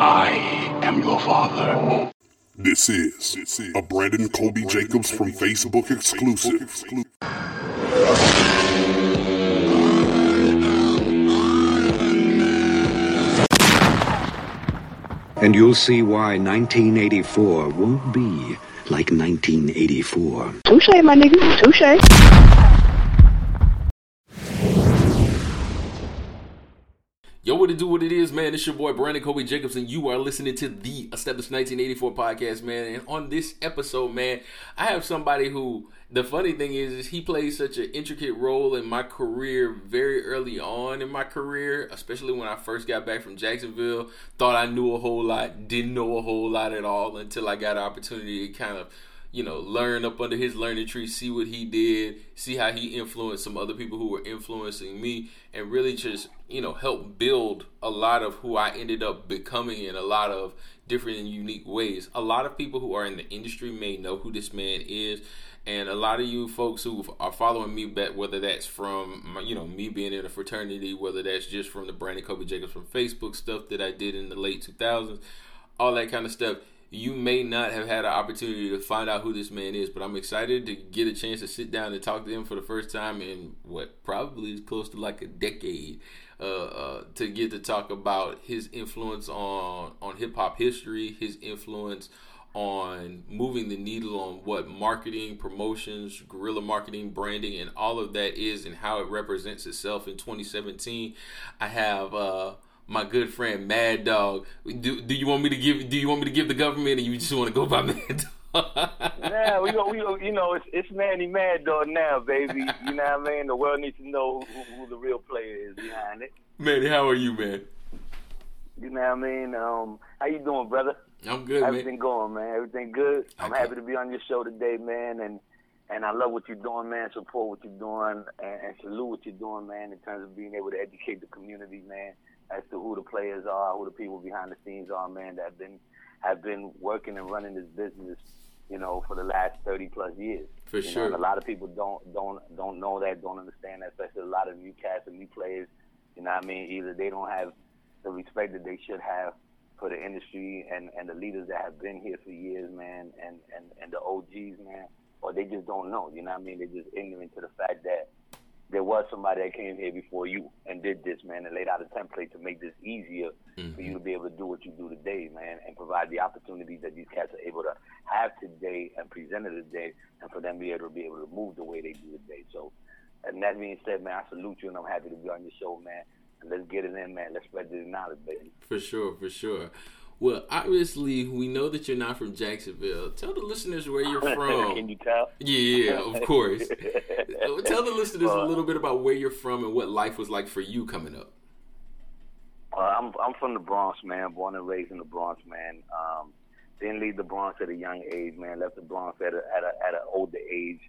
I am your father. This is a Brandon Colby Jacobs from Facebook exclusive. And you'll see why 1984 won't be like 1984. Touche, my nigga. Touche. Yo, what it do, what it is, man. It's your boy Brandon Kobe Jacobs, and you are listening to the Established 1984 podcast, man. And on this episode, man, I have somebody who the funny thing is, is he plays such an intricate role in my career very early on in my career, especially when I first got back from Jacksonville. Thought I knew a whole lot, didn't know a whole lot at all until I got an opportunity to kind of you know, learn up under his learning tree, see what he did, see how he influenced some other people who were influencing me, and really just, you know, help build a lot of who I ended up becoming in a lot of different and unique ways. A lot of people who are in the industry may know who this man is. And a lot of you folks who are following me, back, whether that's from you know me being in a fraternity, whether that's just from the Brandon Kobe Jacobs from Facebook stuff that I did in the late 2000s, all that kind of stuff you may not have had an opportunity to find out who this man is, but I'm excited to get a chance to sit down and talk to him for the first time in what probably is close to like a decade. Uh, uh, to get to talk about his influence on on hip hop history, his influence on moving the needle on what marketing, promotions, guerrilla marketing, branding, and all of that is, and how it represents itself in 2017. I have. Uh, my good friend Mad Dog. Do, do you want me to give do you want me to give the government or you just want to go by Mad Dog? yeah, we go we go you know, it's it's Manny Mad Dog now, baby. You know what I mean? The world needs to know who, who the real player is behind it. Manny, how are you, man? You know what I mean? Um, how you doing, brother? I'm good, Everything man. going, man. Everything good. I'm okay. happy to be on your show today, man, and and I love what you're doing, man. Support what you're doing, and, and salute what you're doing, man. In terms of being able to educate the community, man as to who the players are, who the people behind the scenes are, man, that have been have been working and running this business, you know, for the last thirty plus years. For you sure. Know, a lot of people don't don't don't know that, don't understand that, especially a lot of new cats and new players. You know what I mean? Either they don't have the respect that they should have for the industry and, and the leaders that have been here for years, man, and, and, and the OGs, man, or they just don't know. You know what I mean? They're just ignorant to the fact that there was somebody that came here before you and did this, man, and laid out a template to make this easier mm-hmm. for you to be able to do what you do today, man, and provide the opportunities that these cats are able to have today and present it today, and for them to be able to be able to move the way they do today. So, and that being said, man, I salute you, and I'm happy to be on your show, man. And let's get it in, man. Let's spread the knowledge, baby. For sure, for sure. Well, obviously, we know that you're not from Jacksonville. Tell the listeners where you're from. Can you tell? Yeah, of course. tell the listeners uh, a little bit about where you're from and what life was like for you coming up. Uh, I'm I'm from the Bronx, man. Born and raised in the Bronx, man. Um, didn't leave the Bronx at a young age, man. Left the Bronx at a at a at an older age.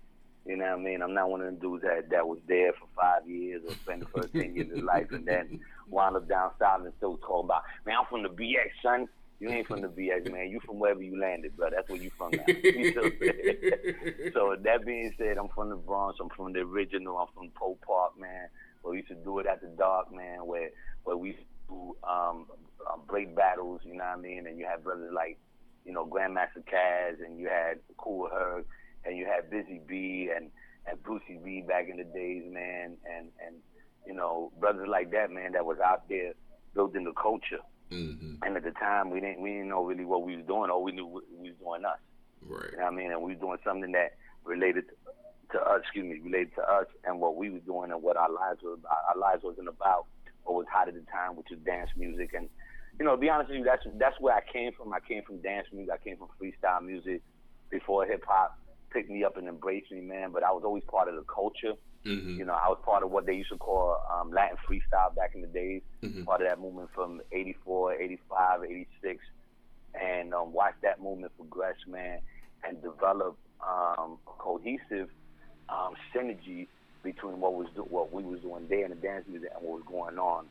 You know what I mean? I'm not one of them dudes that that was there for five years or spent the first ten years of life and then wound up down south and still talking about, man, I'm from the BX, son. You ain't from the BX, man. You from wherever you landed, bro. That's where you from now. so that being said, I'm from the Bronx. I'm from the original. I'm from Poe Park, man. Where we used to do it at the dark, man. Where where we do um, um, break battles. You know what I mean? And you had brothers like, you know, Grandmaster Caz, and you had Kool Herc, and you had Busy B, and and Brucey B back in the days, man. And and you know, brothers like that, man, that was out there building the culture. Mm-hmm. And at the time, we didn't we didn't know really what we was doing. All we knew we was doing us. Right. You know what I mean? And we was doing something that related to us. Excuse me, related to us and what we was doing and what our lives were. Our lives wasn't about what was hot at the time, which was dance music. And you know, to be honest with you, that's that's where I came from. I came from dance music. I came from freestyle music before hip hop picked me up and embraced me, man. But I was always part of the culture. Mm-hmm. You know, I was part of what they used to call um, Latin freestyle back in the days. Mm-hmm. Part of that movement from 84, 85, 86. And um, watched that movement progress, man, and develop um, cohesive um, synergy between what was do- what we was doing there in the dance music and what was going on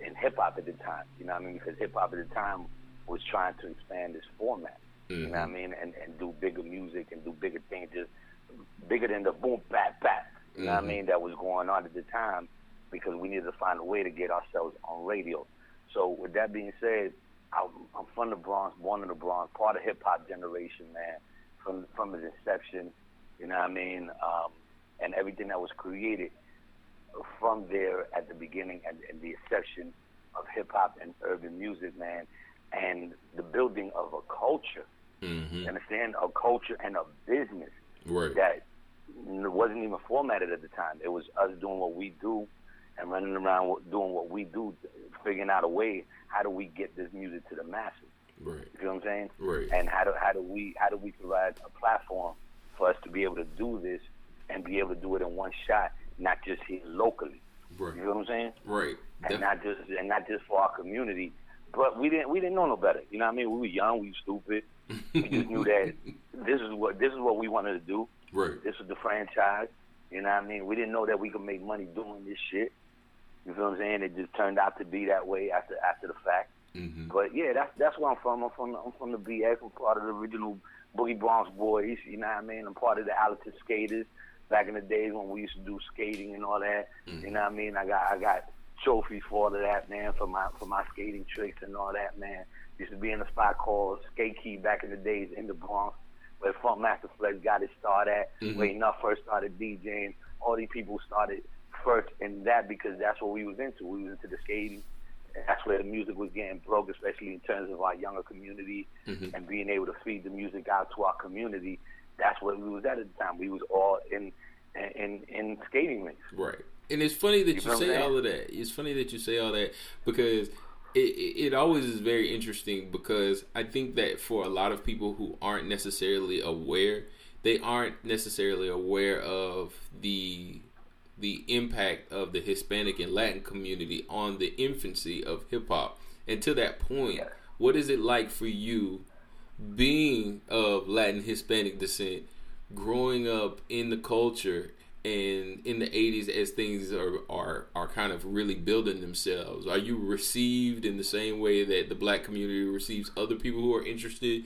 in hip hop at the time. You know what I mean? Because hip hop at the time was trying to expand this format. Mm-hmm. You know what I mean? And and do bigger music and do bigger things, just bigger than the boom bap bap. You mm-hmm. know what I mean? That was going on at the time because we needed to find a way to get ourselves on radio. So with that being said, I'm, from the Bronx, born in the Bronx, part of hip hop generation, man, from from its inception. You know what I mean? Um, and everything that was created from there at the beginning and, and the inception of hip hop and urban music, man, and the building of a culture. Mm-hmm. Understand? A culture and a business Right. that wasn't even formatted at the time. It was us doing what we do and running around doing what we do, figuring out a way how do we get this music to the masses. Right. You know what I'm saying? Right. And how do how do we how do we provide a platform for us to be able to do this and be able to do it in one shot, not just here locally. Right. You know what I'm saying? Right. And Def- not just and not just for our community. But we didn't we didn't know no better. You know what I mean? We were young, we were stupid. We just knew that this is what this is what we wanted to do. right. This is the franchise. You know what I mean? We didn't know that we could make money doing this shit. You feel what I'm saying? It just turned out to be that way after after the fact. Mm-hmm. But yeah, that's that's where I'm from. I'm from I'm from the BX. I'm part of the original Boogie Bronx Boys. You know what I mean? I'm part of the Allerton Skaters. Back in the days when we used to do skating and all that. You know what I mean? I got I got trophies for all of that, man, for my for my skating tricks and all that, man. Used to be in a spot called Skate Key back in the days in the Bronx, where Funkmaster Flex got his start at, mm-hmm. where Enuff first started DJing. All these people started first in that because that's what we was into. We was into the skating. And that's where the music was getting broke, especially in terms of our younger community mm-hmm. and being able to feed the music out to our community. That's what we was at at the time. We was all in in in skating rinks. Right. And it's funny that you, feel say all of that. It's funny that you say all that because it, it, always is very interesting because I think that for a lot of people who aren't necessarily aware, they aren't necessarily aware of the the impact of the Hispanic and Latin community on the infancy of hip hop. And to that point, what is it like for you being of Latin Hispanic descent, growing up in the culture and in the 80s as things are, are are kind of really building themselves are you received in the same way that the black community receives other people who are interested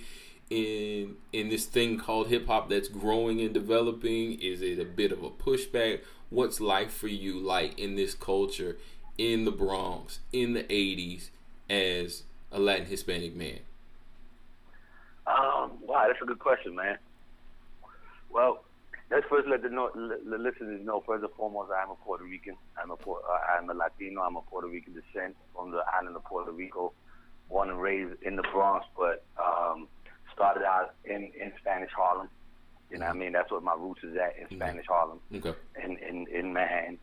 in in this thing called hip hop that's growing and developing? Is it a bit of a pushback? What's life for you like in this culture in the Bronx in the 80s as a Latin Hispanic man? Um, wow, that's a good question, man. Well, let's first let the, know, let the listeners know. First and foremost, I am a Puerto Rican. I'm a uh, I'm a Latino. I'm a Puerto Rican descent from the island of Puerto Rico, born and raised in the Bronx, but um, started out in in Spanish Harlem. You know what I mean? That's what my roots is at in Spanish Harlem okay in in, in Manhattan.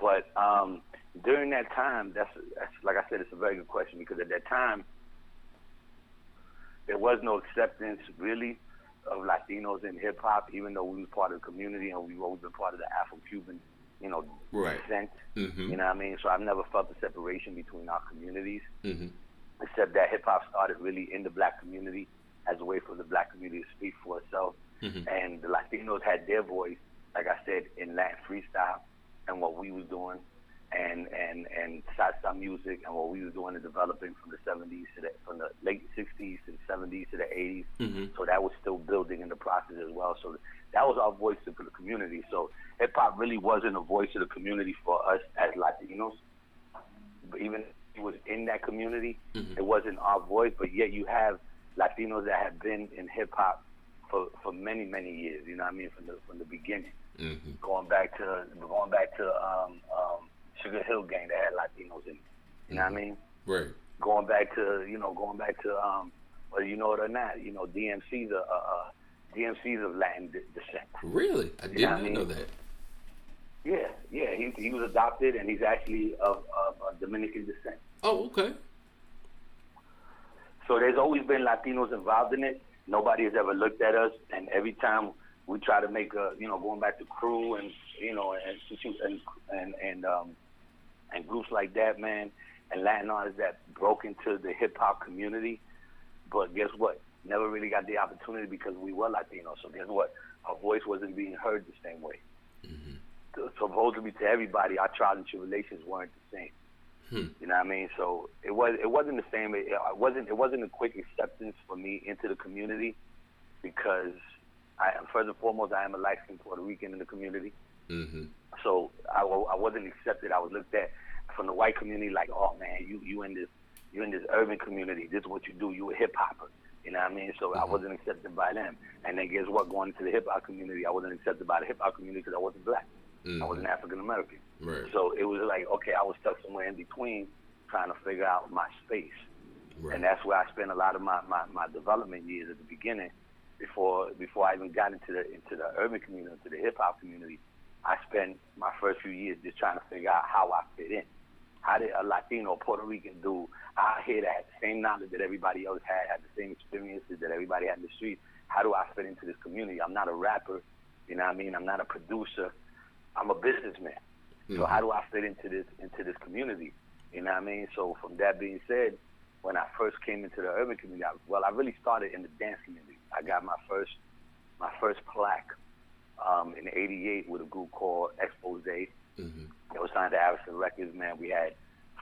But um, during that time, that's, that's like I said, it's a very good question because at that time there was no acceptance really of Latinos in hip hop, even though we was part of the community and we've always been part of the Afro-Cuban, you know, Right. descent. Mhm. You know what I mean? So I've never felt the separation between our communities hmm except that hip hop started really in the black community as a way for the black community to speak for itself. Mhm. And the Latinos had their voice, like I said, in Latin freestyle and what we was doing and and and salsa music and what we were doing and developing from the 70s to the from the late 60s to the 70s to the 80s. Mhm. So that was still building in the process as well. So that was our voice for the community. So hip hop really wasn't a voice of the community for us as Latinos. But even if it was in that community, it wasn't our voice. But yet you have Latinos that have been in hip hop for for many many years. You know what I mean? From the from the beginning, hmm going back to going back to um, um, Sugar Hill Gang that had Latinos in. it. You know what I mean? right Going back to you know going back to um, whether you know it or not, you know DMC's a, a, a DMC's of Latin descent. Really? I did Yeah, I not mean- know that. Yeah, yeah, he he was adopted and he's actually of, of, of Dominican descent. Oh, okay. So there's always been Latinos involved in it. Nobody has ever looked at us, and every time we try to make a, you know, going back to crew and you know, and and and and um, and groups like that, man, and Latin artists that broke into the hip hop community. But guess what? Never really got the opportunity because we were Latinos. So guess what? Our voice wasn't being heard the same way. Mm-hmm. So supposedly to everybody, our trials and tribulations weren't the same. Hmm. You know what I mean? So it was it wasn't the same. It, it wasn't it wasn't a quick acceptance for me into the community because I first and foremost I am a light skinned Puerto Rican in the community. Hmm So I, I wasn't accepted. I was looked at from the white community like, oh man, you you in this you're in this urban community. This is what you do. You a hip hopper. You know what I mean? So I wasn't accepted by them. And then guess what? Going into the hip hop community, I wasn't accepted by the hip hop community because I wasn't black. I wasn't African American. Right. So it was like, okay, I was stuck somewhere in between, trying to figure out my space. Right. And that's where I spent a lot of my, my, my development years at the beginning, before before I even got into the into the urban community, into the hip hop community. I spent my first few years just trying to figure out how I fit in. How did a Latino Puerto Rican dude out here that had the same knowledge that everybody else had, had the same experiences that everybody had in the street? How do I fit into this community? I'm not a rapper, you know what I mean? I'm not a producer. I'm a businessman. So mm-hmm. how do I fit into this into this community? You know what I mean? So from that being said, when I first came into the urban community, I, well, I really started in the dance community. I got my first my first plaque um, in '88 with a group called Expose. Mm-hmm. It was signed to Avison Records. Man, we had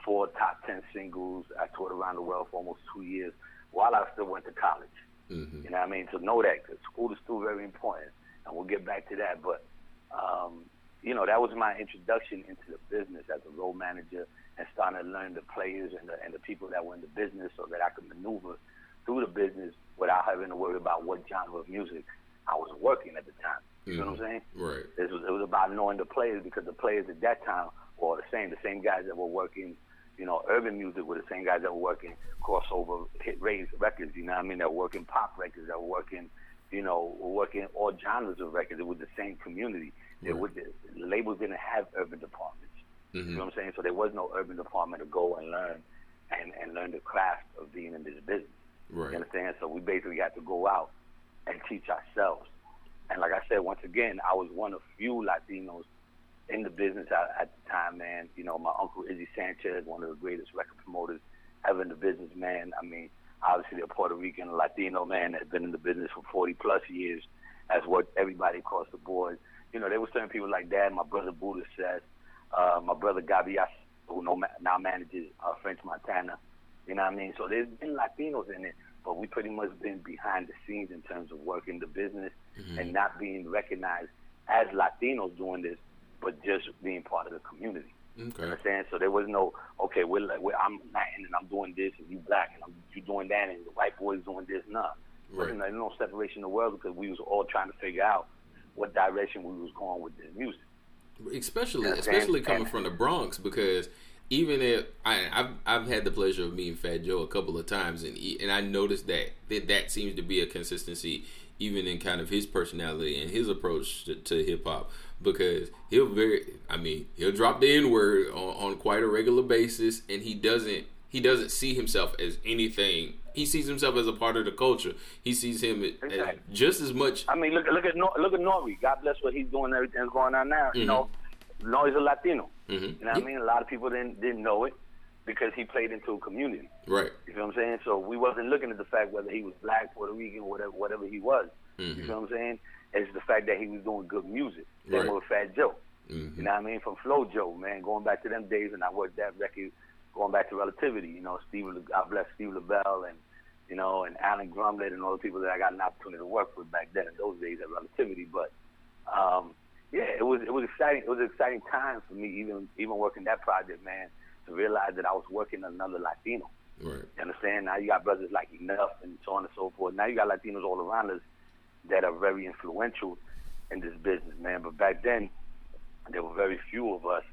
four top ten singles. I toured around the world for almost two years while I still went to college. Mm-hmm. You know what I mean? So know that 'cause school is still very important, and we'll get back to that. But um, you know, that was my introduction into the business as a role manager and starting to learn the players and the and the people that were in the business so that I could maneuver through the business without having to worry about what genre of music I was working at the time. You know what I'm mm-hmm. saying? Right. It was, it was about knowing the players because the players at that time were the same. The same guys that were working, you know, urban music were the same guys that were working crossover hit raised records. You know what I mean? That were working pop records. That were working, you know, were working all genres of records. It was the same community. It was the, labels didn't have urban departments. You mm-hmm. know what I'm saying? So there was no urban department to go and learn and, and learn the craft of being in this business. Right. You understand? So we basically had to go out and teach ourselves. And like I said, once again, I was one of few Latinos in the business at, at the time, man. You know, my uncle Izzy Sanchez, one of the greatest record promoters ever in the business, man. I mean, obviously a Puerto Rican Latino man that's been in the business for 40 plus years, has worked everybody across the board. You know, there were certain people like that. My brother Buddha says, uh, my brother Gabias, who now manages uh, French Montana. You know what I mean? So there's been Latinos in it, but we pretty much been behind the scenes in terms of working the business mm-hmm. and not being recognized as Latinos doing this, but just being part of the community. You Okay. understand? So there was no okay. We're like we're, I'm Latin and I'm doing this, and you black and I'm, you doing that, and the white boys doing this. Nah, Right. Wasn't there no separation in the world because we was all trying to figure out what direction we was going with this music. especially especially coming and- from the Bronx because even if I, I've I've had the pleasure of meeting Fat Joe a couple of times and he- and I noticed that that, that seems to be a consistency even in kind of his personality and his approach to, to hip hop because he'll very I mean he'll drop the N word on, on quite a regular basis and he doesn't he doesn't see himself as anything he sees himself as a part of the culture he sees him as Exactly. just as much I mean, look look at Nor- look at Nori. God bless what he's doing. Everything's going on now. You mm-hmm. know, Nori's a Latino. Mhm. You know what I mean? A lot of people didn't didn't know it because he played into a community. right You feel what I'm saying? So we wasn't looking at the fact whether he was black, Puerto Rican, whatever whatever he was. You feel what I'm saying? It's the fact that he was doing good music. Same Right. with Fat Joe. You know what I mean? From Flow Joe, man, going back to them days and I worked that record going back to relativity, you know, Steve Le- God bless Steve LaBelle and you know, and Alan Grunblatt and all the people that I got an opportunity to work with back then in those days at relativity. But um yeah, it was it was exciting it was an exciting time for me even even working that project, man, to realize that I was working another Latino. right You understand? Now you got brothers like Enuff and so on and so forth. Now you got Latinos all around us that are very influential in this business, man. But back then, there were very few of us,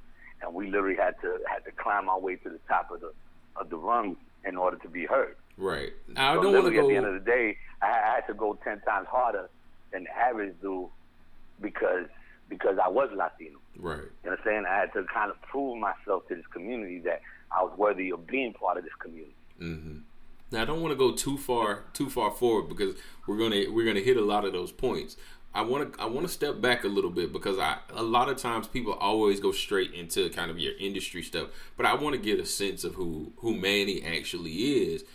and we literally had to had to climb our way to the top of the of the rung in order to be heard. right I So don't want to go at the end of the day, I, I had to go ten times harder than the average do because because I was Latino. right You know what I'm saying? I had to kind of prove myself to this community that I was worthy of being part of this community. Mm-hmm. Now I don't want to go too far too far forward because we're gonna we're gonna hit a lot of those points. I want to I want to step back a little bit because I a lot of times people always go straight into kind of your industry stuff, but I want to get a sense of who who Manny actually is,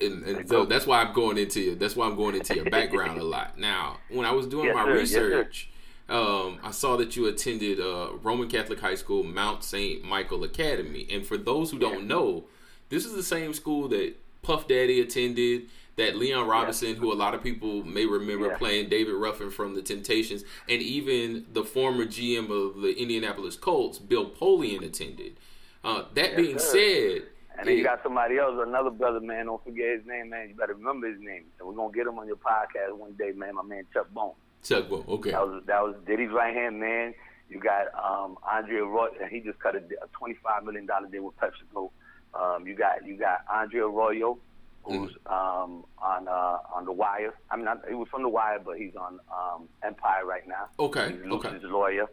and, and so that's why I'm going into that's why I'm going into your background a lot. Now, when I was doing Yes, my sir. research. Um, I saw that you attended uh, Roman Catholic High School, Mount St. Michael Academy. And for those who don't know, this is the same school that Puff Daddy attended, that Leon Robinson, who a lot of people may remember Yeah. playing David Ruffin from the Temptations, and even the former GM of the Indianapolis Colts, Bill Polian, attended. Uh, that being sir. said, And then you got somebody else, another brother, man. Don't forget his name, man. You better remember his name. And we're gonna get him on your podcast one day, man. My man Chuck Bone. Chuck Bone. Okay. That was that was Diddy's right hand man. You got um, Andre Roy. And he just cut a, a twenty-five million dollar deal with PepsiCo. Um, you got you got Andre Royo, who's um, on uh, on the Wire. I mean, not, he was from the Wire, but he's on um, Empire right now. Okay, He's Lucious okay. lawyer.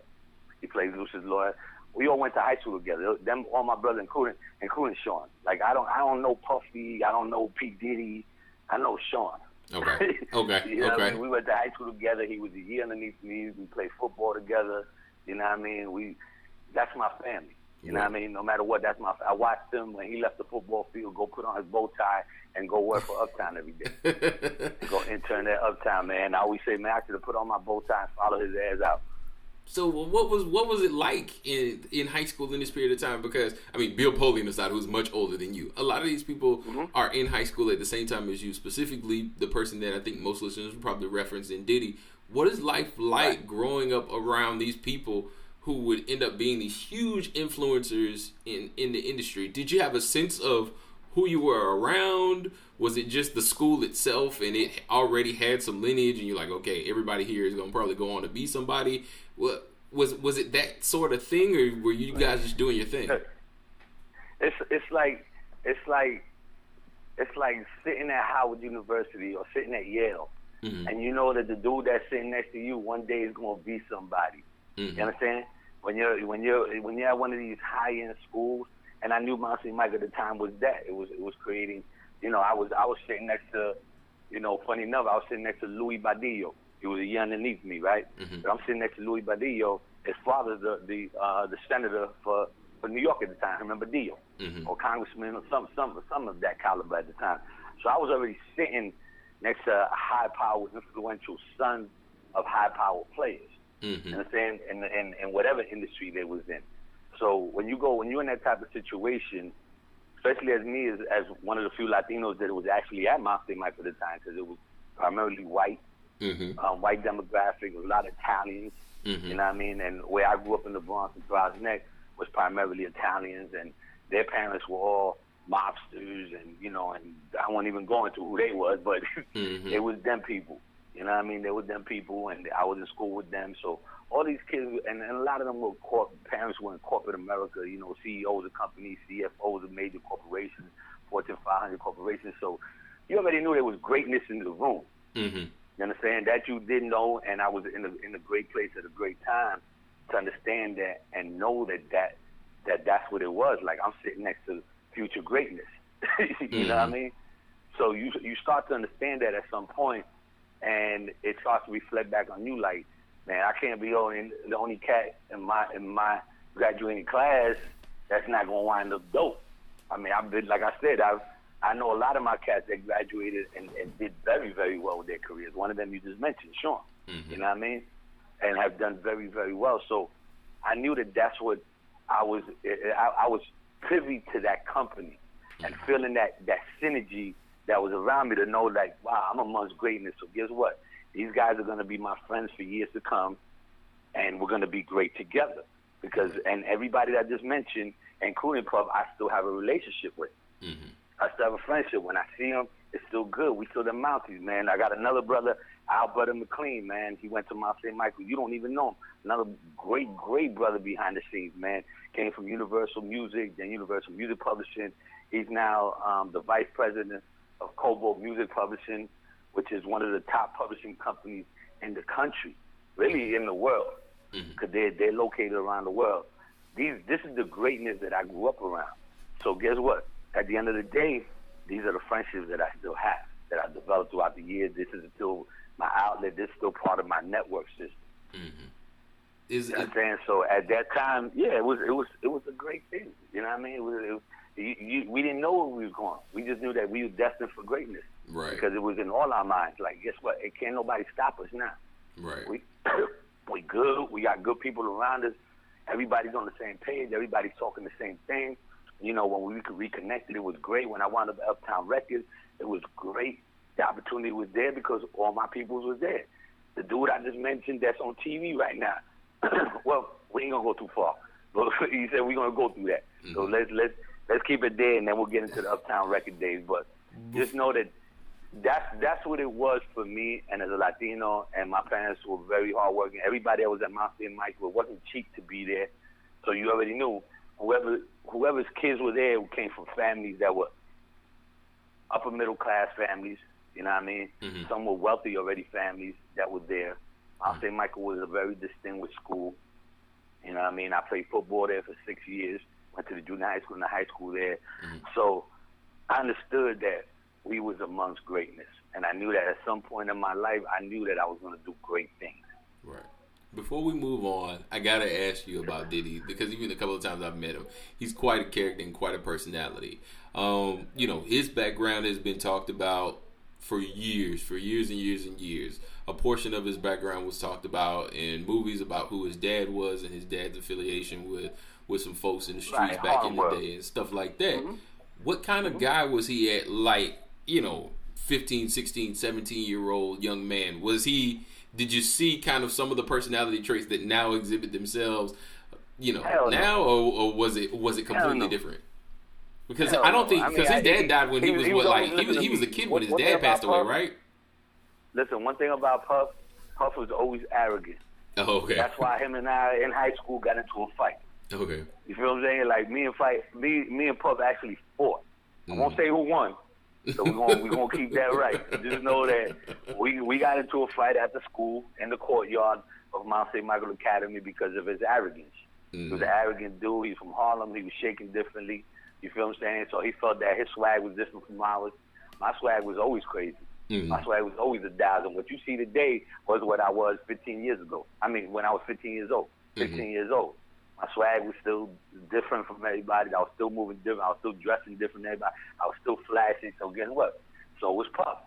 He plays Lucious lawyer. We all went to high school together. Them all my brothers, including including Sean. Like I don't I don't know Puffy. I don't know P Diddy. I know Sean. Okay. Okay. You know what I Okay. mean? We went to high school together. He was a year underneath me. We played football together. You know what I mean? We that's my family. You know what I mean? No matter what, that's my. I watched him when he left the football field, go put on his bow tie and go work for Uptown every day. go intern at Uptown, man. I always say, man, I should have put on my bow tie and follow his ass out. So what was what was it like in in high school in this period of time? Because I mean, Bill Polian aside, who's much older than you, a lot of these people Mm-hmm. are in high school at the same time as you. Specifically, the person that I think most listeners would probably reference in Diddy. What is life like growing up around these people who would end up being these huge influencers in in the industry? Did you have a sense of who you were around? Was it just the school itself and it already had some lineage and you're like, okay, everybody here is gonna probably go on to be somebody? What was was it that sort of thing or were you guys just doing your thing? It's it's like it's like it's like sitting at Howard University or sitting at Yale, and you know that the dude that's sitting next to you one day is gonna be somebody. Mhm. You understand? When you're when you're when you're at one of these high end schools, and I knew Monty Mike at the time was that it was it was creating. You know, I was I was sitting next to, you know, funny enough, I was sitting next to Louis Badillo. He was a year underneath me, right? But I'm sitting next to Louis Badillo. His father's the the uh, the senator for for New York at the time. I Remember Dio, or congressman or some some some of that caliber at the time. So I was already sitting next to high power, influential sons of high power players. Mhm. You understand? In, in in whatever industry they was in. So when you go, when you're in that type of situation, especially as me, as, as one of the few Latinos that was actually at Monster Mike at the time, because it was primarily white, Mhm. um, white demographic, a lot of Italians. Mhm. You know what I mean? And where I grew up in the Bronx and Throgs Neck was primarily Italians, and their parents were all mobsters, and you know, and I won't even go into who they was, but Mhm. it was them people. You know what I mean? They were them people, and I was in school with them. So all these kids, and, and a lot of them were corp- parents were in corporate America. You know, CEOs of companies, CFOs of major corporations, Fortune 500 corporations. So you already knew there was greatness in the room. Mhm. You understand that you didn't know, and I was in a in a great place at a great time to understand that and know that that that that's what it was. Like I'm sitting next to future greatness. you know what I mm-hmm. mean? So you you start to understand that at some point, and it starts to reflect back on you. Like, man, I can't be the only the only cat in my in my graduating class that's not gonna wind up dope. I mean, I've been like I said, I've I know a lot of my cats that graduated and, and did very, very well with their careers. One of them you just mentioned, Sean. Mm-hmm. You know what I mean? And have done very, very well. So I knew that that's what I was. I, I was privy to that company and mm-hmm. feeling that that synergy that was around me to know like, wow, I'm amongst greatness. So guess what? These guys are going to be my friends for years to come, and we're going to be great together. Because mm-hmm. and everybody that I just mentioned, including Puff, I still have a relationship with. I still have a friendship. When I see him, it's still good. We still the Mounties, man. I got another brother, Alberta McLean, man. He went to Mount St. Michael. You don't even know him. Another great, great brother behind the scenes, man. Came from Universal Music, then Universal Music Publishing. He's now um, the vice president of Kobalt Music Publishing, which is one of the top publishing companies in the country, really in the world, because they're, they're located around the world. These, this is the greatness that I grew up around. So guess what? At the end of the day, these are the friendships that I still have, that I developed throughout the years. This is still my outlet. This is still part of my network system. Mm-hmm. Is You know it, I'm saying? So at that time, yeah, it was it was it was a great thing. You know what I mean? It was, it was, you, you, we didn't know where we were going. We just knew that we were destined for greatness right? because it was in all our minds. Like, guess what? It can't nobody stop us now. Right. We we good. We got good people around us. Everybody's on the same page. Everybody's talking the same thing. You know, when we reconnected, it was great. When I wound up at Uptown Records, it was great. The opportunity was there because all my peoples was there. The dude I just mentioned that's on TV right now. well, we ain't gonna go too far, but he said we're gonna go through that. So mm-hmm. let's let's let's keep it there, and then we'll get into the Uptown Record days. But just know that that's that's what it was for me. And as a Latino, and my parents were very hardworking. Everybody that was at Mount St. Michael, it wasn't cheap to be there. So you already knew whoever whoever's kids were there who came from families that were upper middle class families. You know what I mean? Mhm. Some were wealthy already families that were there. Mount St. Michael was a very distinguished school. You know what I mean? I played football there for six years. Went to the junior high school and the high school there. So I understood that we was amongst greatness, and I knew that at some point in my life, I knew that I was going to do great things. Right. Before we move on, I gotta ask you about Diddy because even a couple of times I've met him, he's quite a character and quite a personality. Um, you know, his background has been talked about for years, for years and years and years. A portion of his background was talked about in movies about who his dad was and his dad's affiliation with with some folks in the streets Right, back in the day and stuff like that. Mm-hmm. What kind of guy was he at like, you know, 15, 16, 17 year old young man? Was he did you see kind of some of the personality traits that now exhibit themselves, you know, Hell no. now or, or was it was it completely no. different? Because Hell I don't think I mean, because his I- dad died when he, he- was he what like he was he was a kid when his dad passed away, Puff- right? Listen, one thing about Puff, Puff was always arrogant. Oh, okay. That's why him and I in high school got into a fight. Okay. You feel what I'm saying? Like me and fight, me, me and Puff actually fought. I Mm. won't say who won, so we're gonna we gonna keep that right. Just know that we we got into a fight at the school in the courtyard of Mount St. Michael Academy because of his arrogance. He was an arrogant dude. He's from Harlem. He was shaking differently. You feel what I'm saying? So he felt that his swag was different from ours. My swag was always crazy. Mhm. My swag was always a thousand. What you see today was what I was 15 years ago. I mean, when I was 15 years old. 15 years old. My swag was still different from everybody. I was still moving different. I was still dressing different than everybody. I was still flashing. So guess what? So it was Puff.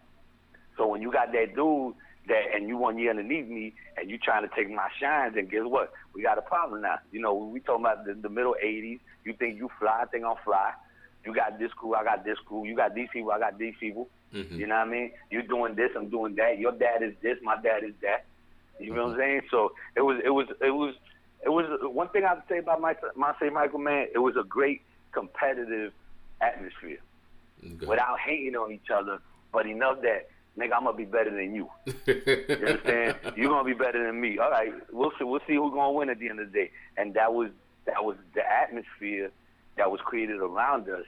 So when you got that dude that and you one year underneath me and you trying to take my shine, then guess what? We got a problem now. You know, we talking about the, the middle '80s. You think you fly? I think I'm fly. You got this crew, I got this crew. You got these people, I got these people. Mhm. You know what I mean? You're doing this, I'm doing that. Your dad is this, my dad is that. You know what I'm saying? So it was, it was, it was, it was. Uh, one thing I have to say about my, my say Michael man, it was a great competitive atmosphere Okay. without hating on each other, but enough that nigga, I'm gonna be better than you. You understand? You're gonna be better than me. All right, we'll see. We'll see who's gonna win at the end of the day. And that was that was the atmosphere that was created around us.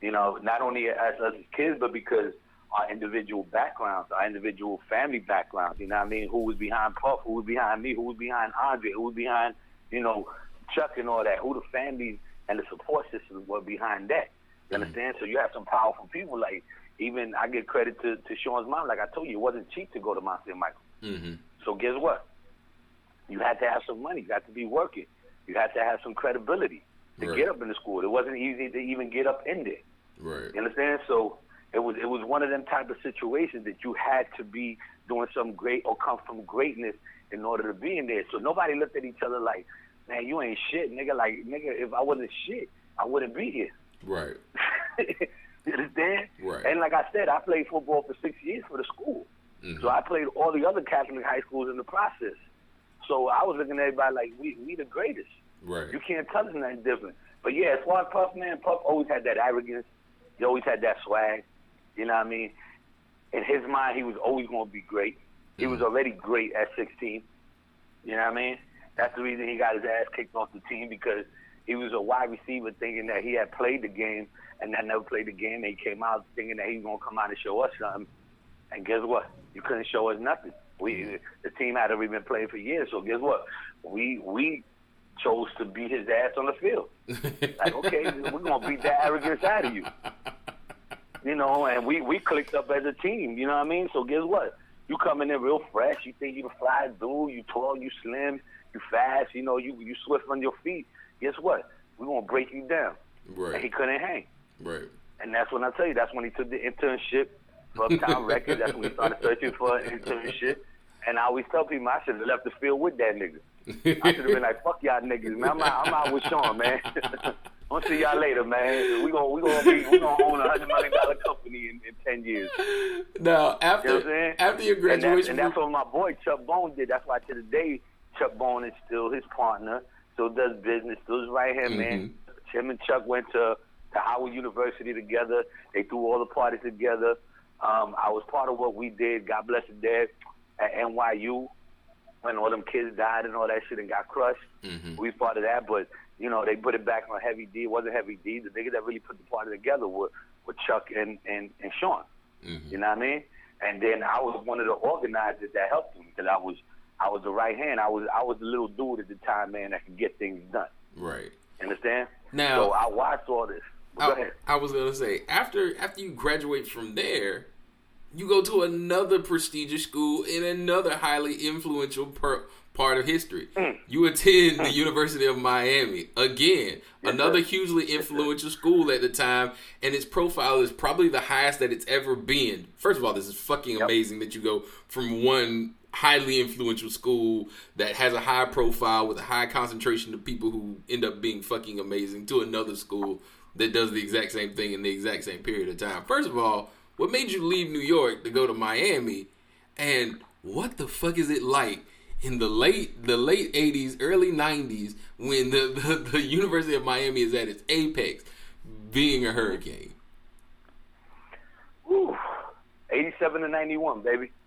You know, not only as us as kids, but because our individual backgrounds, our individual family backgrounds. You know what I mean? Who was behind Puff? Who was behind me? Who was behind Andre? Who was behind you know Chuck and all that? Who the families and the support systems were behind that? You understand? So you have some powerful people. Like even I give credit to to Sean's mom. Like I told you, it wasn't cheap to go to Mount St. Michael. hmm So guess what? You had to have some money. You had to be working. You had to have some credibility to Right. get up in the school. It wasn't easy to even get up in there. Right. You understand? So it was it was one of them type of situations that you had to be doing something great or come from greatness in order to be in there. So nobody looked at each other like, man, you ain't shit, nigga. Like, nigga, if I wasn't shit, I wouldn't be here. Right. you understand? Right. And like I said, I played football for six years for the school. Mhm. So I played all the other Catholic high schools in the process. So I was looking at everybody like, we we the greatest. Right. You can't tell us nothing different. But yeah, as far as Puff, man, Puff always had that arrogance. He always had that swag. You know what I mean? In his mind, he was always going to be great. He was mm-hmm. already great at 16. You know what I mean? That's the reason he got his ass kicked off the team because he was a wide receiver thinking that he had played the game and that never played the game. And he came out thinking that he was going to come out and show us something. And guess what? You couldn't show us nothing. We mm-hmm. the team had already been playing for years. So guess what? We we chose to beat his ass on the field. Like, okay, we're gonna beat that arrogance out of you. You know, and we we clicked up as a team. You know what I mean? So guess what? You coming in there real fresh. You think you the fly dude. You tall. You slim. You fast. You know, you you swift on your feet. Guess what? We're gonna break you down. And he couldn't hang. Right. And that's when I tell you, that's when he took the internship for Uptown Records. That's when he started searching for an internship. And I always tell people, I should have left the field with that nigga. I should have been like, fuck y'all niggas, man. I'm out, I'm out with Sean, man. I'll see y'all later, man. We gonna we gonna be we gonna own a hundred million dollar company in, in ten years. Now You know after after your And, that, graduation, and that's what my boy Chuck Bone did. That's why to the day Chuck Bone is still his partner, still does business, still his right hand man. Him and Chuck went to to Howard University together. They threw all the parties together. Um, I was part of what we did. God bless the dead at NYU when all them kids died and all that shit and got crushed. Mm-hmm. We was part of that, but you know they put it back on Heavy D. It wasn't Heavy D. The nigga that really put the party together were, were Chuck and and and Sean. Mm-hmm. You know what I mean? And then I was one of the organizers that helped him because I was I was the right hand. I was I was the little dude at the time, man, that could get things done. Right. Understand? Now- so I watched all this. Go I, ahead. I was gonna say after after you graduate from there, you go to another prestigious school in another highly influential per, part of history. Mm. You attend the University of Miami again, another sir. hugely influential school at the time, and its profile is probably the highest that it's ever been. First of all, this is fucking Yep. amazing that you go from one highly influential school that has a high profile with a high concentration of people who end up being fucking amazing to another school that does the exact same thing in the exact same period of time. First of all, what made you leave New York to go to Miami? And what the fuck is it like in the late the late 80s, early 90s when the, the, the University of Miami is at its apex being a hurricane? Whew. 87 to 91, baby.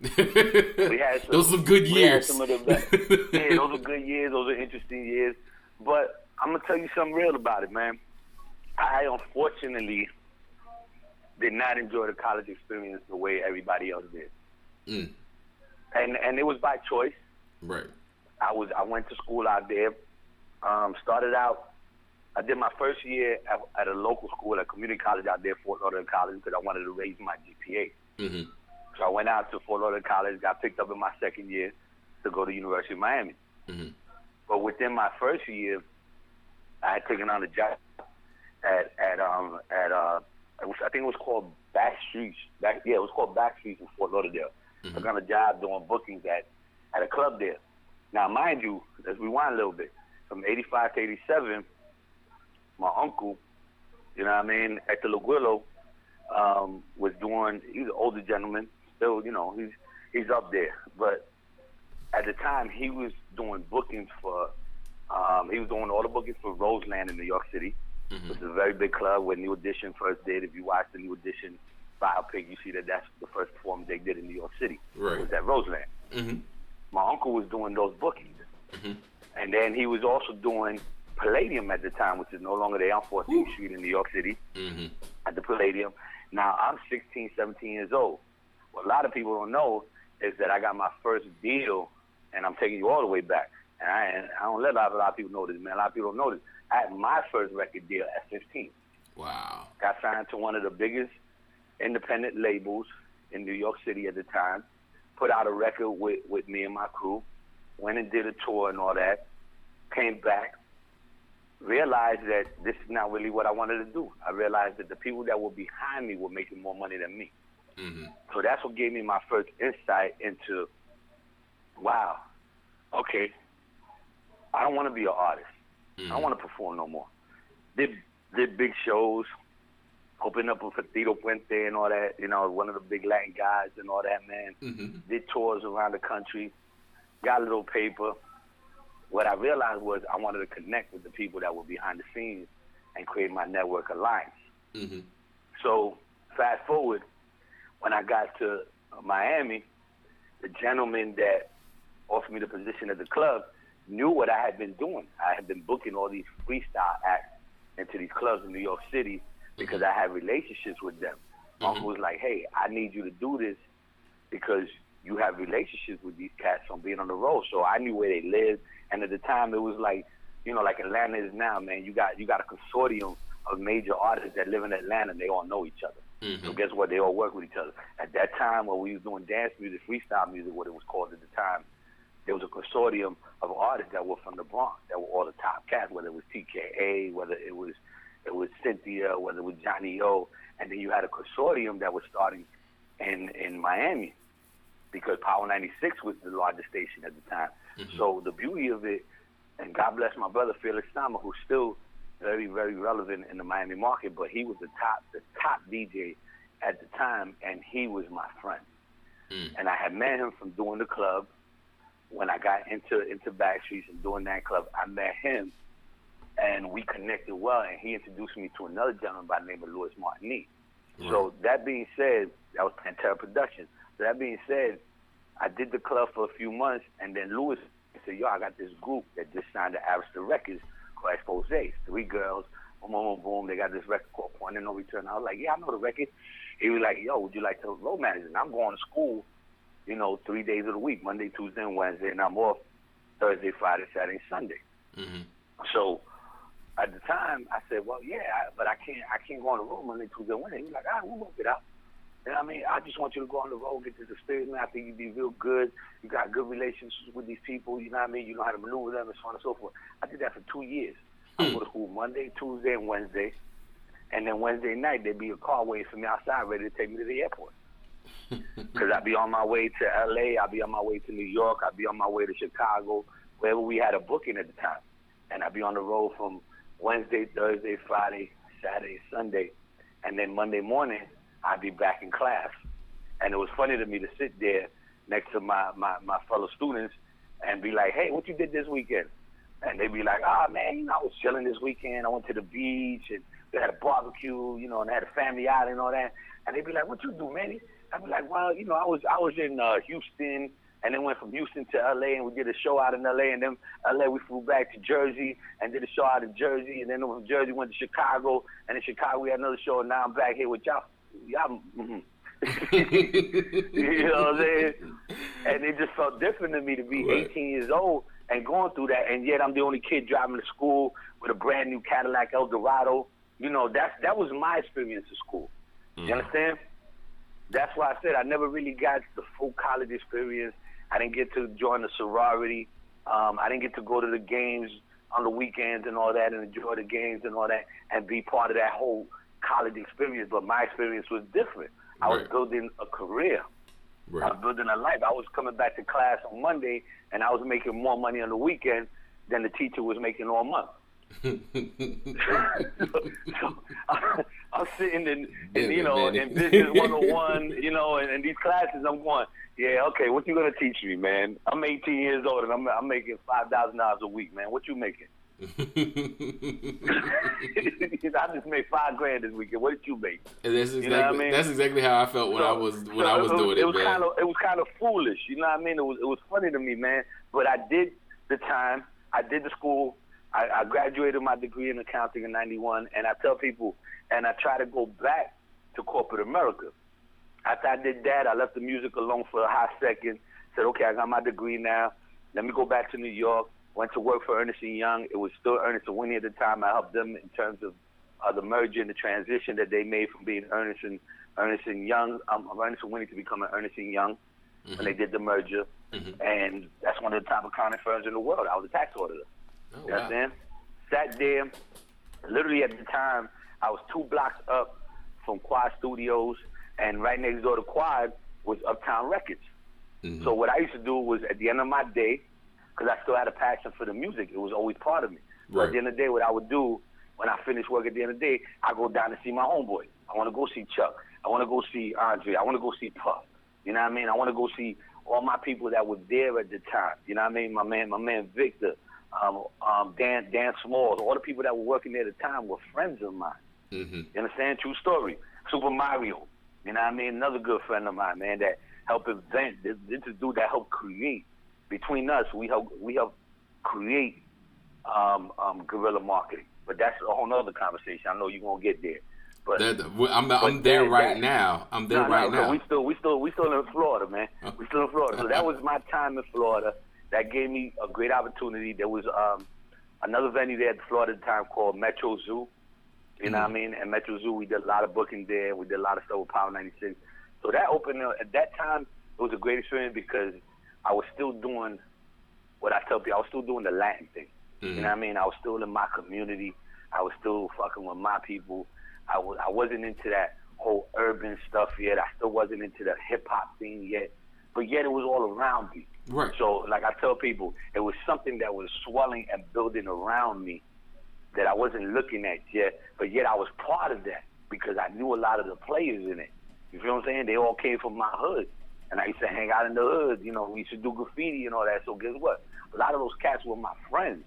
We had some, Those are some good years. some of the best. yeah, those are good years. Those are interesting years. But I'm gonna tell you something real about it, man. I unfortunately did not enjoy the college experience the way everybody else did, Mm, and and it was by choice. right. I was I went to school out there. Um, started out. I did my first year at, at a local school, at community college out there, Fort Lauderdale College, because I wanted to raise my GPA. hmm So I went out to Fort Lauderdale College, got picked up in my second year to go to University of Miami. Mhm. But within my first year, I had taken on a job at at um at uh was, I think it was called Back Streets. Back yeah, it was called Back Streets in Fort Lauderdale. I got a job doing bookings at at a club there. Now, mind you, let's rewind a little bit. From '85 to '87, my uncle, you know what I mean, at the Laguillo, um, was doing. He's an older gentleman, still, you know, he's he's up there. But at the time, he was doing bookings for. Um, he was doing all the bookings for Roseland in New York City, which is a very big club where New Edition first did. If you watch the New Edition biopic, you see that that's the first performance they did in New York City. Right. Was at Roseland. hmm My uncle was doing those bookings, Mhm. and then he was also doing Palladium at the time, which is no longer there on 14th Street in New York City hmm at the Palladium. Now I'm 16, 17 years old. What a lot of people don't know is that I got my first deal, and I'm taking you all the way back. And I, and I don't let a lot, a lot of people know this, man. A lot of people don't know this. I had my first record deal at 15. Wow. Got signed to one of the biggest independent labels in New York City at the time. Put out a record with, with me and my crew. Went and did a tour and all that. Came back. Realized that this is not really what I wanted to do. I realized that the people that were behind me were making more money than me. hmm So that's what gave me my first insight into, wow, okay, I don't want to be an artist. I don't want to perform no more. Did did big shows, opened up with Tito Puente and all that. You know, one of the big Latin guys and all that. Man, hmm did tours around the country, got a little paper. What I realized was I wanted to connect with the people that were behind the scenes and create my network alliance. hmm So fast forward, when I got to Miami, the gentleman that offered me the position at the club knew what I had been doing. I had been booking all these freestyle acts into these clubs in New York City because I had relationships with them. My Uncle mm-hmm. was like, "Hey, I need you to do this because you have relationships with these cats from being on the road." So I knew where they lived, and at the time it was like, you know, like Atlanta is now, man. You got you got a consortium of major artists that live in Atlanta, and they all know each other. Mm-hmm. So guess what? They all work with each other. At that time, when we was doing dance music, freestyle music, what it was called at the time, there was a consortium of artists that were from the Bronx, that were all the top cats, whether it was TKA, whether it was it was Cynthia, whether it was Johnny O, and then you had a consortium that was starting in in Miami because Power 96 was the largest station at the time. Mm-hmm. So the beauty of it, and God bless my brother Felix Sama, who's still very very relevant in the Miami market, but he was the top the top DJ at the time, and he was my friend. Mm. And I had met him from doing the club. When I got into into Backstreets and doing that club, I met him, and we connected well. And he introduced me to another gentleman by the name of Lewis Martini. So that being said, that was Pantera Productions. So that being said, I did the club for a few months, and then Louis said, "Yo, I got this group that just signed to Arista Records called Expose. Three girls, boom, boom, boom, boom. They got this record called Point of No Return." I was like, "Yeah, I know the record." He was like, "Yo, would you like to road manage?" And I'm going to school, you know, three days of the week, Monday, Tuesday, and Wednesday, and I'm off Thursday, Friday, Saturday, Sunday. Mhm. So at the time, I said, "Well, yeah, I- but I can't. I can't go on the road Monday, Tuesday, Wednesday." He's like, "All right, we'll work it out." And I mean, I just want you to go on the road, get this experience. Man, I think you'd be real good. You got good relationships with these people. You know what I mean? You know how to maneuver them, and so on and so forth. I did that for two years. I go to school Monday, Tuesday, and Wednesday, and then Wednesday night there'd be a car waiting for me outside, ready to take me to the airport. Because I'd be on my way to L.A., I'd be on my way to New York, I'd be on my way to Chicago, wherever we had a booking at the time. And I'd be on the road from Wednesday, Thursday, Friday, Saturday, Sunday. And then Monday morning, I'd be back in class. And it was funny to me to sit there next to my, my, my fellow students and be like, hey, what you did this weekend? And they'd be like, ah, man, you know, I was chilling this weekend. I went to the beach and we had a barbecue, you know, and had a family outing and all that. And they'd be like, what you do, man? I'd be like, well, you know, I was I was in uh, Houston and then went from Houston to LA and we did a show out in LA and then LA we flew back to Jersey and did a show out in Jersey and then from Jersey went to Chicago and in Chicago we had another show and now I'm back here with y'all. Y'all mhm. you know what I'm saying? And it just felt different to me to be Right. 18 years old and going through that, and yet I'm the only kid driving to school with a brand new Cadillac Eldorado. You know, that's that was my experience at school. You understand? That's why I said I never really got the full college experience. I didn't get to join the sorority. Um, I didn't get to go to the games on the weekends and all that and enjoy the games and all that and be part of that whole college experience. But my experience was different. I was building a career. I was building a life. I was coming back to class on Monday, and I was making more money on the weekend than the teacher was making all month. So I'm sitting in, in you know, in business 101, you know, and, and these classes. I'm going, yeah, okay. What you gonna teach me, man? I'm 18 years old and I'm I'm making five thousand dollars a week, man. What you making? I just made five grand this weekend. What did you make? And that's exactly You know what I mean? that's exactly how I felt when I was when I was it doing it, was man. Kind of, it was kind of foolish, you know what I mean? It was it was funny to me, man. But I did the time. I did the school. I, I graduated my degree in accounting in '91, and I tell people, and I try to go back to corporate America. After I did that, I left the music alone for a hot second. Said, okay, I got my degree now. Let me go back to New York. Went to work for Ernest and Young. It was still Ernst and Whinney at the time. I helped them in terms of uh, the merger and the transition that they made from being Ernest and Ernest and Young, um, Ernst and Whinney to becoming Ernest and Young when they did the merger. And that's one of the top accounting firms in the world. I was a tax auditor. Oh, You wow. understand? Sat there. Literally at the time, I was two blocks up from Quad Studios, and right next door to Quad was Uptown Records. Mm-hmm. So what I used to do was at the end of my day, because I still had a passion for the music, it was always part of me. So Right. at the end of the day, what I would do when I finished work at the end of the day, I go down to see my homeboy. I want to go see Chuck. I want to go see Andre. I want to go see Puff. You know what I mean? I want to go see all my people that were there at the time. You know what I mean? My man, my man Victor, um, um, Dan, Dan Smalls, all the people that were working there at the time were friends of mine. Mhm. You understand? True story. Super Mario. You know what I mean? Another good friend of mine, man, that helped invent. This, this is dude that helped create. Between us, we help we help create um, um, guerrilla marketing. But that's a whole nother conversation. I know you're gonna get there. But That- I'm I'm there that- right that- now. I'm there no, right no, now. We still, we still, we still in Florida, man. We still in Florida. So that was my time in Florida. That gave me a great opportunity. There was um, another venue there at Florida at the time called Metro Zoo. You know what I mm-hmm. mean? And Metro Zoo, we did a lot of booking there. We did a lot of stuff with Power 96. So that opened up, at that time, it was a great experience because I was still doing what I tell people. I was still doing the Latin thing. You know what I mm-hmm. mean? I was still in my community. I was still fucking with my people. I was I wasn't into that whole urban stuff yet. I still wasn't into the hip hop thing yet. But yet it was all around me. Right. So like I tell people, it was something that was swelling and building around me that I wasn't looking at yet, but yet I was part of that because I knew a lot of the players in it. You feel what I'm saying? They all came from my hood. And I used to hang out in the hood, you know, we used to do graffiti and all that. So guess what? A lot of those cats were my friends.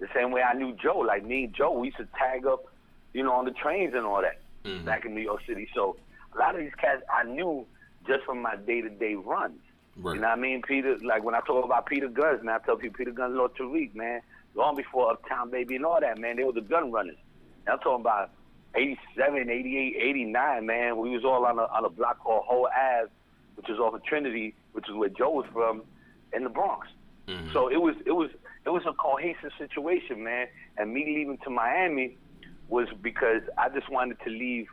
The same way I knew Joe. Like me and Joe, we used to tag up, you know, on the trains and all that Mhm. back in New York City. So a lot of these cats I knew just from my day to day runs. Right. You know what I mean? Peter, like when I talk about Peter Gunz, man, I tell people Peter Gunz, Lord Tariq, man, long before Uptown Baby and all that, man, they were the gun runners. And I'm talking about 87, 88, 89, man. We was all on a, on a block called Whole Ave, which is off of Trinity, which is where Joe was from, in the Bronx. Mhm. So it was it was it was a cohesive situation, man. And me leaving to Miami was because I just wanted to leave.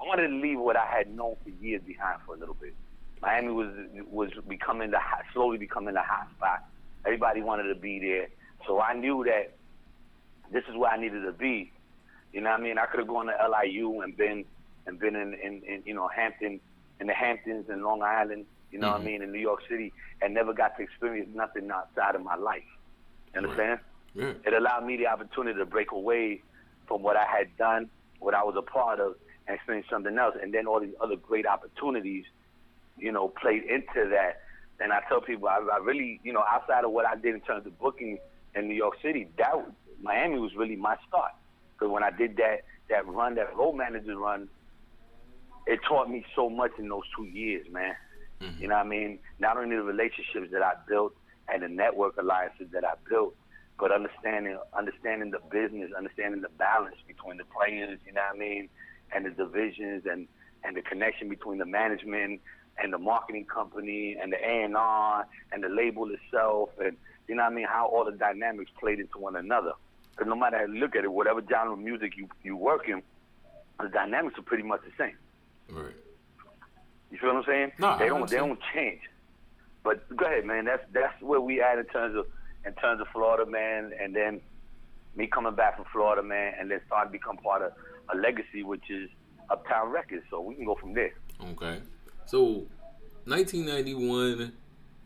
I wanted to leave what I had known for years behind for a little bit. Miami was was becoming the slowly becoming the hot spot. Everybody wanted to be there, so I knew that this is where I needed to be. You know what I mean? I could have gone to LIU and been and been in, in, in you know Hampton, in the Hamptons and Long Island. You know what I Mhm. mean? In New York City, and never got to experience nothing outside of my life. You understand? Yeah. It allowed me the opportunity to break away from what I had done, what I was a part of, and experience something else. And then all these other great opportunities, you know, played into that. And I tell people, I, I really, you know, outside of what I did in terms of booking in New York City, that was, Miami was really my start. Because when I did that that run, that road manager run, it taught me so much in those two years, man. Mhm. You know what I mean? Not only the relationships that I built and the network alliances that I built, but understanding understanding the business, understanding the balance between the players, you know what I mean, and the divisions and and the connection between the management and the marketing company and the A and R and the label itself and you know what I mean, how all the dynamics played into one another. Because no matter how you look at it, whatever genre of music you you work in, the dynamics are pretty much the same. Right. You feel what I'm saying? No, they don't. They don't change. But go ahead, man. That's that's where we at in terms of in terms of Florida, man. And then me coming back from Florida, man, and then start to become part of a legacy, which is Uptown Records. So we can go from there. Okay. So, 1991,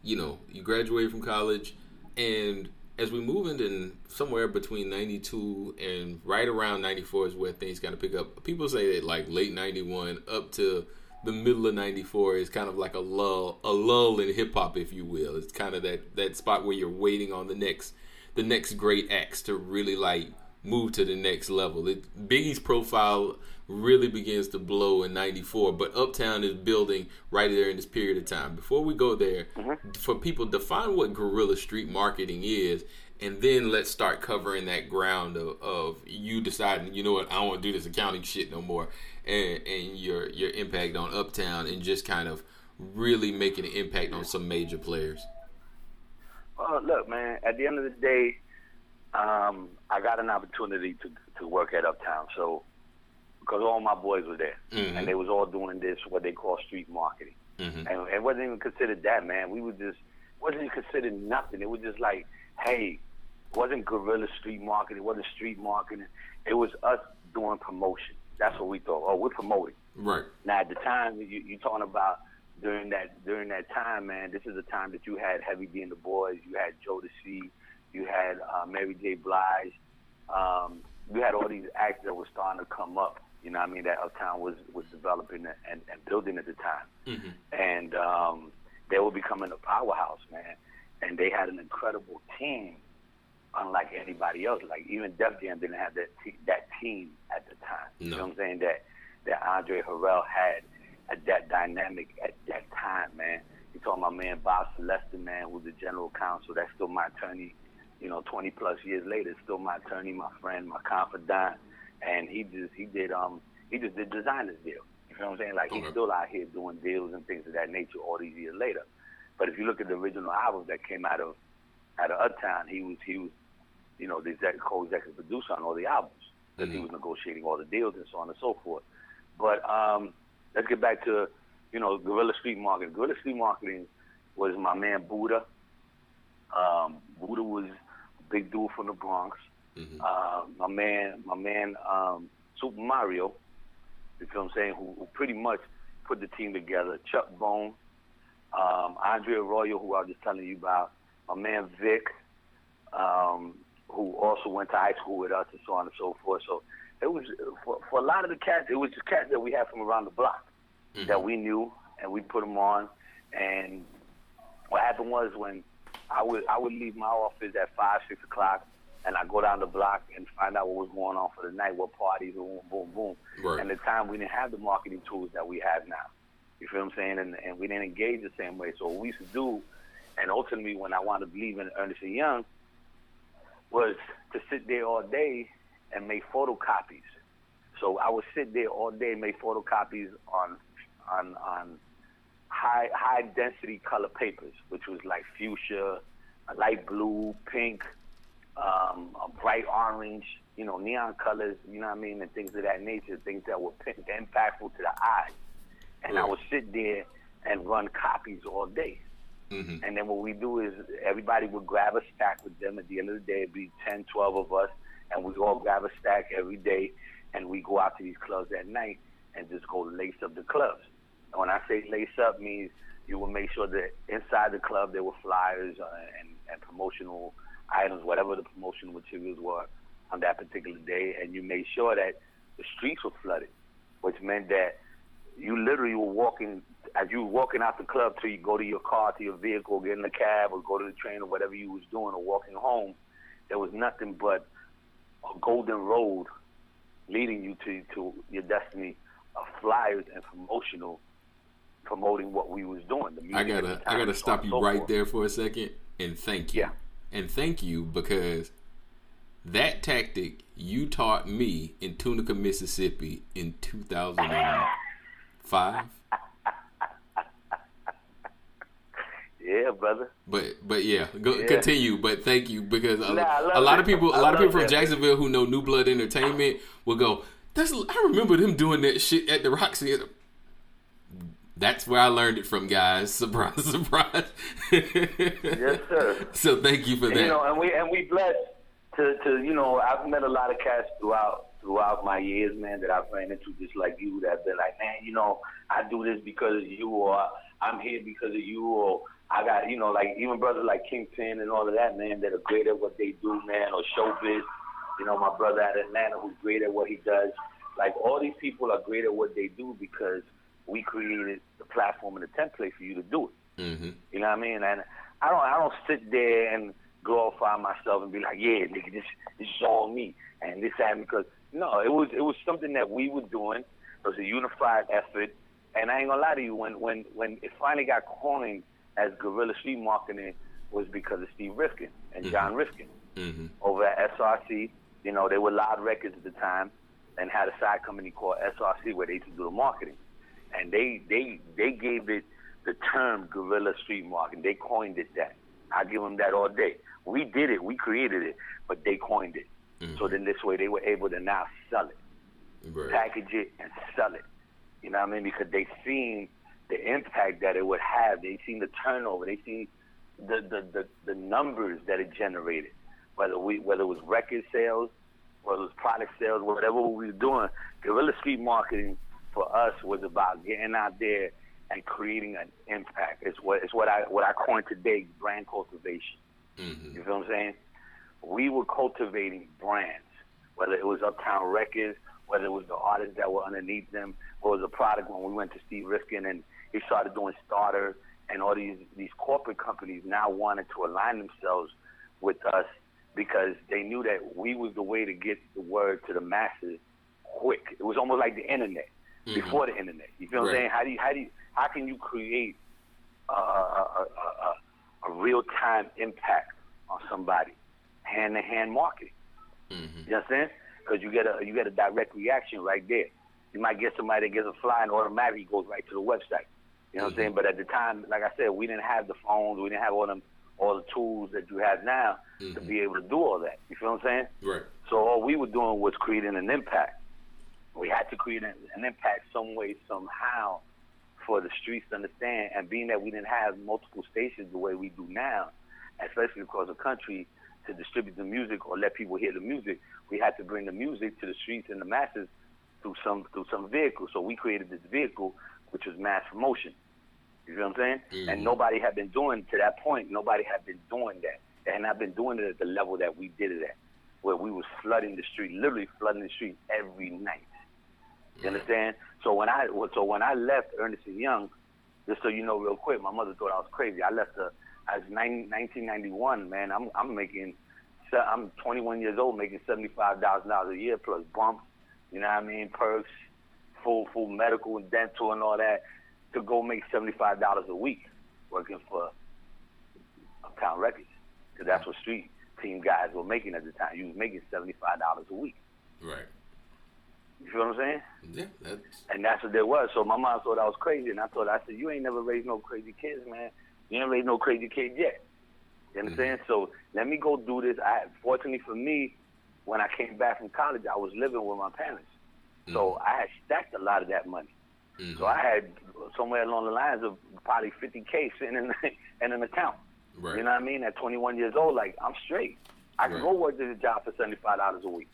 you know, you graduated from college, and as we move into somewhere between 92 and right around 94 is where things kind of pick up. People say that like late 91 up to the middle of 94 is kind of like a lull, a lull in hip hop, if you will. It's kind of that, that spot where you're waiting on the next, the next great acts to really like move to the next level. It, Biggie's profile really begins to blow in 94, but Uptown is building right there in this period of time. Before we go there, for people, define what guerrilla street marketing is, and then let's start covering that ground of, of you deciding, you know what, I don't want to do this accounting shit no more, and, and your your impact on Uptown, and just kind of really making an impact on some major players. Well, look, man. At the end of the day, um, I got an opportunity to to work at Uptown. So because all my boys were there, Mhm. and they was all doing this what they call street marketing. Mhm. and it wasn't even considered that, man. We were just wasn't even considered nothing. It was just like, hey, it wasn't guerrilla street marketing. It wasn't street marketing. It was us doing promotion. That's what we thought. Oh, we're promoting. Right. Now at the time you you talking about during that during that time, man, this is the time that you had Heavy D and the Boyz, you had Joe the C, you had uh, Mary J. Blige, um, you had all these acts that were starting to come up. You know, what I mean that Uptown was was developing and, and building at the time, hmm and um, they were becoming a powerhouse, man. And they had an incredible team, unlike anybody else. Like even Def Jam didn't have that te- that team at the time. You know what I'm saying? That that Andre Harrell had at that dynamic at that time, man. You talking about man Bob Celeste, man, who's the general counsel. That's still my attorney. You know, 20 plus years later, still my attorney, my friend, my confidant, and he just he did um he just did designers deal. You know what I'm saying? Like he's still out here doing deals and things of that nature all these years later. But if you look at the original albums that came out of out of Uptown, he was he was you know the exec, co-executive producer on all the albums because he Mhm. was negotiating all the deals and so on and so forth. But um, let's get back to you know guerrilla street marketing. Guerrilla street marketing was my man Buddha. Um, Buddha was a big dude from the Bronx. Hmm Uh, my man, my man um, Super Mario. You feel what I'm saying? Who, who pretty much put the team together. Chuck Bone, um, Andre Arroyo, who I was just telling you about. My man Vic, um, who also went to high school with us, and so on and so forth. So it was for, for a lot of the cats. It was just cats that we had from around the block Mhm. that we knew, and we put them on. And what happened was when I would I would leave my office at five six o'clock, and I go down the block and find out what was going on for the night, what parties, boom, boom, boom. Right. And the time we didn't have the marketing tools that we have now. You feel what I'm saying? And and we didn't engage the same way. So what we used to do, and ultimately when I wound up leaving Ernest and Young, was to sit there all day and make photocopies. So I would sit there all day and make photocopies on on on high high density color papers, which was like fuchsia, light blue, pink, um, a bright orange, you know, neon colors, you know what I mean, and things of that nature, things that were impactful to the eye. And I would sit there and run copies all day. Mhm. And then what we do is everybody would grab a stack with them. At the end of the day, it'd be 10, 12 of us, and we all grab a stack every day, and we go out to these clubs at night and just go lace up the clubs. And when I say lace up, means you will make sure that inside the club there were flyers uh, and, and promotional items, whatever the promotional materials were on that particular day, and you made sure that the streets were flooded, which meant that you literally were walking as you were walking out the club till you go to your car, to your vehicle, get in the cab, or go to the train, or whatever you was doing, or walking home. There was nothing but a golden road leading you to to your destiny of flyers and promotional promoting what we was doing. The music I gotta I gotta stop you so right forth. there for a second and thank you. Yeah. And thank you because that tactic you taught me in Tunica, Mississippi in 2005. Yeah, brother. But but yeah, go Yeah. continue. But thank you because a, Nah, a lot of people, a I lot of people from. Jacksonville who know New Blood Entertainment will go. That's I remember them doing that shit at the Roxy. That's where I learned it from, guys. Surprise, surprise. Yes, sir. So thank you for And, that. you know, and we and we blessed to to you know I've met a lot of cats throughout throughout my years, man, that I've ran into just like you that been like, man, you know, I do this because of you, or I'm here because of you, or I got you know like even brothers like Kingpin and all of that, man, that are great at what they do, man, or Showbiz. You know, my brother of Atlanta who's great at what he does. Like all these people are great at what they do because we created the platform and the template for you to do it. hmm You know what I mean? And I don't I don't sit there and glorify myself and be like, yeah, nigga, this this is all me and this happened because no, it was it was something that we were doing. It was a unified effort. And I ain't gonna lie to you, when when when it finally got coined as guerrilla street marketing was because of Steve Rifkin and John Rifkin hmm over at SRC. You know, they were Loud Records at the time and had a side company called SRC where they used to do the marketing. And they they they gave it the term guerrilla street marketing. They coined it that. I give them that all day. We did it, we created it, but they coined it. Mm-hmm. So then this way they were able to now sell it Right. package it and sell it. You know what I mean? Because they seen the impact that it would have. They seen the turnover. They seen the the, the, the numbers that it generated. Whether we whether it was record sales, whether it was product sales, whatever we were doing, guerrilla street marketing for us was about getting out there and creating an impact. It's what it's what I what I coined today brand cultivation. hmm You feel what I'm saying? We were cultivating brands, whether it was Uptown Records, whether it was the artists that were underneath them, or it was a product when we went to Steve Rifkin and he started doing Starter, and all these these corporate companies now wanted to align themselves with us because they knew that we was the way to get the word to the masses quick. It was almost like the internet Mm-hmm. before the internet. You feel what I'm saying? How do you how do you, how can you create a, a, a, a, a real time impact on somebody, hand to hand marketing. hmm You understand? Because you get a you get a direct reaction right there. You might get somebody that gets a fly and automatically goes right to the website. You know what I'm saying? Mm-hmm. But at the time, like I said, we didn't have the phones, we didn't have all them all the tools that you have now to mm-hmm. be able to do all that. You feel what I'm saying? Right. So all we were doing was creating an impact. We had to create an, an impact some way, somehow, for the streets to understand. And being that we didn't have multiple stations the way we do now, especially across the country, to distribute the music or let people hear the music, we had to bring the music to the streets and the masses through some through some vehicle. So we created this vehicle, which was mass promotion. You feel what I'm saying? Mm-hmm. And nobody had been doing to that point. Nobody had been doing that. They had not been doing it at the level that we did it at, where we was flooding the street, literally flooding the street every night. You understand? So when I so when I left Ernest and Young, just so you know real quick, my mother thought I was crazy. I left the I was 1991, man. I'm I'm making I'm 21 years old, making seventy-five thousand dollars a year plus bumps. You know what I mean? Perks, full full medical and dental and all that, to go make seventy-five dollars a week working for Uptown Records, because that's what street team guys were making at the time. You was making seventy-five dollars a week. Right. You feel what I'm saying? Yeah. That's And that's what there was. So my mom thought I was crazy, and I thought I said, "You ain't never raised no crazy kids, man. You ain't raised no crazy kids yet." You understand? Mm-hmm. So let me go do this. I fortunately for me, when I came back from college, I was living with my parents, so mm-hmm. I had stacked a lot of that money. Mm-hmm. So I had somewhere along the lines of probably 50k sitting in, in an account. right. You know what I mean? At 21 years old, like I'm straight. I can Right. go work this job for 75 dollars a week.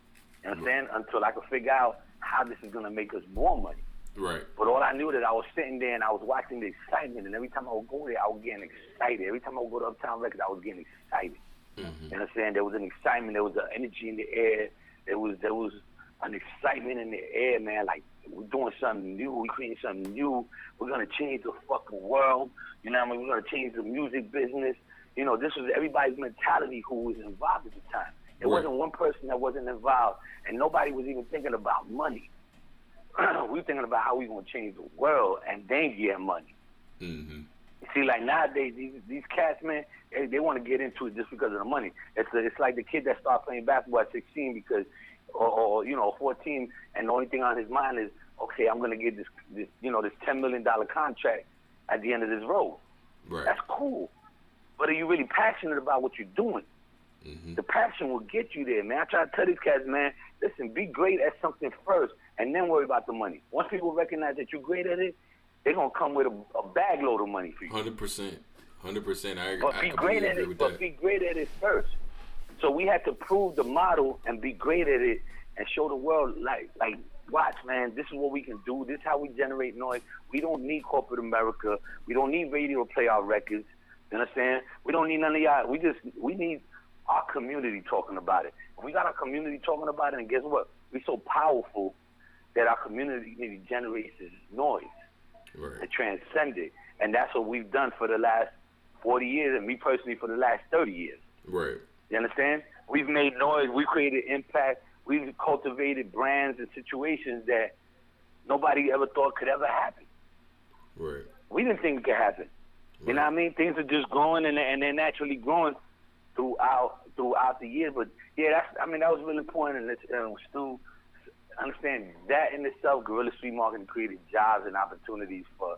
You know what I'm saying? Until I could figure out how this is gonna make us more money. Right. But all I knew that I was sitting there and I was watching the excitement, and every time I would go there, I was getting excited. Every time I would go to Uptown Records, I was getting excited. Mm-hmm. You saying? There was an excitement. There was an energy in the air. There was there was an excitement in the air, man. Like we're doing something new. We're creating something new. We're gonna change the fucking world. You know what I mean? We're gonna change the music business. You know, this was everybody's mentality who was involved at the time. It Right. wasn't one person that wasn't involved, and nobody was even thinking about money. we were thinking about how we gonna change the world and then get money. Mm-hmm. You see, like nowadays, these these cats, man, they, they want to get into it just because of the money. It's a, it's like the kid that started playing basketball at 16 because, or, or you know, 14, and the only thing on his mind is, okay, I'm gonna get this, this you know, this 10 million dollar contract at the end of this road. Right. That's cool, but are you really passionate about what you're doing? Mm-hmm. The passion will get you there, man. I try to tell these cats, man, listen, be great at something first, and then worry about the money. Once people recognize that you're great at it, they're gonna come with a, a bag load of money for you. Hundred percent. Hundred percent. I agree. But I be great at it. But that. be great at it first. So we had to prove the model and be great at it and show the world like like watch man, this is what we can do. This is how we generate noise. We don't need corporate America. We don't need radio to play our records. You understand? We don't need none of y'all. We just we need our community talking about it. If we got our community talking about it, and guess what? We're so powerful that our community generates this noise Right. and transcend it. And that's what we've done for the last 40 years, and me personally for the last 30 years. Right. You understand? We've made noise, we've created impact, we've cultivated brands and situations that nobody ever thought could ever happen. Right. We didn't think it could happen. You know what I mean? Things are just growing, and, and they're naturally growing throughout throughout the year. But yeah, that's I mean that was really important. And uh, Stu, understand that in itself, Guerrilla Street Marketing created jobs and opportunities for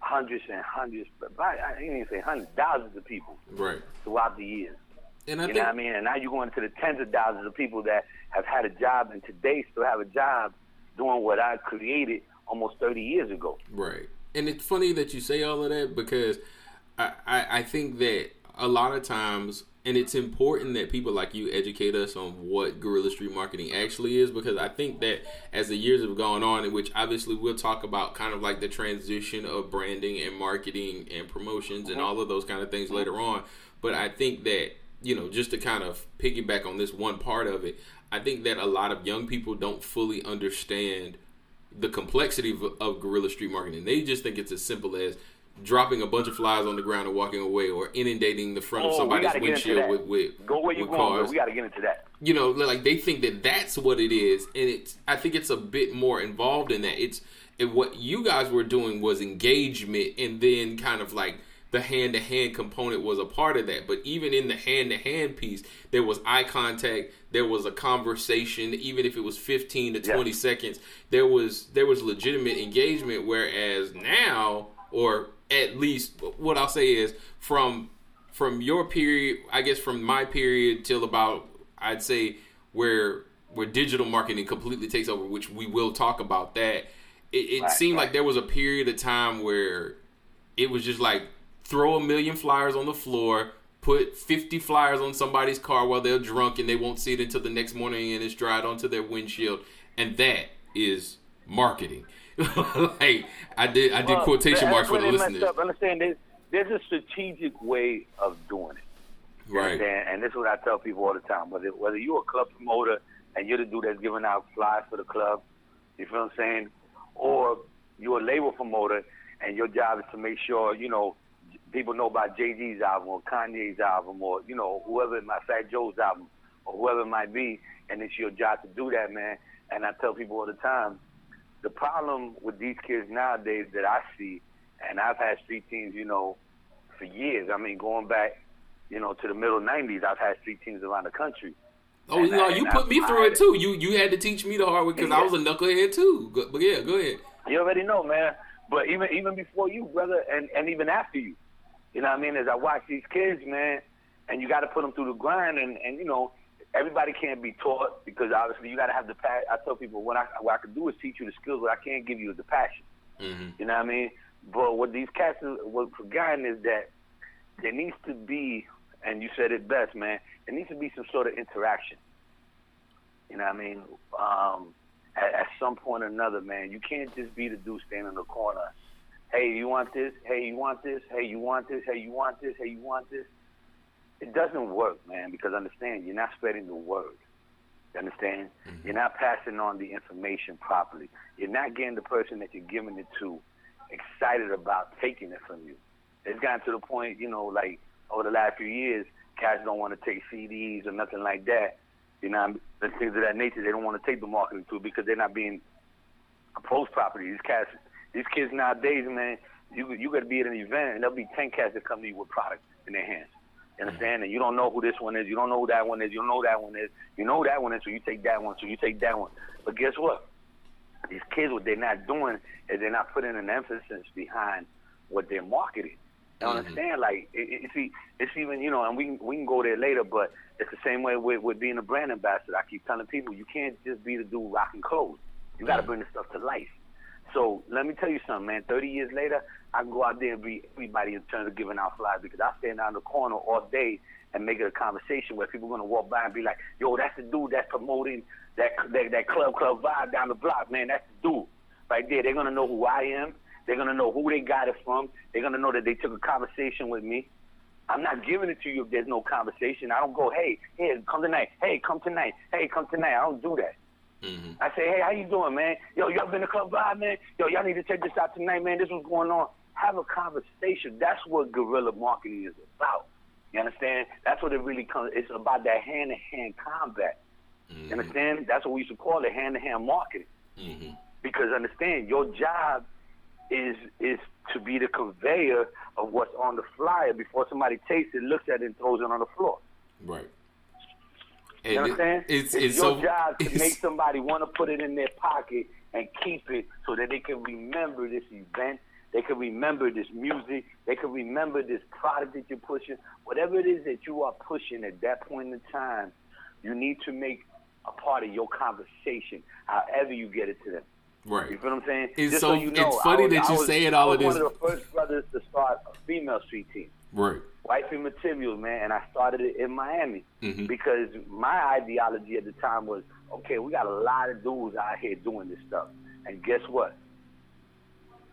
hundreds and hundreds, but I I didn't even say hundreds, thousands of people Right. throughout the years. And I You think know what I mean? And now you're going to the tens of thousands of people that have had a job and today still have a job doing what I created almost 30 years ago. Right. And it's funny that you say all of that because I, I, I think that a lot of times, and it's important that people like you educate us on what guerrilla street marketing actually is because I think that as the years have gone on, in which obviously we'll talk about kind of like the transition of branding and marketing and promotions and uh-huh. all of those kind of things uh-huh. later on. But I think that, you know, just to kind of piggyback on this one part of it, I think that a lot of young people don't fully understand the complexity of, of guerrilla street marketing. They just think it's as simple as dropping a bunch of flies on the ground and walking away, or inundating the front of Oh, we somebody's gotta get into windshield with with, Go where with going, cars. we got to get into that. you know, like they think that that's what it is, and it's. I think it's a bit more involved in that. It's and what you guys were doing was engagement, and then kind of like the hand to hand component was a part of that. But even in the hand to hand piece, there was eye contact, there was a conversation, even if it was fifteen to Yeah. twenty seconds, there was there was legitimate engagement. Whereas now, or at least what I'll say is from from your period, I guess from my period till about I'd say where where digital marketing completely takes over, which we will talk about that. It, it Right, seemed right. like there was a period of time where it was just like throw a million flyers on the floor, put 50 flyers on somebody's car while they're drunk and they won't see it until the next morning and it's dried onto their windshield. And that is marketing. like I did I did Well, quotation marks for the listeners. Up. Understand, there's, there's a strategic way of doing it. Right. And this is what I tell people all the time. Whether whether you're a club promoter and you're the dude that's giving out flyers for the club, you feel what I'm saying? Or you're a label promoter and your job is to make sure, you know, people know about Jay Z's album or Kanye's album or, you know, whoever my Fat Joe's album. or whoever it might be, and it's your job to do that, man. And I tell people all the time, the problem with these kids nowadays that I see, and I've had street teams, you know, for years. I mean, going back, you know, to the middle '90s, I've had street teams around the country. Oh, you know, you put me through it too. You you had to teach me the hard way because yeah. I was a knucklehead too. But yeah, go ahead. You already know, man. But even even before you, brother, and and even after you, you know what I mean? As I watch these kids, man, and you got to put them through the grind, and and you know, everybody can't be taught because obviously you got to have the passion. I tell people what I what I can do is teach you the skills, what I can't give you is the passion. Mm-hmm. You know what I mean? But what these cats what forgotten is that there needs to be, and you said it best, man. There needs to be some sort of interaction. You know what I mean? Um, at, at some point or another, man, you can't just be the dude standing in the corner. Hey, you want this? Hey, you want this? Hey, you want this? Hey, you want this? Hey, you want this? It doesn't work, man, because understand, you're not spreading the word. You understand? Mm-hmm. You're not passing on the information properly. You're not getting the person that you're giving it to excited about taking it from you. It's gotten to the point, you know, like over the last few years, cats don't want to take CDs or nothing like that. You know, the things of that nature. They don't want to take the marketing to because they're not being approached properly. These cats, these kids nowadays, man, you you got to be at an event and there'll be ten cats that come to you with product in their hands. You understand? And you don't know who this one is. You don't know who that one is. You don't know that one is. You know that one is, so you take that one. So you take that one. But guess what? These kids, what they're not doing is they're not putting an emphasis behind what they're marketing. You mm-hmm. understand? Like, it, it, see, it's even you know, and we we can go there later, but it's the same way with, with being a brand ambassador. I keep telling people you can't just be the dude rocking clothes. You got to mm-hmm. bring the stuff to life. So let me tell you something, man. Thirty years later, I can go out there and be everybody in terms of giving out flyers because I stand out in the corner all day and make it a conversation where people are gonna walk by and be like, "Yo, that's the dude that's promoting that that, that club club vibe down the block, man. That's the dude right there. They're gonna know who I am. They're gonna know who they got it from. They're gonna know that they took a conversation with me. I'm not giving it to you if there's no conversation. I don't go, hey, here, come tonight. Hey, come tonight. Hey, come tonight. I don't do that. Mm-hmm. I say, hey, how you doing, man? Yo, y'all been to Club Vibe, man? Yo, y'all need to check this out tonight, man. This was going on have a conversation. That's what guerrilla marketing is about. You understand? That's what it really comes. It's about that hand to hand combat. Mm-hmm. You understand? That's what we used to call it, hand to hand marketing. Mm-hmm. Because understand, your job is is to be the conveyor of what's on the flyer before somebody takes it, looks at it, and throws it on the floor. Right. And you understand? It's, it's, it's your so, job to make somebody want to put it in their pocket and keep it so that they can remember this event they could remember this music. They could remember this product that you're pushing. Whatever it is that you are pushing at that point in time, you need to make a part of your conversation, however you get it to them. Right. You feel what I'm saying? It's Just so, so you know, it's funny was, that you say it all of this. I was one of the first brothers to start a female street team. Right. Wifey Materials, man, and I started it in Miami mm-hmm. because my ideology at the time was, okay, we got a lot of dudes out here doing this stuff, and guess what?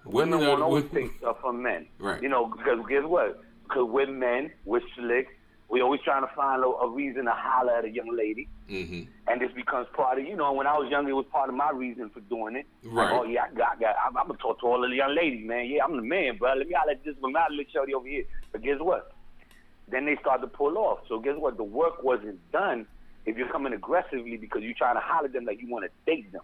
Women, women won't always take stuff from men. Right. You know, because guess what? Because we're men, we're slick. We always trying to find a, a reason to holler at a young lady, mm-hmm. and this becomes part of you know. When I was younger, it was part of my reason for doing it. Right. Like, oh yeah, I got, I got. I'm, I'm gonna talk to all of the young ladies, man. Yeah, I'm the man, bro. Let me holler at this one. Let me shorty over here. But guess what? Then they start to pull off. So guess what? The work wasn't done if you're coming aggressively because you're trying to holler at them like you want to date them.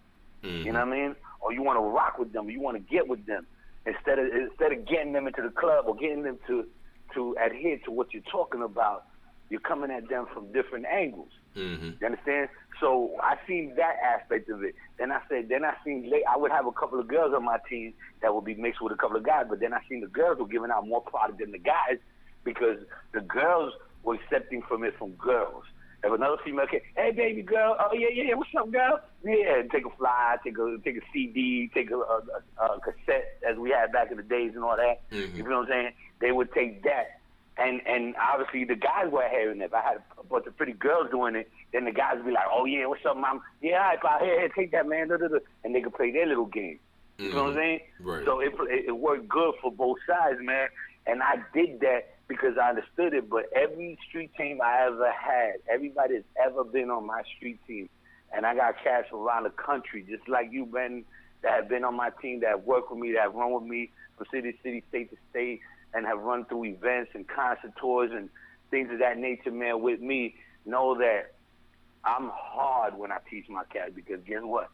Mm-hmm. You know what I mean? Or you want to rock with them, or you want to get with them instead of instead of getting them into the club or getting them to to adhere to what you're talking about, you're coming at them from different angles. Mm-hmm. You understand? So I seen that aspect of it. Then I said, then I seen late. I would have a couple of girls on my team that would be mixed with a couple of guys, but then I seen the girls were giving out more product than the guys because the girls were accepting from it from girls. If another female came, hey baby girl, oh yeah yeah yeah, what's up girl? Yeah, take a fly, take a take a CD, take a, a, a cassette as we had back in the days and all that. Mm-hmm. You know what I'm saying? They would take that, and and obviously the guys were having it. If I had a bunch of pretty girls doing it, then the guys would be like, oh yeah, what's up, mom? Yeah, if I here, here, take that man, da, da, da. and they could play their little game. You mm-hmm. know what I'm mm-hmm. saying? Right. So it, it it worked good for both sides, man. And I did that because I understood it. But every street team I ever had, everybody that's ever been on my street team, and I got cats around the country, just like you, Ben, that have been on my team, that have worked with me, that have run with me from city to city, state to state, and have run through events and concert tours and things of that nature, man, with me, know that I'm hard when I teach my cats because guess what?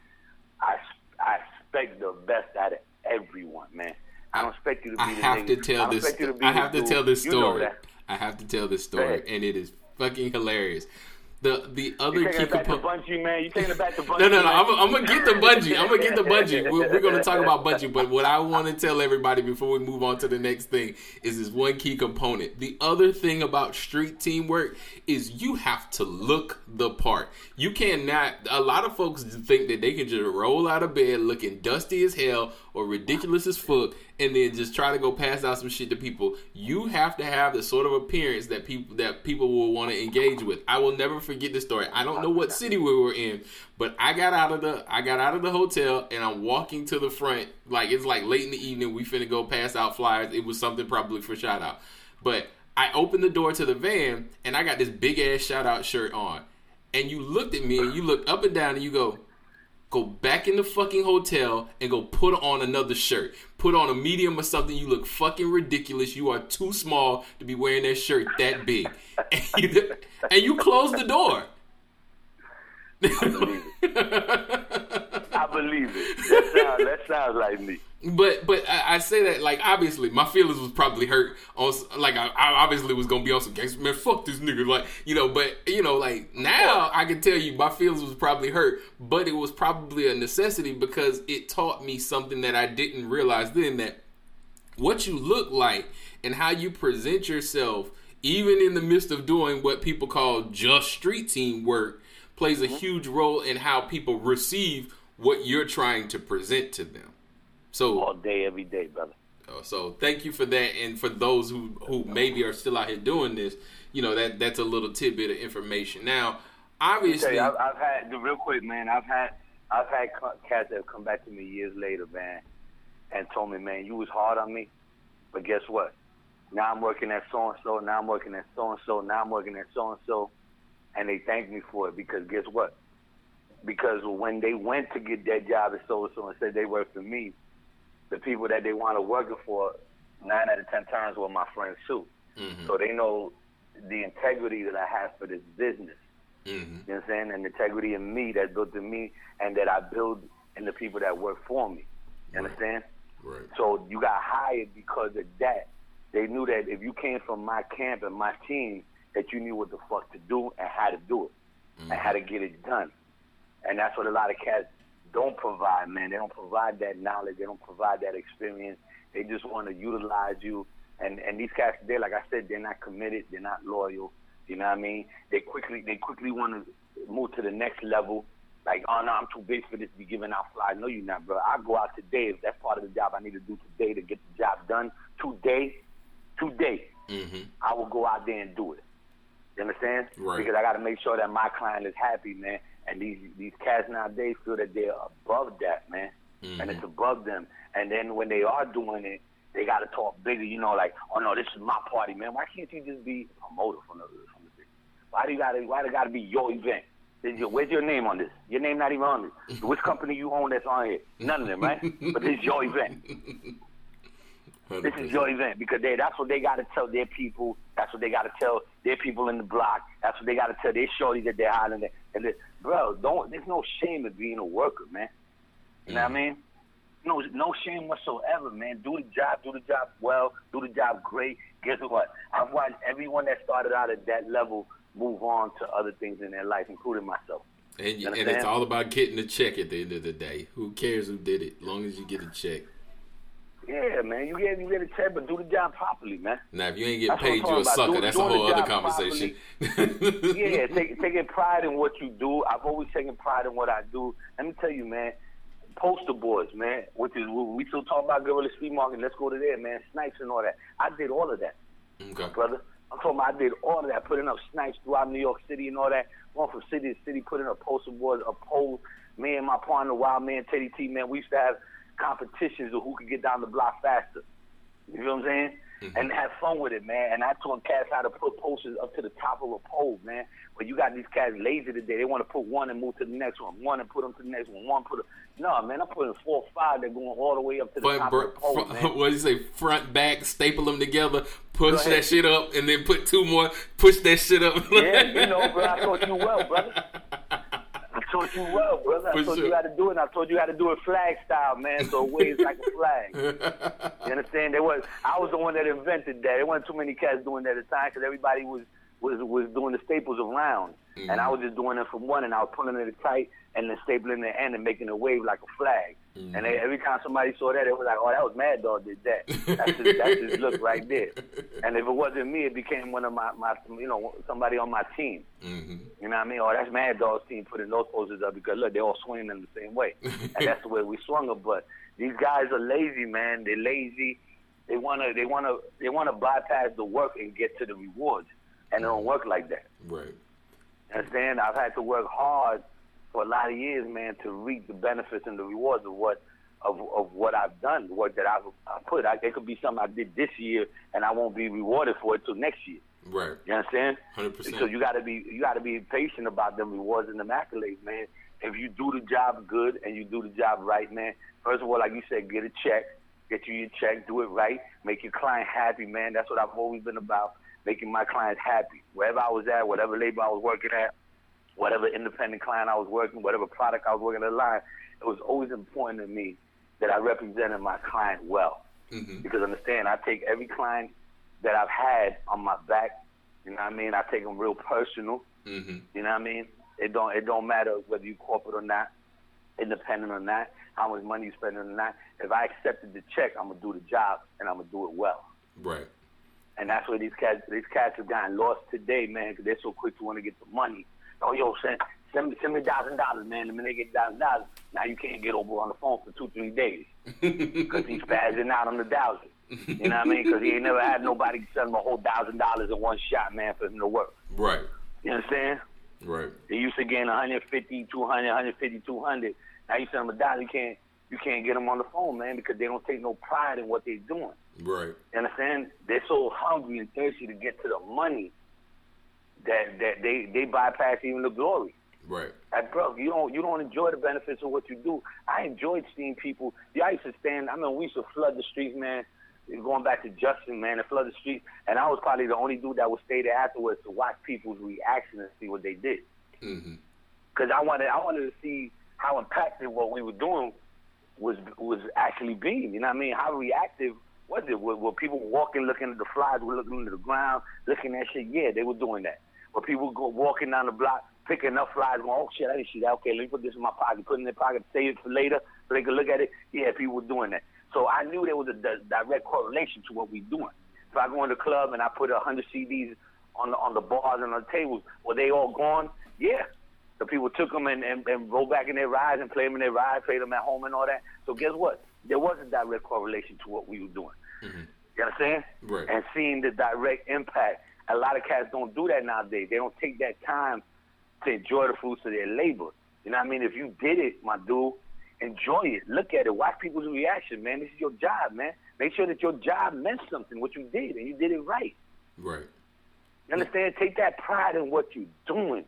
I I expect the best out of everyone, man. I don't expect you to be. I have nigga. to tell I this. to I have to dude. tell this You know story. I have to tell this story, and it is fucking hilarious. The the other You key taking it back to component. bungee, man. You taking it back to bungee? No, no, no. I'm, I'm gonna get the bungee. I'm gonna get the bungee. We're, we're gonna talk about bungee. But what I want to tell everybody before we move on to the next thing is this one key component. The other thing about street teamwork is you have to look the part. You cannot. A lot of folks think that they can just roll out of bed looking dusty as hell or ridiculous as fuck, and then just try to go pass out some shit to people. You have to have the sort of appearance that people that people will want to engage with. I will never forget this story. I don't know what city we were in, but I got out of the I got out of the hotel and I'm walking to the front. Like it's like late in the evening. We finna go pass out flyers. It was something probably for shout out, but I opened the door to the van and I got this big ass shout out shirt on. And you looked at me and you looked up and down and you go, go back in the fucking hotel and go put on another shirt. Put on a medium or something. You look fucking ridiculous. You are too small to be wearing that shirt that big. And you, and you close the door. I believe it. That sounds, that sounds like me. But but I, I say that like obviously my feelings was probably hurt on like I, I obviously was gonna be on some gangster man fuck this nigga like you know but you know like now I can tell you my feelings was probably hurt but it was probably a necessity because it taught me something that I didn't realize then that what you look like and how you present yourself even in the midst of doing what people call just street team work plays a mm-hmm. huge role in how people receive what you're trying to present to them so All day, every day, brother. uh, So thank you for that, and for those who who maybe are still out here doing this, you know that that's a little tidbit of information. Now, obviously, you, I've, I've had the real quick, man. I've had I've had cats that have come back to me years later, man, and told me, man, you was hard on me, but guess what? Now I'm working at so and so. Now I'm working at so and so. Now I'm working at so and so, and they thank me for it because guess what? Because when they went to get that job at so and so and said they worked for me, the people that they wanted working for, nine out of ten times were my friends too. Mhm. So they know the integrity that I have for this business. Mhm. You know what I'm saying? And integrity in me that built in me and that I build in the people that work for me. You understand? right, So you got hired because of that. They knew that if you came from my camp and my team, that you knew what the fuck to do and how to do it and how to get it done. And that's what a lot of cats don't provide, man. They don't provide that knowledge. They don't provide that experience. They just want to utilize you. And and these guys, they like I said, they're not committed. They're not loyal. You know what I mean? They quickly they quickly want to move to the next level. Like, oh no, I'm too big for this to be giving out flyers. No, you're not, bro. I go out today if that's part of the job I need to do today to get the job done. Today, today, hmm I will go out there and do it. You understand? Right. Because I got to make sure that my client is happy, man. And these these cats nowadays feel that they're above that, man, and mm-hmm. it's above them. And then when they are doing it, they got to talk bigger. You know, like, oh no, this is my party, man. Why can't you just be a promoter from the from the thing? Why do you got to? Why it got to be your event? Your, where's your name on this? Your name not even on this. Which company you own that's on here? None of them, right? But this is your event. This is your event because they that's what they got to tell their people. That's what they got to tell their people in the block. That's what they got to tell their shorties that they're hiring. And bro, don't. There's no shame in being a worker, man. You know what I mm-hmm. mean? No, no shame whatsoever, man. Do the job, do the job well, do the job great. Guess what? I've watched everyone that started out at that level move on to other things in their life, including myself. and You and it's all about getting the check at the end of the day. Who cares who did it, long as you get a check. Yeah, man. You get you get a check, but do the job properly, man. Now, if you ain't getting paid, you a sucker. Doing- That's a whole other conversation. yeah, take, taking pride in what you do. I've always taken pride in what I do. Let me tell you, man, poster boards, man, which is we still talk about Guerrilla Street Market. Let's go to there, man. Snipes and all that. I did all of that, okay. brother. I'm talking about I did all of that, putting up snipes throughout New York City and all that. Going from city to city, putting up poster boards, a pole. Me and my partner, Wild Man, Teddy T, man, we used to have competitions of who could get down the block faster. You know what I'm saying? mm-hmm. and have fun with it, man. And I taught cats how to put posters up to the top of a pole, man. But you got these cats lazy today. They want to put one and move to the next one, one and put them to the next one, one put. A, no, man, I'm putting four or five. They're going all the way up to the top br- of the pole, fr- man. What do you say? Front, back, staple them together, push that shit up, and then put two more. Push that shit up. yeah, you know, bro. I taught you well, brother. I taught you well, brother. I told sure. you how to do it. I told you how to do it flag style, man. So it waves like a flag. you understand? There was I was the one that invented that. There wasn't too many cats doing that at the time because everybody was was was doing the staples around, mm-hmm. and I was just doing it from one, and I was pulling it tight and then stapling the end and making a wave like a flag. Mm-hmm. And they, every time somebody saw that, it was like, "Oh, that was Mad Dog did that." That's his, that's his look right there. And if it wasn't me, it became one of my, my you know, somebody on my team. Mm-hmm. You know what I mean? Oh, that's Mad Dog's team putting those poses up because look, they're all swinging in the same way, and that's the way we swung them. But these guys are lazy, man. They're lazy. They wanna, they wanna, they wanna bypass the work and get to the rewards, and it don't work like that. Right. Understand? I've had to work hard for a lot of years, man, to reap the benefits and the rewards of what of of what I've done, the work that I've I put. I, it could be something I did this year, and I won't be rewarded for it till next year. Right. You understand? Hundred percent. So you got to be you got to be patient about them rewards and the accolades, man. If you do the job good and you do the job right, man. First of all, like you said, get a check, get you your check, do it right, make your client happy, man. That's what I've always been about, making my clients happy. Wherever I was at, whatever label I was working at, whatever independent client I was working, whatever product I was working in line, it was always important to me that I represented my client well. Mm-hmm. Because understand, I take every client that I've had on my back. You know what I mean? I take them real personal. Mm-hmm. You know what I mean? It don't it don't matter whether you corporate or not, independent or not, how much money you spending or not. If I accepted the check, I'm gonna do the job and I'm gonna do it well. Right. And that's where these cats these cats have gotten lost today, man, because they're so quick to want to get the money oh yo, send send me send me thousand dollars, man. The minute they get thousand dollars, now you can't get over on the phone for two three days because he's spazzing out on the thousand. You know what I mean? Because he ain't never had nobody send him a whole thousand dollars in one shot, man, for him to work. Right. You understand? Right. They used to get 150, 200, 150, 200. Now you send them a dollar, you can't you can't get them on the phone, man, because they don't take no pride in what they're doing. Right. You understand? They're so hungry and thirsty to get to the money that that they they bypass even the glory. Right. Like, bro, you don't you don't enjoy the benefits of what you do. I enjoyed seeing people. Yeah, I used to stand. I mean, we used to flood the streets, man. Going back to Justin, man, and flood the streets, and I was probably the only dude that would stay there afterwards to watch people's reaction and see what they did. Mm-hmm. Cause I wanted I wanted to see how impacted what we were doing was was actually being. You know what I mean? How reactive was it? Were, were people walking, looking at the flies, were looking into the ground, looking at shit? Yeah, they were doing that where people go walking down the block, picking up flies, going, oh shit, I didn't see that. Okay, let me put this in my pocket, put it in their pocket, save it for later so they can look at it. Yeah, people were doing that. So I knew there was a d- direct correlation to what we are doing. If I go in the club and I put hundred CDs on the on the bars and on the tables, were they all gone? Yeah. The people took them and, and, and rolled back in their rides and played them in their rides, played them at home and all that. So guess what? There was a direct correlation to what we were doing. Mm-hmm. You understand? Right. And seeing the direct impact a lot of cats don't do that nowadays. They don't take that time to enjoy the fruits of their labor. You know what I mean? If you did it, my dude, enjoy it. Look at it. Watch people's reaction, man. This is your job, man. Make sure that your job meant something, what you did, and you did it right. Right. You understand? Take that pride in what you're doing,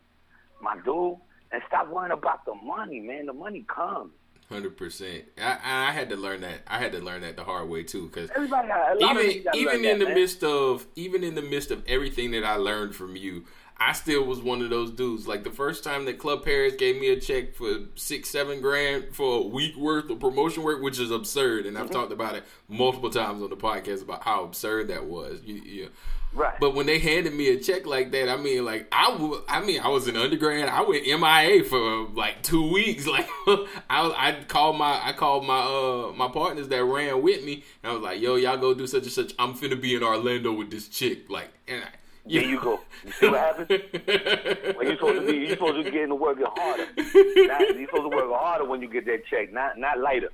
my dude, and stop worrying about the money, man. The money comes. Hundred percent. I, I had to learn that. I had to learn that the hard way too, because even even in that, the midst of even in the midst of everything that I learned from you, I still was one of those dudes. Like the first time that Club Paris gave me a check for six, seven grand for a week worth of promotion work, which is absurd, and I've mm-hmm. talked about it multiple times on the podcast about how absurd that was. You, you, Right. But when they handed me a check like that, I mean, like I, w- I mean, I was an undergrad. I went MIA for like two weeks. Like I, I called my, I called my, uh, my partners that ran with me, and I was like, "Yo, y'all go do such and such. I'm finna be in Orlando with this chick." Like, and I. There you go. You see what happens? when you supposed to be, you supposed to be getting to work harder. Not, you supposed to work harder when you get that check, not not lighter.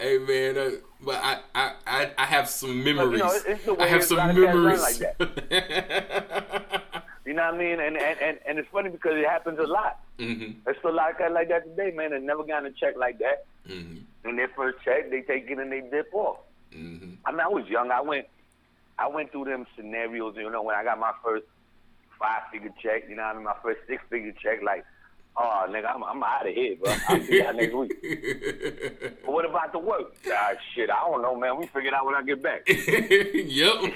Hey man, uh, but I, I, I, I have some memories. You know, I have some memories. Like that. you know what I mean? And, and and and it's funny because it happens a lot. Mm-hmm. There's still a lot of guys like that today, man. They never gotten a check like that. Mm-hmm. And their first check, they take it and they dip off. Mm-hmm. I mean, I was young. I went I went through them scenarios. You know, when I got my first five figure check, you know, what I mean, my first six figure check, like, oh, nigga, I'm, I'm out of here, bro. I'll see y'all next week. But what about the work? Ah, shit, I don't know, man. We figure it out when I get back. yep.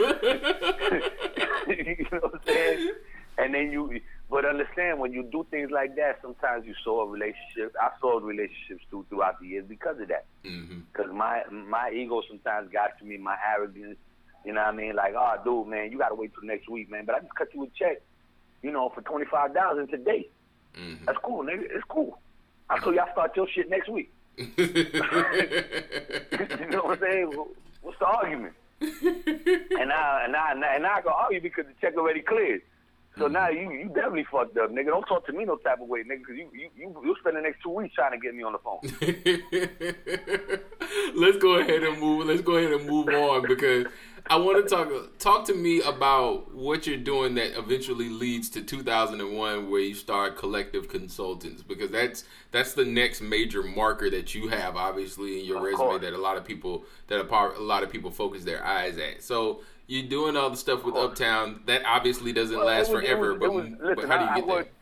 you know what I'm saying? And then you, but understand when you do things like that, sometimes you saw a relationship. I saw relationships through throughout the years because of that. hmm Because my my ego sometimes got to me, my arrogance. You know what I mean? Like, oh, dude, man, you got to wait till next week, man. But I just cut you a check, you know, for twenty five dollars today. hmm That's cool, nigga. It's cool. I told y'all start your shit next week. you know what I'm saying? What's the argument? and now, and I and now, and now I can argue because the check already cleared. So now you you definitely fucked up, nigga. Don't talk to me no type of way, nigga, because you you you you spend the next two weeks trying to get me on the phone. Let's go ahead and move. Let's go ahead and move on because I want to talk. Talk to me about what you're doing that eventually leads to 2001, where you start Collective Consultants, because that's that's the next major marker that you have, obviously, in your Of resume course. that a lot of people that a, lot of people focus their eyes at. So. You're doing all the stuff with. Uptown. That obviously doesn't Well, last was- forever, was- but, was- but how do you I- get I there? worked-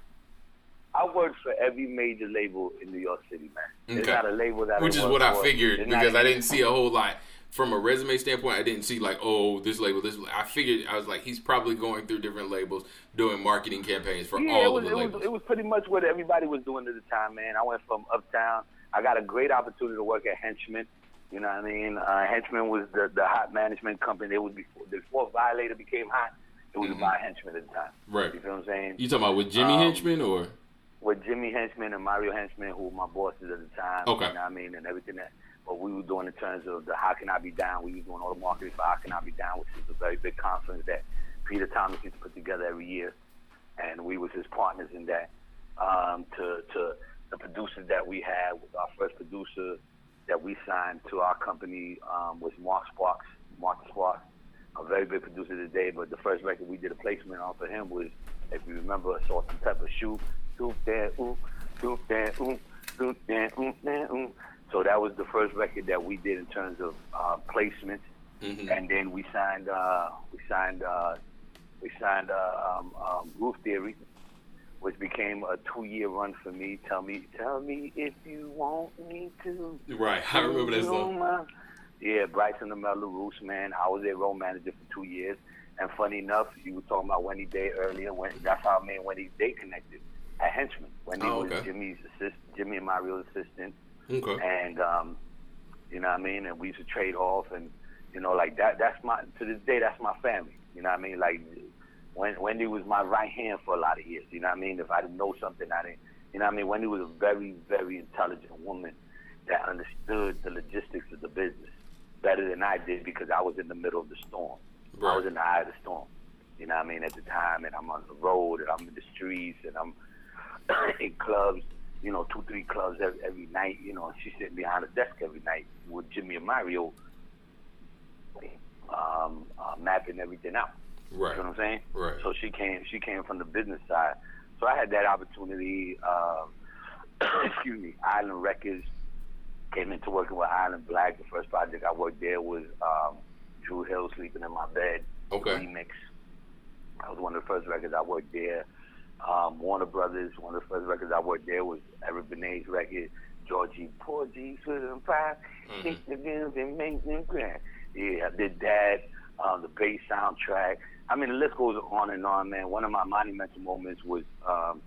I worked for every major label in New York City, man. There's Okay. not a label that Which is what I figured There's because I didn't see a whole lot from a resume standpoint. I didn't see like, oh, this label, this. Label. I figured I was like, he's probably going through different labels, doing marketing campaigns for Yeah, all it of the it labels. was it was pretty much what everybody was doing at the time, man. I went from Uptown. I got a great opportunity to work at Henchman. You know what I mean? Uh, Henchman was the the hot management company. It was before before Violator became hot. It was Mhm. about Henchman at the time. Right. You feel what I'm saying? You talking about with Jimmy Um, Henchman or? with Jimmy Henchman and Mario Henchman, who were my bosses at the time. Okay. You know what I mean? And everything that what we were doing in terms of the How Can I Be Down, we were doing all the marketing for How Can I Be Down, which is a very big conference that Peter Thomas used to put together every year. And we was his partners in that. Um, to to the producers that we had, our first producer that we signed to our company um, was Mark Sparks. Mark Sparks, a very big producer today, but the first record we did a placement on for him was, if you remember, Salt and Pepper Shoop, Doop there, ooh, doop there, ooh, doop there, ooh, there, ooh. So that was the first record that we did in terms of uh, placements, Mhm. and then we signed, uh, we signed, uh, we signed uh, um, um, Roof Theory, which became a two-year run for me. Tell me, tell me if you want me to. Right, I remember that song. know, Yeah, Bryson the Mellow Roots, man. I was their role manager for two years. And funny enough, you were talking about Wendy Day earlier. When, that's how me and Wendy Day connected at Henchman. Wendy Oh, was. Jimmy's assist, Jimmy and Mario's assistant. Okay. And, um, you know what I mean? And we used to trade off. And, you know, like that, that's my, to this day, that's my family. You know what I mean? Like, when, Wendy was my right hand for a lot of years. You know what I mean? If I didn't know something, I didn't. You know what I mean? Wendy was a very, very intelligent woman that understood the logistics of the business better than I did because I was in the middle of the storm. I was in the eye of the storm. You know what I mean? At the time, and I'm on the road, and I'm in the streets, and I'm in clubs. You know, two, three clubs every, every night. You know, she's sitting behind a desk every night with Jimmy and Mario, um, uh, mapping everything out. Right. You know what I'm saying? Right. So she came. She came from the business side. So I had that opportunity. Um, excuse me. Island Records came into working with Island Black. The first project I worked there was um, Dru Hill sleeping in my bed. Okay. Remix. That was one of the first records I worked there. Um, Warner Brothers. One of the first records I worked there was Eric Benet's record. Georgie Porgy, Southern Pie, Mhm. Hit the Bills and make them grand. Yeah, I did that. Um, the bass soundtrack. I mean, the list goes on and on, man. One of my monumental moments was, um,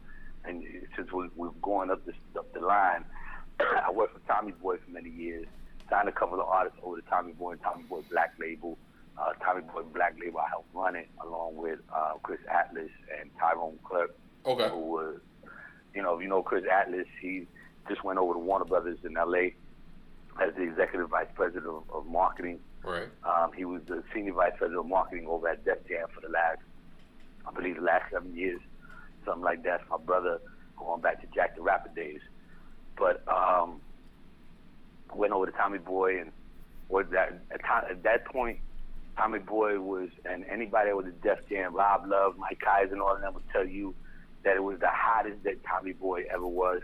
and since we, we're going up the, up the line, I worked for Tommy Boy for many years. Signed a couple of artists over to Tommy Boy and Tommy Boy Black Label. Uh, Tommy Boy Black Label, I helped run it along with uh, Chris Atlas and Tyrone Clark, Okay. who was, you know, you know Chris Atlas, he just went over to Warner Brothers in L.A. as the executive vice president of, of marketing. Right. Um, he was the senior vice president of marketing over at Def Jam for the last, I believe, the last seven years, something like that. My brother, going back to Jack the Rapper days. But um, went over to Tommy Boy and was that at, that point, Tommy Boy was, and anybody that was at Def Jam, Rob Love, Mike Kyser, and all of them would tell you that it was the hottest that Tommy Boy ever was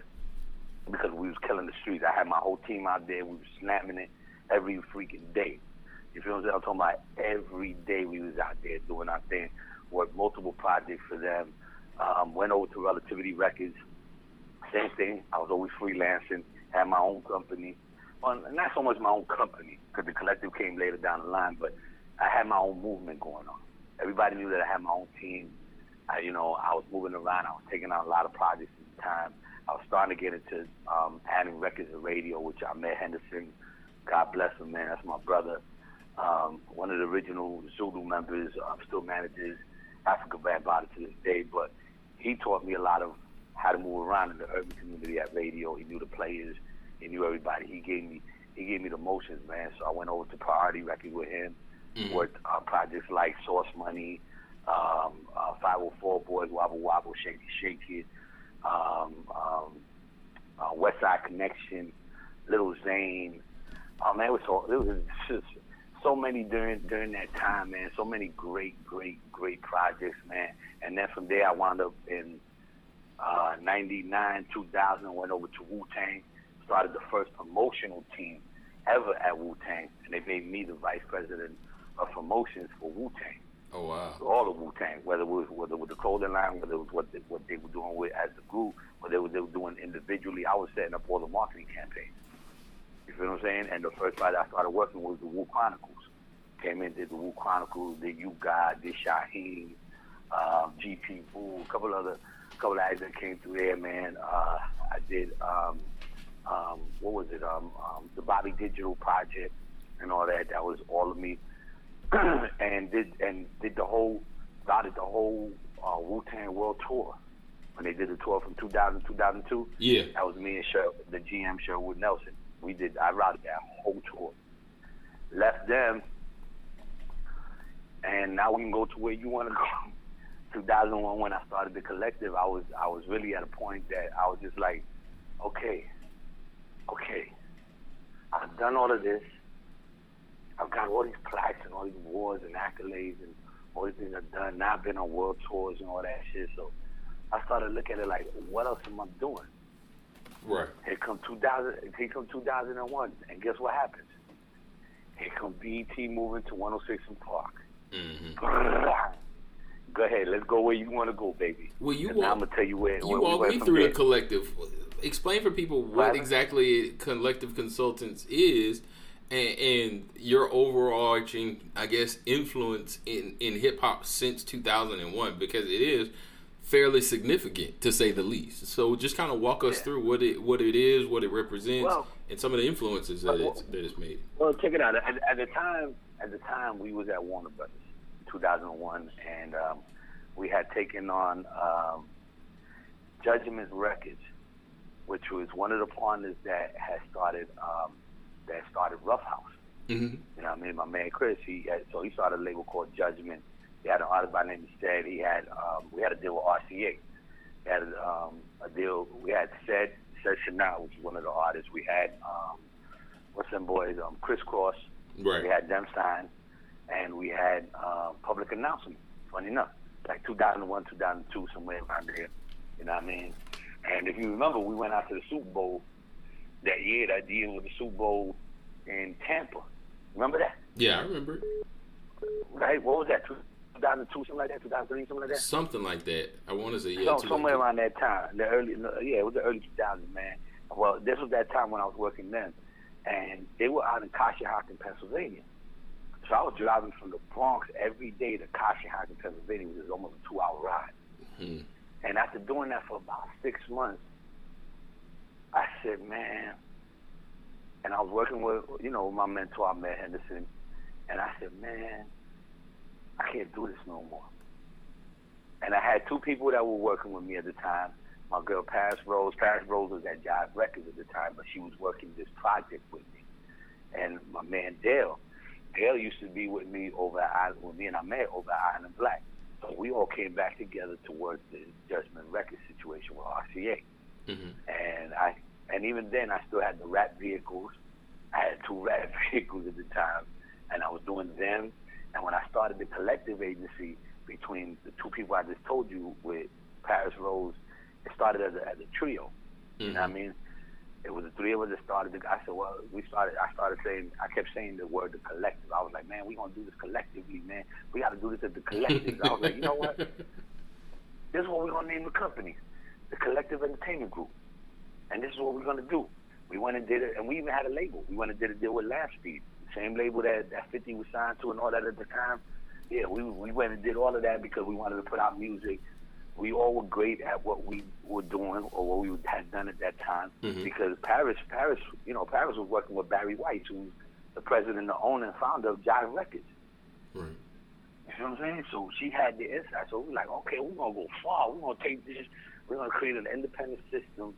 because we was killing the streets. I had my whole team out there. We were slamming it every freaking day. You feel what I'm saying? I'm talking about every day we was out there doing our thing. Worked multiple projects for them. Um, went over to Relativity Records. Same thing. I was always freelancing. Had my own company. Well, not so much my own company because the collective came later down the line, but I had my own movement going on. Everybody knew that I had my own team. I, you know, I was moving around. I was taking on a lot of projects at the time. I was starting to get into um, adding records and radio, which Ahmed Henderson. God bless him, man. That's my brother. Um, one of the original Zulu members, uh, still manages Afrika Bambaataa to this day. But he taught me a lot of how to move around in the urban community at radio. He knew the players. He knew everybody. He gave me he gave me the motions, man. So I went over to Priority Record with him. Mm-hmm. Worked on projects like Source Money, um, uh, 504 Boys, Wobble Wobble, Shake Shake It, um, um, uh, West Side Connection, Little Zane. Oh man, it was so it was just so many during during that time, man. So many great, great, great projects, man. And then from there, I wound up in uh, 99, 2000, went over to Wu Tang, started the first promotional team ever at Wu Tang, and they made me the vice president of promotions for Wu Tang. Oh wow! All of Wu Tang, whether it was whether it was the clothing line, whether it was what they, what they were doing with as the group, whether they were, they were doing individually, I was setting up all the marketing campaigns. You feel what I'm saying? And the first project I started working with was the Wu Chronicles. Came in, did the Wu Chronicles, did U-God, did Shyheim, um, GP Wu, a couple other, couple of acts that came through there, man. Uh, I did, um, um, what was it, um, um, the Bobby Digital Project and all that. That was all of me. and did and did the whole, started the whole uh, Wu Tang World Tour when they did the tour from 2000 to 2002. Yeah, that was me and Sher, the GM Sherwood Nelson. We did. I routed that whole tour. Left them, and now we can go to where you want to go. 2001, when I started the collective, I was I was really at a point that I was just like, okay, okay, I've done all of this. I've got all these plaques and all these awards and accolades and all these things I've done. Now I've been on world tours and all that shit. So I started looking at it like, what else am I doing? Right. Here come 2000. Here come 2001, and guess what happens? Here come BET moving to 106 and Park. Mm-hmm. Go ahead, let's go where you want to go, baby. Well, you walk, I'm gonna tell you where. You where walk we me through from the collective. Explain for people what Right. exactly collective consultants is, and, and your overarching, I guess, influence in in hip hop since 2001, because it is fairly significant to say the least. So just kind of walk us Yeah. through what it what it is, what it represents, Well- and some of the influences that Well, it's that it's made. Well, check it out. At, at the time, at the time, we was at Warner Brothers, 2001, and um, we had taken on um, Judgment Records, which was one of the partners that had started um, that started Ruffhouse. Mm-hmm. You know, what I mean, my man Chris, he had, so he started a label called Judgment. He had an artist by the name of Stead. He had um, we had a deal with RCA. We had um, a deal. We had Said Said Chanel, which is one of the artists. We had um, what's them boys? Um, Kris Kross. Right. We had them signed, and we had uh, public announcement. Funny enough, like 2001, 2002, somewhere around there. You know what I mean? And if you remember, we went out to the Super Bowl that year. That year with the Super Bowl in Tampa. Remember that? Yeah, I remember. Right? What was that? 2002, something like that. 2003, something like that. something like that. I want to say yeah, So, two- somewhere around that time, the early, yeah, it was the early 2000s, man. Well, this was that time when I was working then, and they were out in Conshohocken, Pennsylvania. So I was driving from the Bronx every day to Conshohocken, Pennsylvania, which is almost a two-hour ride. Hmm. And after doing that for about six months, I said, man, and I was working with, you know, my mentor, Ahmed Henderson, and I said, man, I can't do this no more. And I had two people that were working with me at the time. My girl Paris Rose. Paris Rose was at Jive Records at the time, but she was working this project with me. And my man Dale. Dale used to be with me over at Island, with me and I met over at Island Black. So we all came back together to work the Judgment Records situation with RCA. Mhm. And I and even then I still had the rap vehicles. I had two rap vehicles at the time and I was doing them and when I started the collective agency between the two people I just told you with Paris Rose, it started as a, as a trio. You know what I mean? it was the three of us that started. The, I said, well, we started. I started saying, I kept saying the word the collective. I was like, man, we gonna do this collectively, man. We got to do this at the collective. I was like, you know what? This is what we're gonna name the company, the Collective Entertainment Group, and this is what we're gonna do. We went and did it, and we even had a label. We went and did a deal with Speed, the same label that that 50 was signed to and all that at the time. Yeah, we we went and did all of that because we wanted to put out music. We all were great at what we were doing or what we had done at that time Mhm. because Paris, Paris, you know, Paris was working with Barry Weiss, who's the president, the owner, and founder of Jive Records. Right. You know what I'm saying? So she had the insight. So we're like, okay, we're gonna go far. We're gonna take this. We're gonna create an independent system,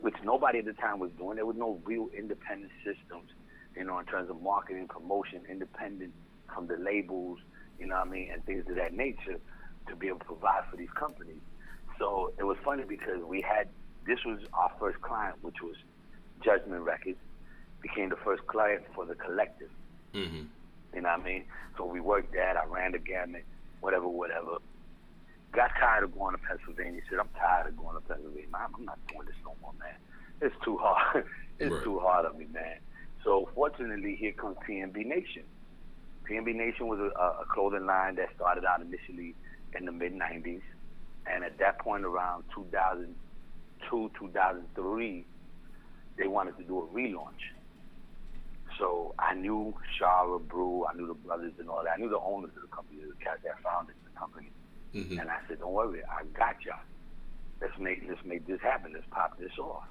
which nobody at the time was doing. There was no real independent systems, you know, in terms of marketing, promotion, independent from the labels, you know what I mean, and things of that nature, to be able to provide for these companies. So it was funny because we had this was our first client, which was Judgment Records, became the first client for the collective. Mm-hmm. You know what I mean? So we worked that. I ran the gamut, whatever, whatever. Got tired of going to Pennsylvania. Said, I'm tired of going to Pennsylvania. I'm, I'm not doing this no more, man. It's too hard. it's Right. too hard on me, man. So fortunately, here comes PNB Nation. PNB Nation was a, a clothing line that started out initially in the mid 90s. And at that point, around 2002, 2003, they wanted to do a relaunch. So I knew Shara Brew, I knew the brothers and all that. I knew the owners of the company, the cats that founded the company. Mm-hmm. And I said, Don't worry, I got y'all. Let's make let's make this happen. Let's pop this off.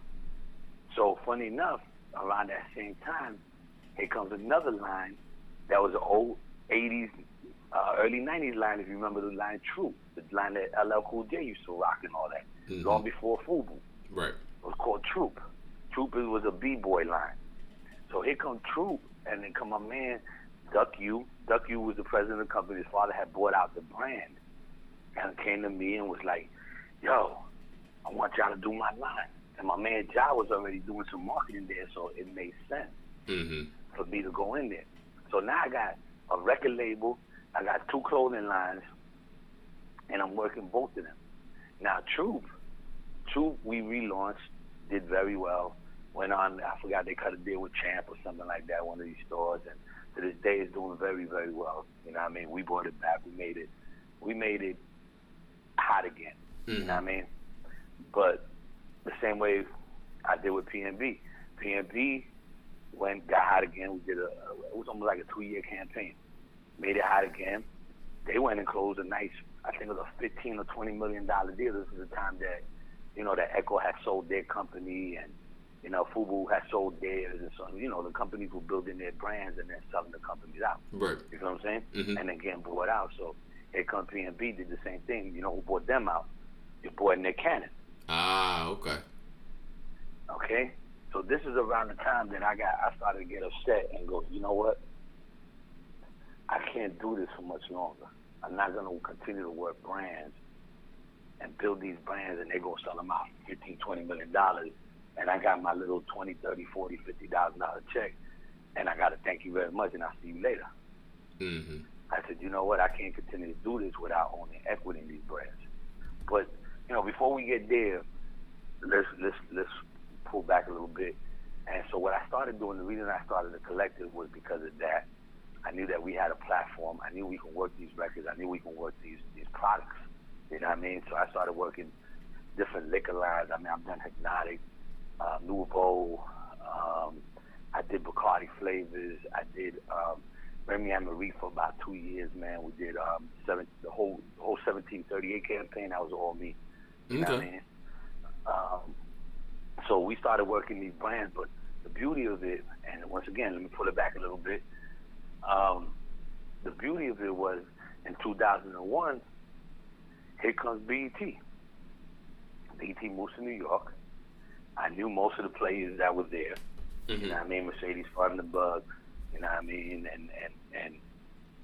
So funny enough, around that same time, here comes another line that was an old eighties, uh, early nineties line, if you remember the line True, the line that LL Cool J used to rock and all that. Mhm. Long before Fubu. Right. It was called Troop. Troop is- was a B-boy line. So here come Troop, and then come my man, Duck U. Duck U was the president of the company. His father had bought out the brand. And came to me and was like, yo, I want y'all to do my line. And my man Ja was already doing some marketing there, so it made sense Mm-hmm. for me to go in there. So now I got a record label, I got two clothing lines, and I'm working both of them. Now Troop, Troop we relaunched, did very well. Went on, I forgot they cut a deal with Champ or something like that, one of these stores, and to this day it's doing very, very well. You know what I mean? We brought it back, we made it, we made it hot again. You know what I mean? But the same way I did with PNB. PNB went got hot again. We did a it was almost like a two year campaign. Made it hot again. They went and closed a nice I think it was a fifteen or twenty million dollar deal. This is the time that you know that Ecko had sold their company and you know Fubu had sold theirs and so you know the companies were building their brands and then selling the companies out. Right. You know what I'm saying? Mhm. And then getting bought out. So here comes PNB did the same thing. You know who bought them out? Your boy Nick Cannon. Ah, okay. Okay? So this is around the time that I got I started to get upset and go, you know what? I can't do this for much longer. I'm not gonna continue to work brands and build these brands and they go sell them out for 15, 20 million dollars and I got my little 20, 30, 40, 50 thousand dollar check and I gotta thank you very much and I'll see you later. Mm-hmm. I said, you know what? I can't continue to do this without owning equity in these brands. But you know, before we get there, let's let's let's pull back a little bit. And so what I started doing, the reason I started the collective was because of that. I knew that we had a platform. I knew we could work these records. I knew we could work these these products. You know what I mean? So I started working different liquor lines. I mean, I've done Hpnotiq, uh, Nuvo. Um, I did Bacardi flavors. I did um, And Marie for about two years, man. We did um, seven, the whole the whole 1738 campaign. That was all me. You know what I Okay. mean? Um, so we started working these brands, but the beauty of it, and once again, let me pull it back a little bit. Um, the beauty of it was in 2001, here comes BET. BET moves to New York. I knew most of the players that were there. You know what I mean? Mercedes Funderburg, you know what I mean? And, and, and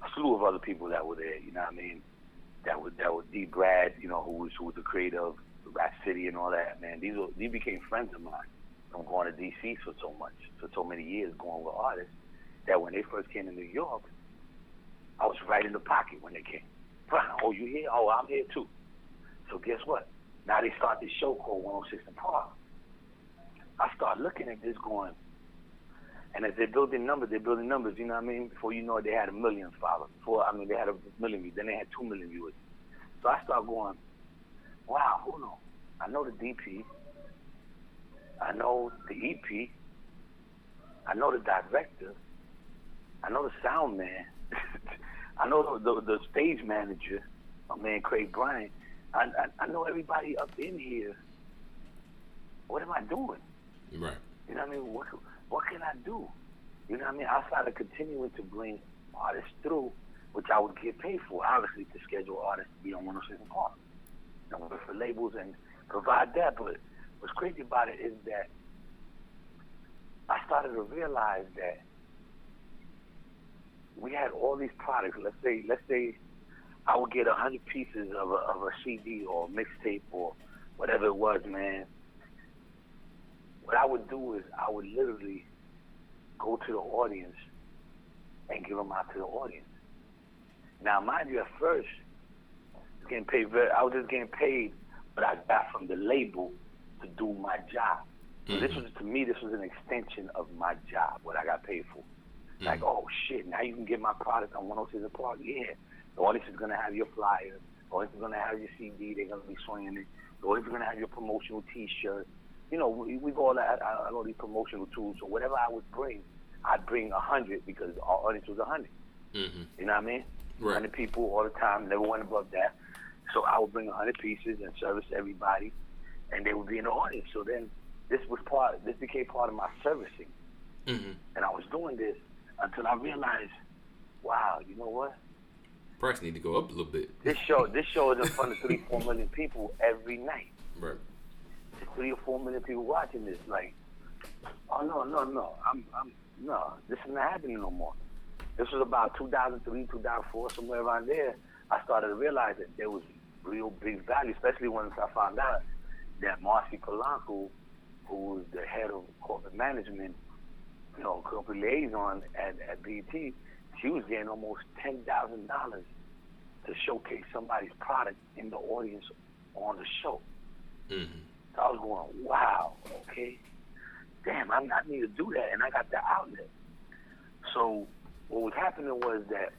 a slew of other people that were there, you know what I mean? That was, that was D. Brad, you know, who was, who was the creator of Rap City and all that, man. These were, these became friends of mine from going to D.C. for so much, for so many years, going with artists, that when they first came to New York, I was right in the pocket when they came. Oh, you here? Oh, I'm here too. So guess what? Now they start this show called 106 and Park. I start looking at this going, and as they're building numbers, they're building numbers. You know what I mean? Before you know it, they had a million followers. Before I mean, they had a million views. Then they had two million viewers. So I start going, wow, hold on. I know the DP. I know the EP. I know the director. I know the sound man. I know the, the, the stage manager, my man Craig Bryant. I, I, I know everybody up in here. What am I doing? Right. You know what I mean? What what can I do? You know what I mean? Outside of continuing to bring artists through, which I would get paid for, obviously to schedule artists to be on 106 Park. You know, for labels and provide that. But what's crazy about it is that I started to realize that we had all these products. Let's say, let's say, I would get a hundred pieces of a, of a CD or mixtape or whatever it was, man. What I would do is I would literally go to the audience and give them out to the audience. Now, mind you, at first, I was getting paid. Very, I was just getting paid, but I got from the label to do my job. So this mm. was to me, this was an extension of my job, what I got paid for. Mm. Like, oh shit, now you can get my product on 106 Park. Yeah, the audience is gonna have your flyer. The audience is gonna have your CD. They're gonna be swinging it. The audience is gonna have your promotional T-shirt. You know, we, we go all. I, I all these promotional tools. So whatever I would bring, I'd bring a hundred because our audience was a 100 Mm-hmm. You know what I mean? Right. Hundred people all the time. Never went above that. So I would bring a hundred pieces and service everybody, and they would be in the audience. So then this was part. This became part of my servicing, Mm-hmm. and I was doing this until I realized, wow, you know what? Price need to go up a little bit. This show, this show is in front of three, four million people every night. Right. Three or four million people watching this. Like, oh no, no, no, I'm, I'm, no, this is not happening no more. This was about 2003, 2004, somewhere around there. I started to realize that there was real big value, especially once I found out that Marcy Polanco, who was the head of corporate management, you know, corporate liaison at, at BET, she was getting almost ten thousand dollars to showcase somebody's product in the audience on the show. Mm-hmm. So I was going, wow, okay, damn, I, I need to do that, and I got the outlet. So what was happening was that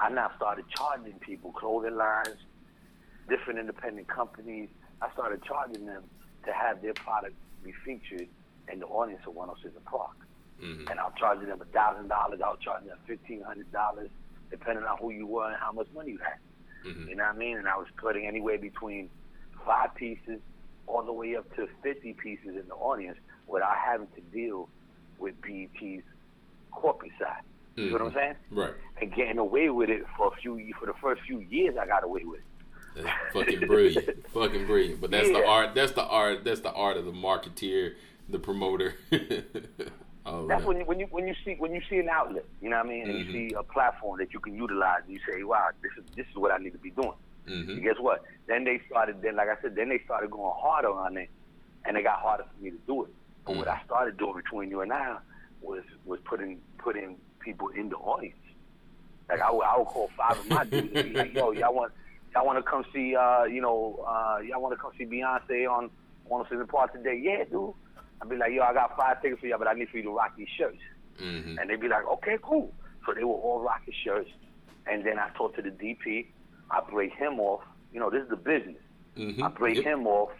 I now started charging people, clothing lines, different independent companies. I started charging them to have their product be featured in the audience of 106 Park. Mm-hmm. And I was charging them a thousand dollars. I was charging them fifteen hundred dollars, depending on who you were and how much money you had. Mhm. You know what I mean? And I was putting anywhere between five pieces all the way up to fifty pieces in the audience without having to deal with BET's corporate side. You know what I'm Mhm. saying? Right. And getting away with it for a few for the first few years, I got away with it. That's fucking brilliant. fucking brilliant. But that's the art. That's the art. That's the art of the marketeer, the promoter. All That's when you when you when you see when you see an outlet, you know what I mean, and Mhm. you see a platform that you can utilize. And you say, "Wow, this is this is what I need to be doing." Mhm. And guess what? Then they started. Then, like I said, then they started going harder on it, and it got harder for me to do it. But what Mhm. I started doing between you and I was was putting putting people in the audience. Like I would, I would call five of my dudes and be like, "Yo, y'all want y'all want to come see? Uh, you know, uh, y'all want to come see Beyonce on on the Park today? Yeah, dude." I'd be like, "Yo, I got five tickets for y'all, but I need for you to rock these shirts." Mhm. And they'd be like, okay, cool. So they were all rocking shirts. And then I talked to the DP. I played him off. You know, this is the business. Mm-hmm. I played yep. him off.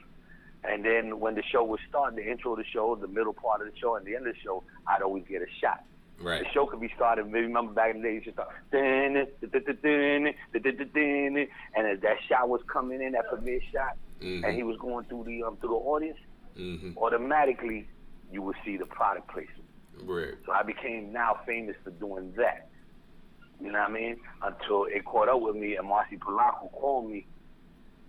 And then when the show was starting, the intro of the show, the middle part of the show, and the end of the show, I'd always get a shot. Right. The show could be started. Remember back in the day, you just start, and as that shot was coming in, that premiere shot, mm-hmm. and he was going through the um, through the audience, mm-hmm. automatically you would see the product placement. Right. So I became now famous for doing that. You know what I mean? Until it caught up with me and Marcy Polanco called me.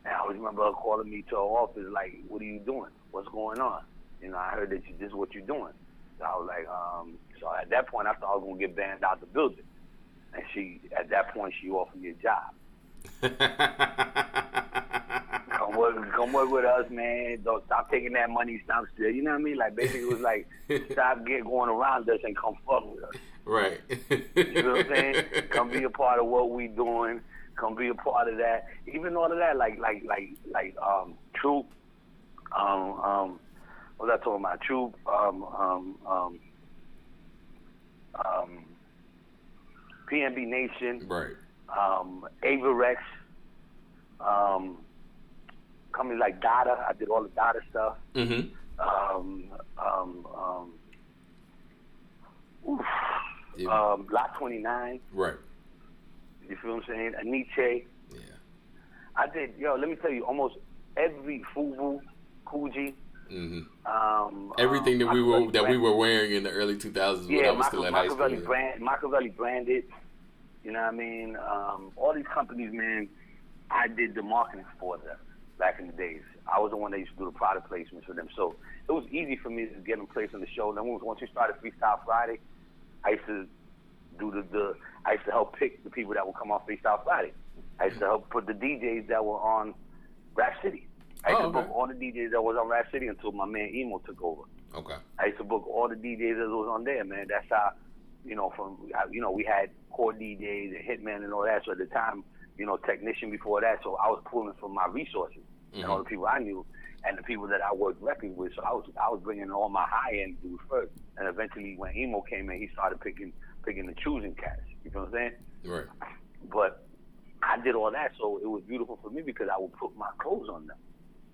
And I remember her calling me to her office like, what are you doing? What's going on? You know, I heard that you, this is what you're doing. So I was like, um, so at that point I thought I was going to get banned out of the building. And she, at that point, she offered me a job. Come work, come work with us, man. Don't stop taking that money. Stop still. You know what I mean? Like basically, it was like stop get going around us and come fuck with us. Right. You know what I'm saying? Come be a part of what we doing. Come be a part of that. Even all of that, like like like like um True, um um what was I talking about? True, um, um, um, um, PNB Nation, Right. um, Avirex, um, companies like Dada. I did all the Dada stuff. Mm-hmm. Um, um, um, oof, Yeah. um, Lot 29. right. You feel what I'm saying? Aniche. Yeah. I did, yo, let me tell you, almost every Fubu, Coogi, Mm-hmm. um, Everything um, that we were Makaveli that we were wearing in the early 2000s yeah, when I was Machi- still in high school. Makaveli brand, Makaveli branded. You know what I mean? Um, all these companies, man, I did the marketing for them back in the days. I was the one that used to do the product placements for them, so it was easy for me to get them placed on the show. And Then once we started Freestyle Friday, I used to do the, the I used to help pick the people that would come on Freestyle Friday. I used to help put the DJs that were on Rap City. I used Oh, to okay. book all the DJs that was on Rap City until my man Emo took over. Okay. I used to book all the DJs that was on there, man. That's how, you know, from you know we had core DJs and Hitman and all that. So at the time, you know, technician before that. So I was pulling from my resources and all mm-hmm. the people I knew and the people that I worked directly with. So I was I was bringing all my high end dudes first, and eventually when emo came in, he started picking picking and choosing cats. You know what I'm saying? Right. But I did all that, so it was beautiful for me because I would put my clothes on them.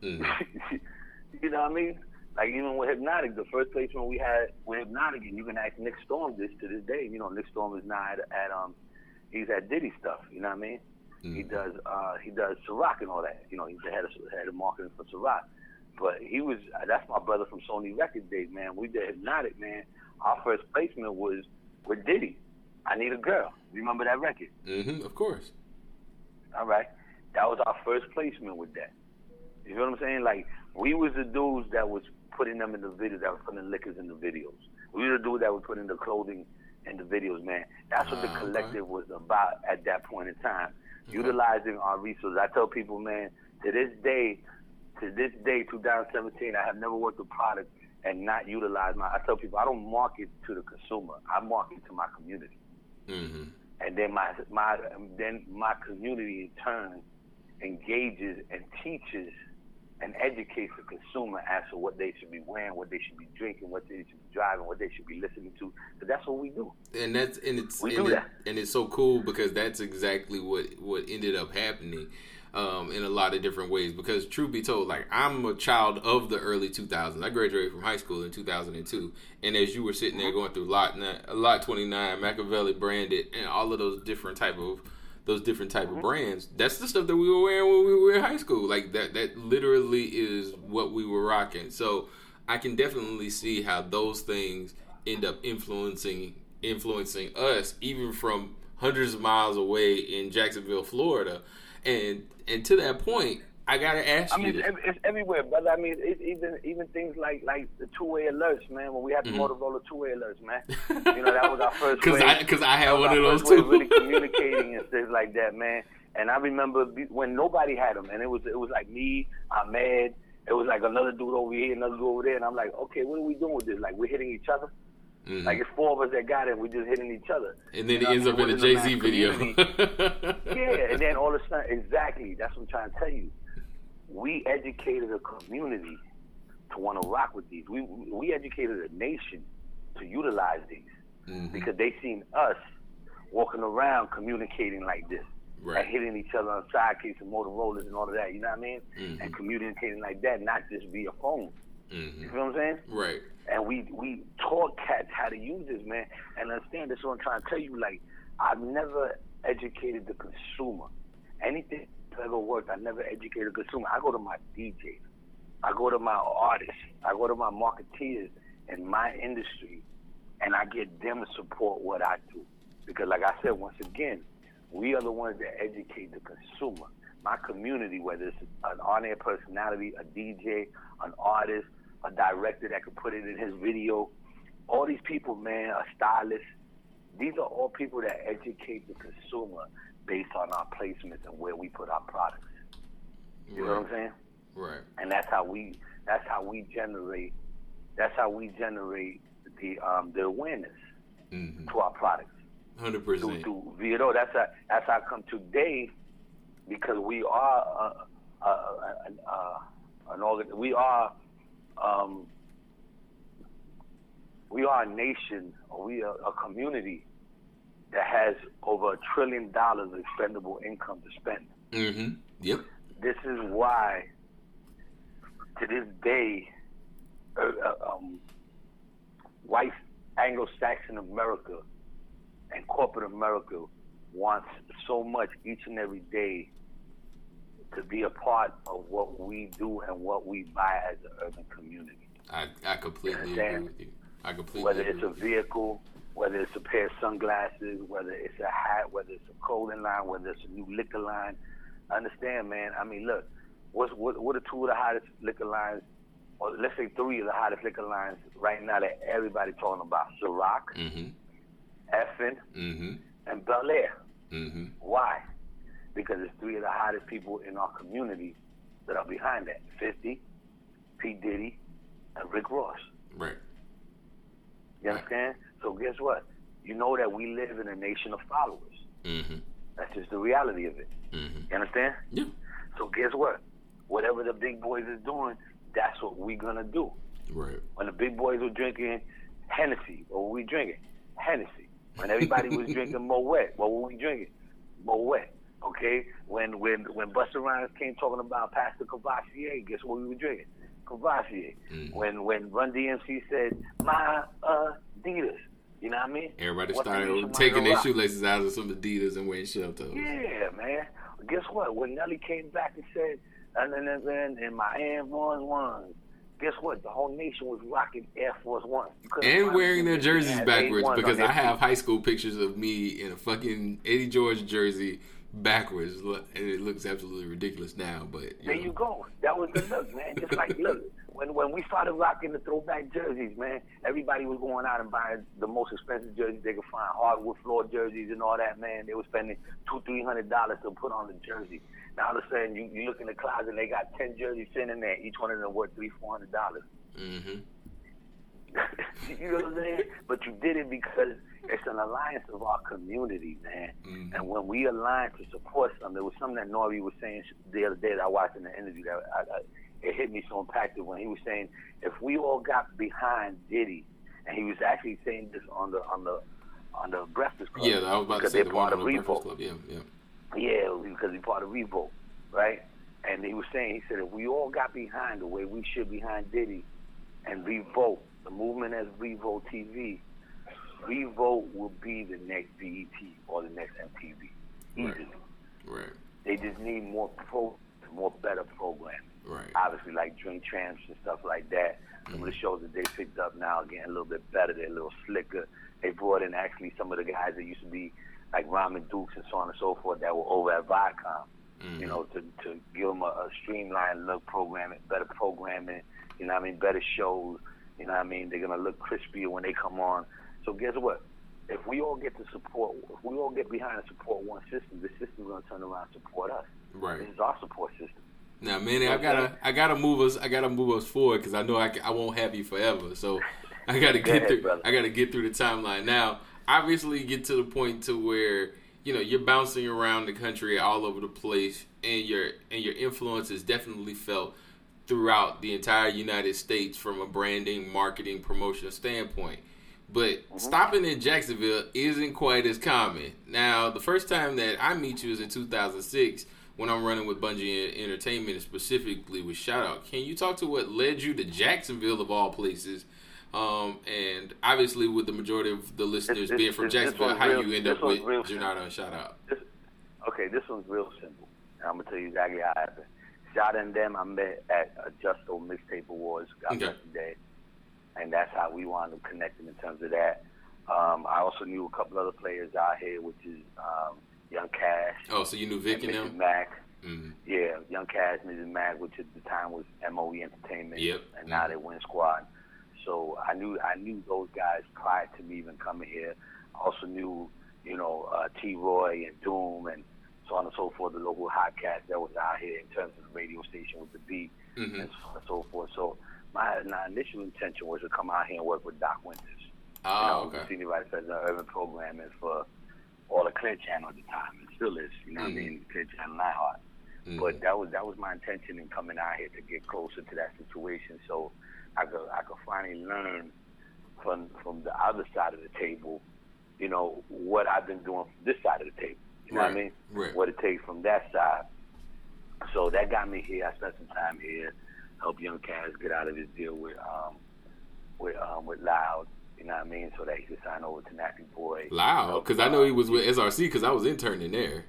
Mm-hmm. you know what I mean? Like even with Hpnotiq, the first placement we had with Hpnotiq, and you can ask Nick Storm this to this day. You know, Nick Storm is now at, at um, he's at Diddy stuff. You know what I mean? He does uh he does Ciroc and all that. You know, he's the head of head of marketing for Ciroc. But he was that's my brother from Sony Record Days, man. We did Hpnotiq, man. Our first placement was with Diddy. I need a girl. Remember that record? Mm-hmm. Of course. All right. That was our first placement with that. You know what I'm saying? Like we was the dudes that was putting them in the videos, that was putting liquors in the videos. We were the dudes that was putting the clothing in the videos, man. That's what the Ah, okay. collective was about at that point in time. Utilizing our resources. I tell people, man, to this day, to this day, 2017, I have never worked a product and not utilize my. I tell people I don't market to the consumer. I market to my community Mm-hmm. and then my my then my community in turn engages and teaches and educates the consumer as to what they should be wearing, what they should be drinking, what they should be driving, what they should be listening to. So that's what we do. and that's and it's We and, do it- that. and it's so cool because that's exactly what what ended up happening um, in a lot of different ways. Because truth be told, like I'm a child of the early 2000s. I graduated from high school in 2002, and as you were sitting there going through lot Ni- lot 29, Makaveli branded, and all of those different type of those different type Mm-hmm. of brands. That's the stuff that we were wearing when we were in high school. Like that that literally is what we were rocking. So I can definitely see how those things end up influencing influencing us even from hundreds of miles away in Jacksonville, Florida. And and to that point, I gotta ask I you. mean, this. it's, ev- it's everywhere, brother. I mean, it's even even things like like the two way alerts, man. When we had the mm-hmm. Motorola two way alerts, man. You know, that was our first. Because way- I, cause I that had one of those too. really communicating and things like that, man. And I remember when nobody had them, and it was it was like me, Ahmed. It was like another dude over here, another dude over there, and I'm like, okay, what are we doing with this? Like we're hitting each other. Mhm. Like it's four of us that got it, we're just hitting each other. and then it ends up in a Jay Z video. yeah, and then all of a sudden, exactly. That's what I'm trying to tell you. We educated a community to want to rock with these. We we educated a nation to utilize these Mhm. because they seen us walking around communicating like this. Right. And hitting each other on sidekicks and Motorola's and all of that, you know what I mean? Mhm. And communicating like that, not just via phone. You Mhm. feel what I'm saying? Right. and we we taught cats how to use this, man. And understand this. is What I'm trying to tell you, like I've never educated the consumer. Anything that ever worked, I never educated the consumer. I go to my DJs, I go to my artists, I go to my marketeers in my industry, and I get them to support what I do. Because, like I said, once again, we are the ones that educate the consumer. My community, whether it's an on-air personality, a DJ, an artist, a director that could put it in his video, all these people, man, a stylist. These are all people that educate the consumer based on our placements and where we put our products. You know what I'm saying? Right. and that's how we that's how we generate that's how we generate the um the awareness Mhm. to our products Hundred percent. you know that's how that's how I come today because we are uh, uh, uh, an organ we are um we are a nation, or we are a community that has over a trillion dollars of expendable income to spend. Mm-hmm. Yep. This is why, to this day, uh, uh, um, white Anglo-Saxon America and corporate America wants so much each and every day to be a part of what we do and what we buy as an urban community. I, I completely agree with you. I completely Whether it's a vehicle, whether it's a pair of sunglasses, whether it's a hat, whether it's a clothing line, whether it's a new liquor line. Understand, man. I mean, look, what's what what are two of the hottest liquor lines, or let's say three of the hottest liquor lines right now that everybody talking about? Ciroc, Mm-hmm. Effin, Mm-hmm. and Belaire. Mm-hmm. Why? Because it's three of the hottest people in our community that are behind that. 50, P. Diddy, and Rick Ross. Right. You understand? So guess what? You know that we live in a nation of followers. Mm-hmm. That's just the reality of it. Mm-hmm. You understand? Yeah. So guess what? Whatever the big boys is doing, that's what we're gonna do. Right. When the big boys were drinking Hennessy, what were we drinking? Hennessy. When everybody was drinking Moet, what were we drinking? Moet. Okay? When when when Busta Rhymes came talking about Pastor Courvoisier, guess what we were drinking? Courvoisier. Mhm. When when Run DMC said, My Adidas. You know what I mean? Everybody What started nation taking their shoelaces out of some Adidas and wearing shell toes. Yeah, man. Guess what? When Nelly came back and said, and then and, then and my Air Force Ones, guess what? The whole nation was rocking Air Force Ones. And wearing their jerseys backwards A1s because I have high school pictures of me in a fucking Eddie George jersey backwards, and it looks absolutely ridiculous now. But There know. you go. That was the look, man. Just like look, when when we started rocking the throwback jerseys, man, everybody was going out and buying the most expensive jerseys they could find, hardwood floor jerseys and all that, man. They were spending two, three hundred dollars to put on the jersey. Now all of a sudden you, you look in the closet and they got ten jerseys sitting in there, each one of them worth three, four hundred dollars. Mm-hmm. you know what I'm saying? But you did it because it's an alliance of our community, man. Mhm. And when we align to support something, there was something that Nori was saying the other day that I watched in the interview that I, I, it hit me so impactful when he was saying if we all got behind Diddy, and he was actually saying this on the on the on the Breakfast Club. Yeah, I was about to say the part one of on the Breakfast. Club. Yeah, yeah. Yeah, because he's part of Revolt, right? And he was saying, he said, if we all got behind the way we should behind Diddy and Revolt, the movement as Revolt TV, Revolt will be the next BET or the next MTV. Easily. Right. They just need more pro, more better programming. Right. Obviously, like Drink Champs and stuff like that. Some of the shows that they picked up now are getting a little bit better. They're a little slicker. They brought in actually some of the guys that used to be like Ramen Dukes and so on and so forth that were over at Viacom. Mm-hmm. You know, to to give them a, a streamlined look, programming, better programming. You know what I mean? Better shows. You know what I mean? They're gonna look crispier when they come on. So guess what? If we all get to support, if we all get behind and support one system, the system's gonna turn around and support us. Right. This is our support system. Now, Manny, I gotta, I gotta move us, I gotta move us forward because I know I, I won't have you forever. So I gotta get ahead, through, brother. I gotta get through the timeline. Now, obviously, get to the point to where you know you're bouncing around the country all over the place, and your and your influence is definitely felt throughout the entire United States from a branding, marketing, promotion standpoint. But stopping in Jacksonville isn't quite as common. Now, the first time that I meet you is in 2006 when I'm running with Bungie Entertainment, and specifically with Shoutout. Can you talk to what led you to Jacksonville of all places? Um, and obviously, with the majority of the listeners this- being from this- Jacksonville, how real- you end up with real Janata and Shoutout? Okay, this one's real simple. And I'm gonna tell you exactly how it happened. Shot and them I met at a Justo Mixtape Awards. God Okay. bless. And that's how we wound up connecting in terms of that. Um, I also knew a couple other players out here, which is um, Young Cash, Oh, so you knew Vic and Mrs. them? Mac. Mm. Yeah, Young Cash, Mrs. Mac, which at the time was MOE Entertainment, Yep. and now Mhm. they Win Squad. So I knew I knew those guys prior to me even coming here. I also knew, you know, uh, T. Roy and Doom and so on and so forth, the local hot cats that was out here in terms of the radio station with the beat hmm and so on and so forth. So my, my initial intention was to come out here and work with Doc Wynter Oh, you know, okay. senior vice president of urban programming for all the Clear Channel at the time. It still is, you know what I Mhm. mean, Clear Channel Nightheart. Mhm. But that was that was my intention in coming out here to get closer to that situation, so I could I could finally learn from from the other side of the table, you know, what I've been doing from this side of the table. You know what I mean? right. What it takes from that side. So that got me here. I spent some time here, help young Cash get out of his deal with um with um with Loud. You know what I mean? So that he could sign over to Nappy Boy. Loud, because I know he was with SRC because I was interning there.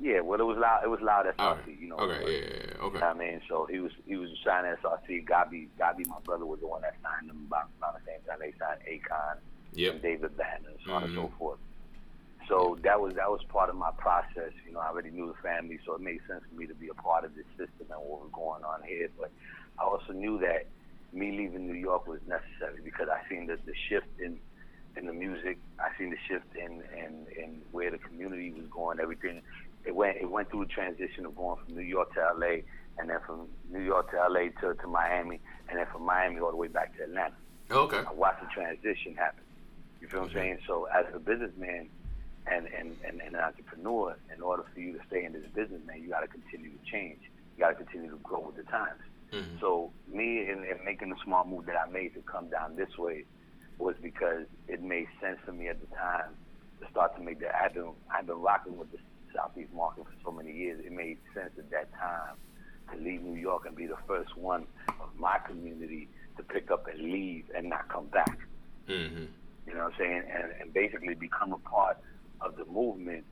Yeah, well, it was loud. It was loud SRC. Right. You know. Okay, but- yeah, yeah, yeah, okay. You know what I mean? So he was he was signing SRC. Gabi, Gabi, my brother, was the one that signed them about, about the same time they signed Akon Yep. and David Banner, so on and so forth. So that was that was part of my process. You know, I already knew the family, so it made sense for me to be a part of this system and what was going on here. But I also knew that me leaving New York was necessary because I seen the, the shift in in the music. I seen the shift in, in in where the community was going. Everything it went it went through a transition of going from New York to LA, and then from New York to LA to, to Miami, and then from Miami all the way back to Atlanta. Okay. I watched the transition happen. You feel what I'm mm-hmm. saying? So as a businessman and, and, and, and an entrepreneur, in order for you to stay in this business, man, you got to continue to change. You got to continue to grow with the times. Mhm. So me in, in making the smart move that I made to come down this way was because it made sense for me at the time to start to make that. I've been I've been rocking with the Southeast market for so many years. It made sense at that time to leave New York and be the first one of my community to pick up and leave and not come back. Mm-hmm. You know what I'm saying? And, and basically become a part of the movement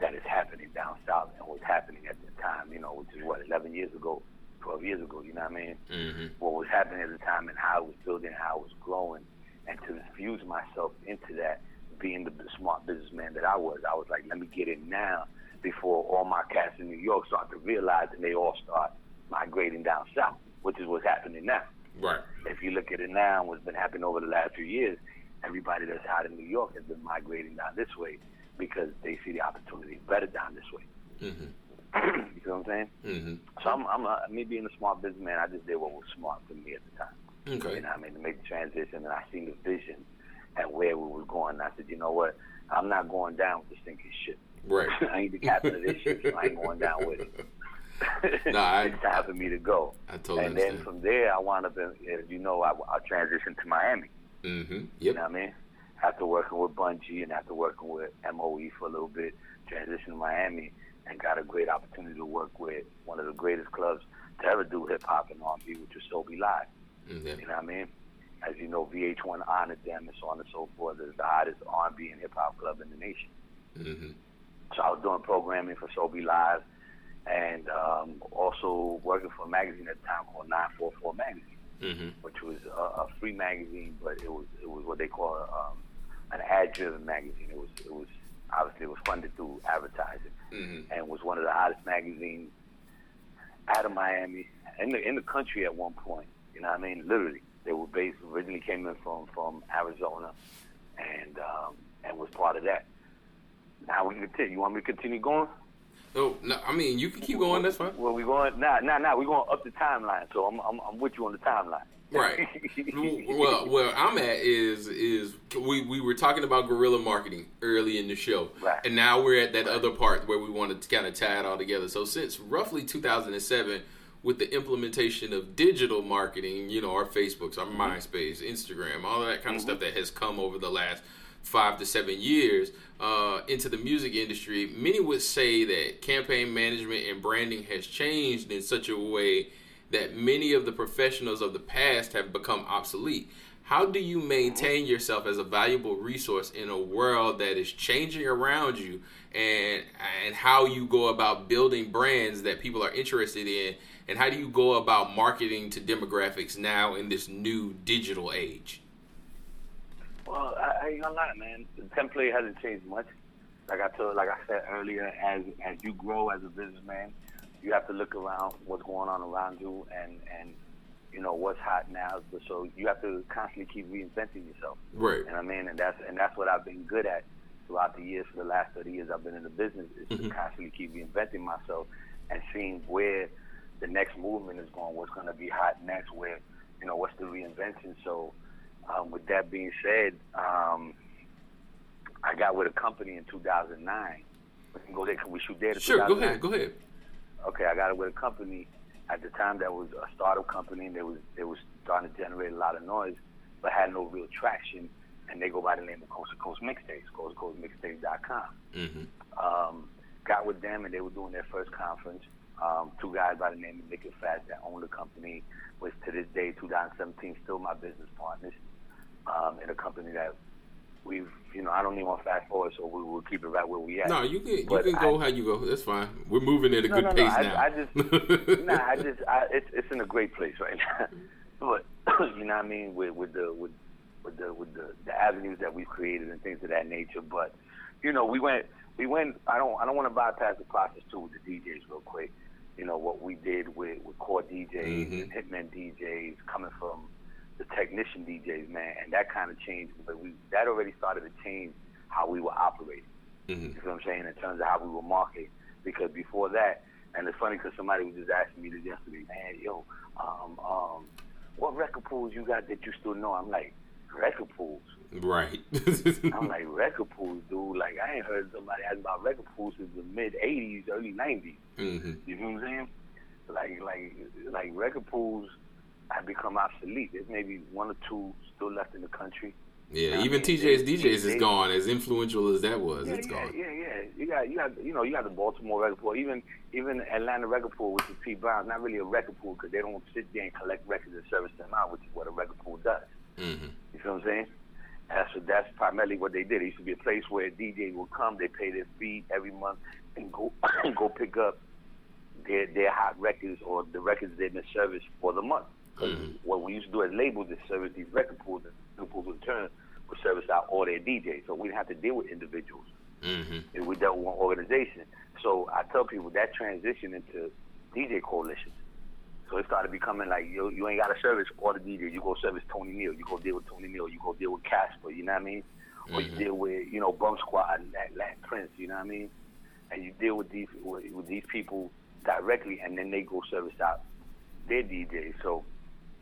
that is happening down south and was happening at the time, you know, which is what, 11 years ago, 12 years ago, you know what I mean? Mm-hmm. What was happening at the time and how it was building, how it was growing. And to infuse myself into that, being the smart businessman that I was, I was like, let me get in now before all my cats in New York start to realize and they all start migrating down south, which is what's happening now Right. if you look at it now, what's been happening over the last few years, everybody that's out in New York has been migrating down this way because they see the opportunity better down this way. Mm-hmm. you know what I'm saying? Mm-hmm. So I'm, I'm a, me being a smart businessman, I just did what was smart for me at the time. Okay. You know what I mean? To make the transition, and I seen the vision and where we were going. And I said, you know what? I'm not going down with this sinking ship. Right. I ain't the captain of this ship, so I ain't going down with it. Nah, I- it's time for me to go. I totally and then understand. from there, I wound up in, as you know, I, I transitioned to Miami. Mm-hmm. Yep. You know what I mean? After working with Bungie and after working with MOE for a little bit, transitioned to Miami and got a great opportunity to work with one of the greatest clubs to ever do hip hop and R&B, which was Sobe Live. Mm-hmm. You know what I mean? As you know, VH1 honored them and so on and so forth as the hottest R&B and hip hop club in the nation. Mm-hmm. So I was doing programming for Sobe Live and um, also working for a magazine at the time called 944 Magazine Mm-hmm. which was a, a free magazine, but it was it was what they call um, an ad-driven magazine. It was it was obviously it was funded through advertising, Mm-hmm. and was one of the hottest magazines out of Miami in the in the country at one point. You know what I mean? Literally, they were based originally came in from from Arizona, and um, and was part of that. Now we can continue. You want me to continue going? Oh, no, I mean, you can keep going. That's fine. Well, we going now. Now, now we going up the timeline. So I'm I'm, I'm with you on the timeline. Right. well, where I'm at is is we we were talking about guerrilla marketing early in the show, Right. and now we're at that other part where we want to kind of tie it all together. So since roughly 2007, with the implementation of digital marketing, you know, our Facebooks, our MySpace, Instagram, all that kind of stuff that has come over the last five to seven years uh, into the music industry, many would say that campaign management and branding has changed in such a way that many of the professionals of the past have become obsolete. How do you maintain yourself as a valuable resource in a world that is changing around you and and how you go about building brands that people are interested in and how do you go about marketing to demographics now in this new digital age? Well, I, ain't gonna lie, man. The template hasn't changed much. Like I told, like I said earlier, as as you grow as a businessman, you have to look around what's going on around you and and you know what's hot now. So, you have to constantly keep reinventing yourself. Right. And I mean? And that's and that's what I've been good at throughout the years. For the last thirty years, I've been in the business is to constantly keep reinventing myself and seeing where the next movement is going, what's going to be hot next, where you know what's the reinvention. So, um, with that being said, um, I got with a company in 2009. We can go there. Can we shoot there? Sure, go ahead, go ahead. Okay, I got it with a company at the time that was a startup company and they was they was starting to generate a lot of noise. but had no real traction. And they go by the name of Coast to Coast Mixtapes, Coast to Coast Mixtapes.com. Mm-hmm. Um, got with them, and they were doing their first conference. Um, two guys by the name of Nick and Fat that own the company, which to this day, 2017, still my business partners um, in a company that we've, you know, I don't even want to fast forward, so we will keep it right where we at. No, you can you can go I- how you go. That's fine. We're moving at a no, good no, pace no. now. I, I just, nah, I just, I, it's it's in a great place right now. but you know what I mean with with the with with the with the, the avenues that we've created and things of that nature. But you know, we went we went. I don't I don't want to bypass the process too with the DJs real quick. You know what we did with with core DJs Mhm. and hitman DJs coming from the technician DJs, man, and that kind of changed. But we that already started to change how we were operating. Mhm. You know what I'm saying? In terms of how we were marketing. Because before that, and it's funny because somebody was just asking me this yesterday, man, yo, um, um, what record pools you got that you still know? I'm like, record pools. Right. I'm like, record pools, dude. Like, I ain't heard somebody ask about record pools since the mid 80s, early 90s. hmm You know what I'm saying? Like, like, like record pools have become obsolete. There's maybe one or two still left in the country. Yeah, I even mean, TJ's DJs they- is they- gone. As influential as that was, Yeah, it's yeah, gone. yeah, yeah. You got, you got, you know, you got the Baltimore record pool, even, even Atlanta record pool, which is P Brown. Not really a record pool because they don't sit there and collect records and service them out, which is what a record pool does. hmm You feel what I'm saying? That's what, that's primarily what they did. It used to be a place where a DJ would come, they pay their fee every month, and go go pick up their their hot records or the records they've been serviced for the month. Mhm. what we used to do as labels is service these record pools, and record pools in turn would service out all their DJs. So we didn't have to deal with individuals hmm and we dealt with one organization. So I tell people that transition into DJ coalitions. So it started becoming like you you ain't got to service all the DJs. You go service Tony Neal. You go deal with Tony Neal. You go deal with Casper. You know what I mean? Or you Mhm. deal with you know Bum Squad and Lat, Lat Prince. You know what I mean? And you deal with these with, with these people directly, and then they go service out their DJs. So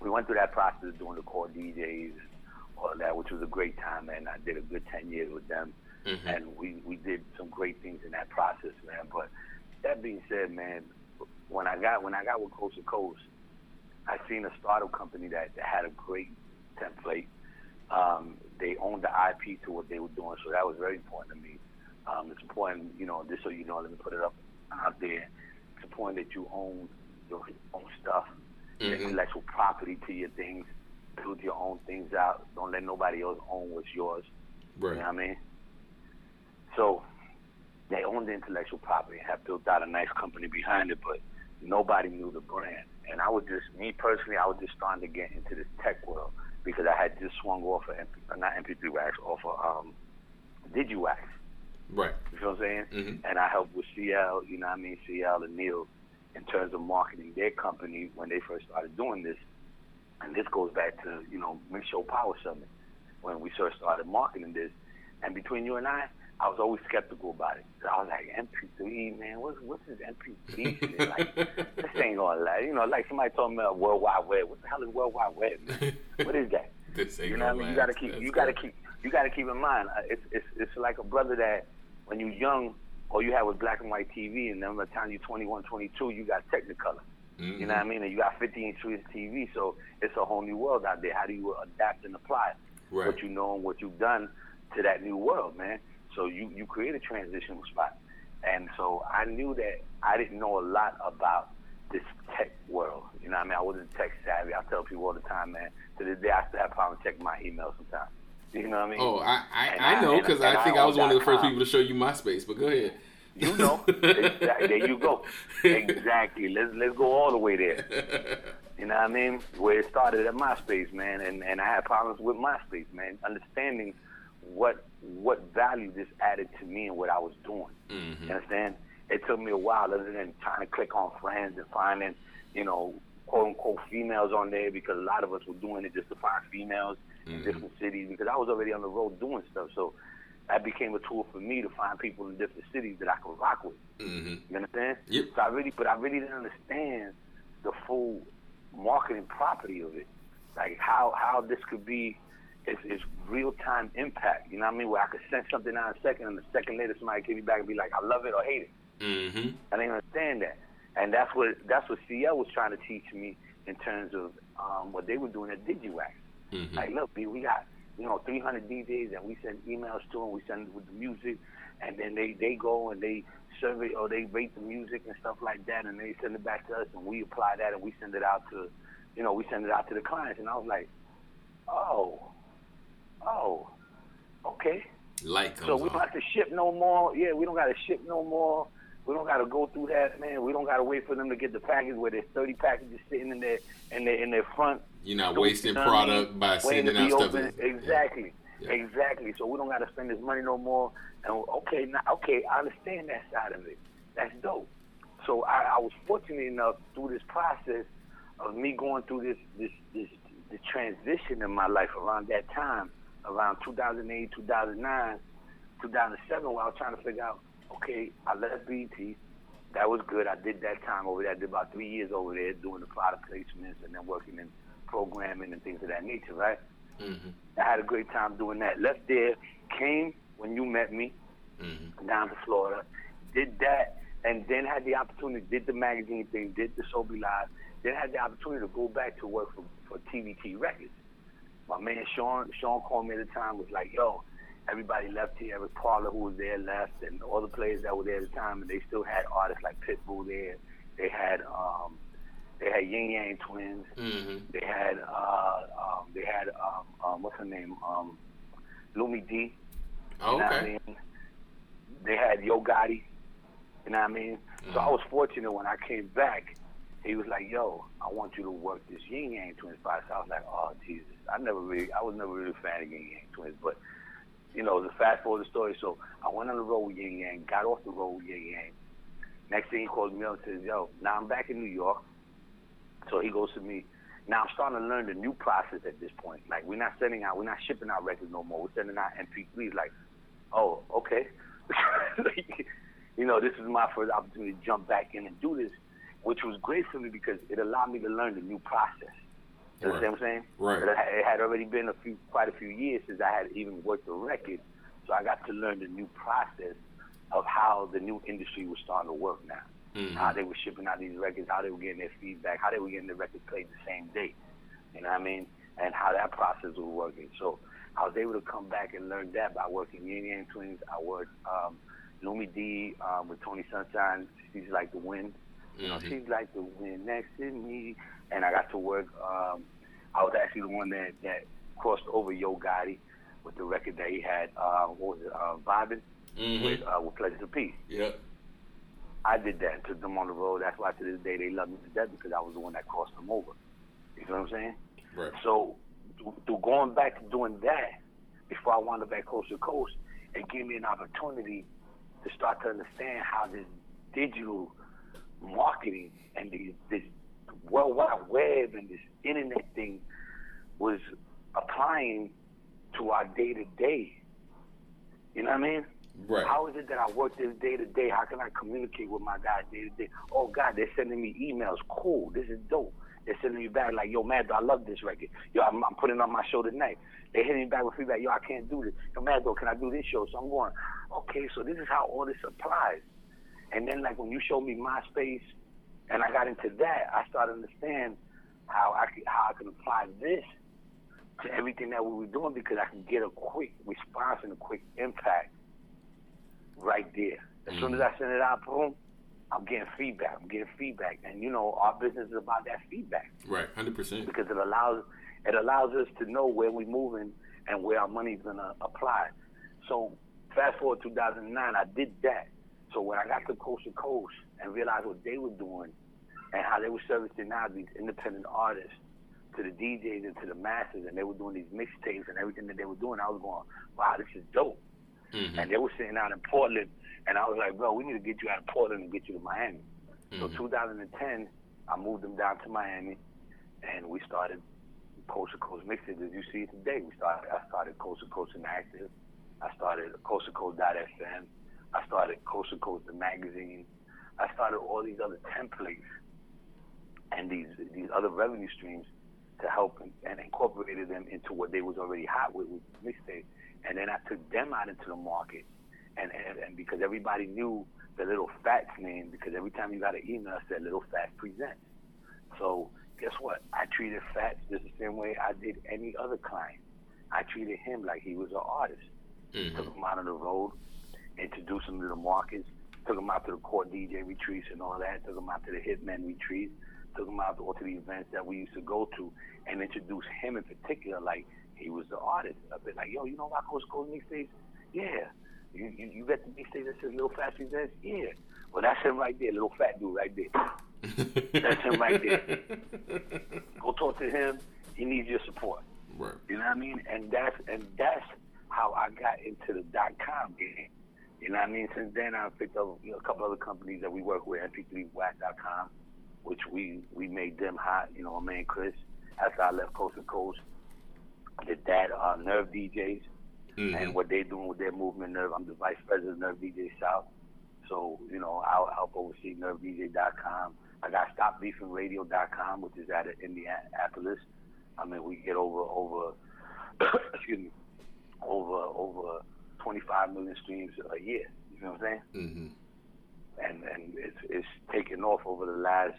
we went through that process of doing the core DJs and all of that, which was a great time, and I did a good ten years with them hmm and we we did some great things in that process, man. But that being said, man, when I got when I got with Coast to Coast, I seen a startup company that, that had a great template. Um, they owned the IP to what they were doing, so that was very important to me. Um, it's important, you know, just so you know, let me put it up out there. It's important that you own your own stuff, Mhm. intellectual property to your things, build your own things out. Don't let nobody else own what's yours. You Right. know what I mean? So they own the intellectual property and have built out a nice company behind it, but nobody knew the brand. And I was just, me personally, I was just starting to get into this tech world because I had just swung off of, MP, not MP3 Wax, off of um, DigiWax. Right. You feel what I'm saying? Mhm. And I helped with CL, you know what I mean, CL and Neil in terms of marketing their company when they first started doing this. And this goes back to, you know, Mix Show Power Summit when we first started marketing this. And between you and I, I was always skeptical about it. I was like, MP3, man, what's what's this MP3 shit? Like, this ain't gonna lie. You know, like somebody told me about World Wide Web. What the hell is World Wide Web, man? What is that? This ain't You know what I mean? You gotta keep. That's You gotta good. keep. You gotta keep in mind. uh, It's it's it's like a brother that when you're young, all you had was black and white TV, and then by the time you're 21, 22, you got Technicolor. You Mm-hmm. know what I mean? And you got 15 inch TV, so it's a whole new world out there. How do you adapt and apply Right. what you know and what you've done to that new world, man? So you you create a transitional spot, and so I knew that I didn't know a lot about this tech world. You know what I mean? I wasn't tech savvy. I tell people all the time, man. To this day, I still have problems checking my email sometimes. You know what I mean? Oh, I I, I know because I think I was one of the first .com. people to show you MySpace. But go ahead. You know, exactly. there you go. Exactly. Let's let's go all the way there. You know what I mean? Where it started at MySpace, man, and and I had problems with MySpace, man. Understanding what what value this added to me and what I was doing. Mhm. You understand? It took me a while, other than trying to click on friends and finding, you know, quote unquote females on there because a lot of us were doing it just to find females in Mhm. different cities because I was already on the road doing stuff. So that became a tool for me to find people in different cities that I could rock with. hmm You understand? Yep. So I really, but I really didn't understand the full marketing property of it, like how how this could be. It's, it's real time impact. You know what I mean? Where I could send something out in a second, and a second later somebody could be back and be like, "I love it" or "hate it." hmm I didn't understand that, and that's what that's what CL was trying to teach me in terms of um, what they were doing at DigiWax. Mhm. Like, look, B, we got you know 300 DJs, and we send emails to them. We send it with the music, and then they they go and they survey or they rate the music and stuff like that, and they send it back to us, and we apply that, and we send it out to, you know, we send it out to the clients. And I was like, oh, oh, okay. Light comes So we on. don't have to ship no more. Yeah, we don't got to ship no more. We don't got to go through that, man. We don't got to wait for them to get the package where there's 30 packages sitting in their in their in their front. You're not So, wasting you know what I product by sending out stuff. open. Exactly, Yeah. exactly. So we don't got to spend this money no more. And okay, now okay, I understand that side of it. That's dope. So I, I was fortunate enough through this process of me going through this this this the transition in my life around that time, around 2008, 2009, 2007, where I was trying to figure out, okay, I left BET. That was good. I did that time over there. I did about three years over there doing the product placements and then working in programming and things of that nature, right? Mhm. I had a great time doing that. Left there, came when you met me Mhm. down to Florida, did that, and then had the opportunity, did the magazine thing, did the Sobe Live, then had the opportunity to go back to work for, for TVT Records. My man Sean, Sean called me at the time, was like, yo, everybody left here. Eric Parler, who was there, left, and all the players that were there at the time, and they still had artists like Pitbull there. They had um, they had Yin Yang Twins. Mhm. They had uh, um, they had um, um, what's her name? Um, Lumidee. Oh, what I okay. mean? They had Yo Gotti. You know what I mean? So I was fortunate when I came back. He was like, "Yo, I want you to work this Yin Yang Twins spot." So I was like, "Oh Jesus!" I never really, I was never really a fan of Yin Yang Twins, but you know, the fast forward the story. So I went on the road with Yin Yang, got off the road with Yin Yang. Next thing he calls me up and says, "Yo, now I'm back in New York." So he goes to me. Now I'm starting to learn the new process at this point. Like we're not sending out, we're not shipping out records no more. We're sending out MP3s. Like, oh, okay. Like, you know, this is my first opportunity to jump back in and do this, which was great for me because it allowed me to learn the new process. You Right. understand what I'm saying? Right. But it had already been a few, quite a few years since I had even worked the record, so I got to learn the new process of how the new industry was starting to work now. Mhm. How they were shipping out these records, how they were getting their feedback, how they were getting the record played the same day. You know what I mean? And how that process was working. So I was able to come back and learn that by working Yin Yang Twins. I worked um, Lumidee um, with Tony Sunshine. She's like the wind. You know, Mhm. she's like the wind next to me. And I got to work. Um, I was actually the one that, that crossed over Yo Gotti with the record that he had. Uh, what was it? Uh, Vibing Mhm. with uh, with Pleasure to Peace. Yep. I did that and took them on the road. That's why to this day they love me to death because I was the one that crossed them over. You know what I'm saying? Right. So through- going back to doing that, before I wound up at Coast to Coast, it gave me an opportunity to start to understand how this digital marketing and the, this World Wide Web and this internet thing was applying to our day to day. You know what I mean? Right. How is it that I work this day to day? How can I communicate with my guys day to day? Oh God, they're sending me emails. Cool, this is dope. They're sending me back like, yo, Mad I love this record. Yo, I'm, I'm putting on my show tonight. They hitting me back with feedback. Yo, I can't do this. Yo, Mad can I do this show? So I'm going, okay, so this is how all this applies. And then like when you showed me MySpace, and I got into that, I started to understand how I could, how I can apply this to everything that we were doing because I can get a quick response and a quick impact right there. As soon as mm. I send it out, boom, I'm getting feedback. I'm getting feedback, and you know our business is about that feedback Right. Hundred percent. because it allows it allows us to know where we're moving and where our money's gonna apply. So fast forward 2009, I did that. So when I got to Coast to Coast and realized what they were doing and how they were servicing now these independent artists to the DJs and to the masses, and they were doing these mixtapes and everything that they were doing, I was going, wow, this is dope. Mhm. And they were sitting out in Portland, and I was like, bro, we need to get you out of Portland and get you to Miami. So Mhm. 2010, I moved them down to Miami, and we started Coast to Coast Mixes as you see today. We started. I started Coast to Coast Interactive. I started Coast to Coast FM. I started Coast to Coast the magazine. I started all these other templates and these these other revenue streams to help and, and incorporated them into what they was already hot with with mixtape. And then I took them out into the market, and and, and because everybody knew the Little Fats name, because every time you got an email it said Little Fats Presents. So guess what? I treated Fats just the same way I did any other client. I treated him like he was an artist. Mm-hmm. Took him out on the road, introduced him to the markets, took him out to the Core DJ retreats and all that, took him out to the Hitman retreats, took him out to all to the events that we used to go to, and introduced him in particular like he was the artist. A bit like, yo, you know Rock Coast Gold mixtapes? Yeah. You, you you got the mixtape that says Little Fat Events? Yeah. Well, that's him right there, little fat dude right there. That's him right there. Go talk to him. He needs your support. Right. You know what I mean? And that's and that's how I got into the dot com game. You know what I mean? Since then, I picked up you know, a couple other companies that we work with, MP3Wax.com, which we we made them hot. You know, my man Chris. After I left Coast to Coast, did that uh, Nerve DJs Mhm. and what they're doing with their movement. Nerve. I'm the vice president of Nerve DJ South. So you know, I'll help oversee NerveDJ.com. I got StopBeefingRadio.com, which is out of Indianapolis. I mean, we get over over excuse me over over 25 million streams a year. You know what I'm saying? hmm And and it's it's taken off over the last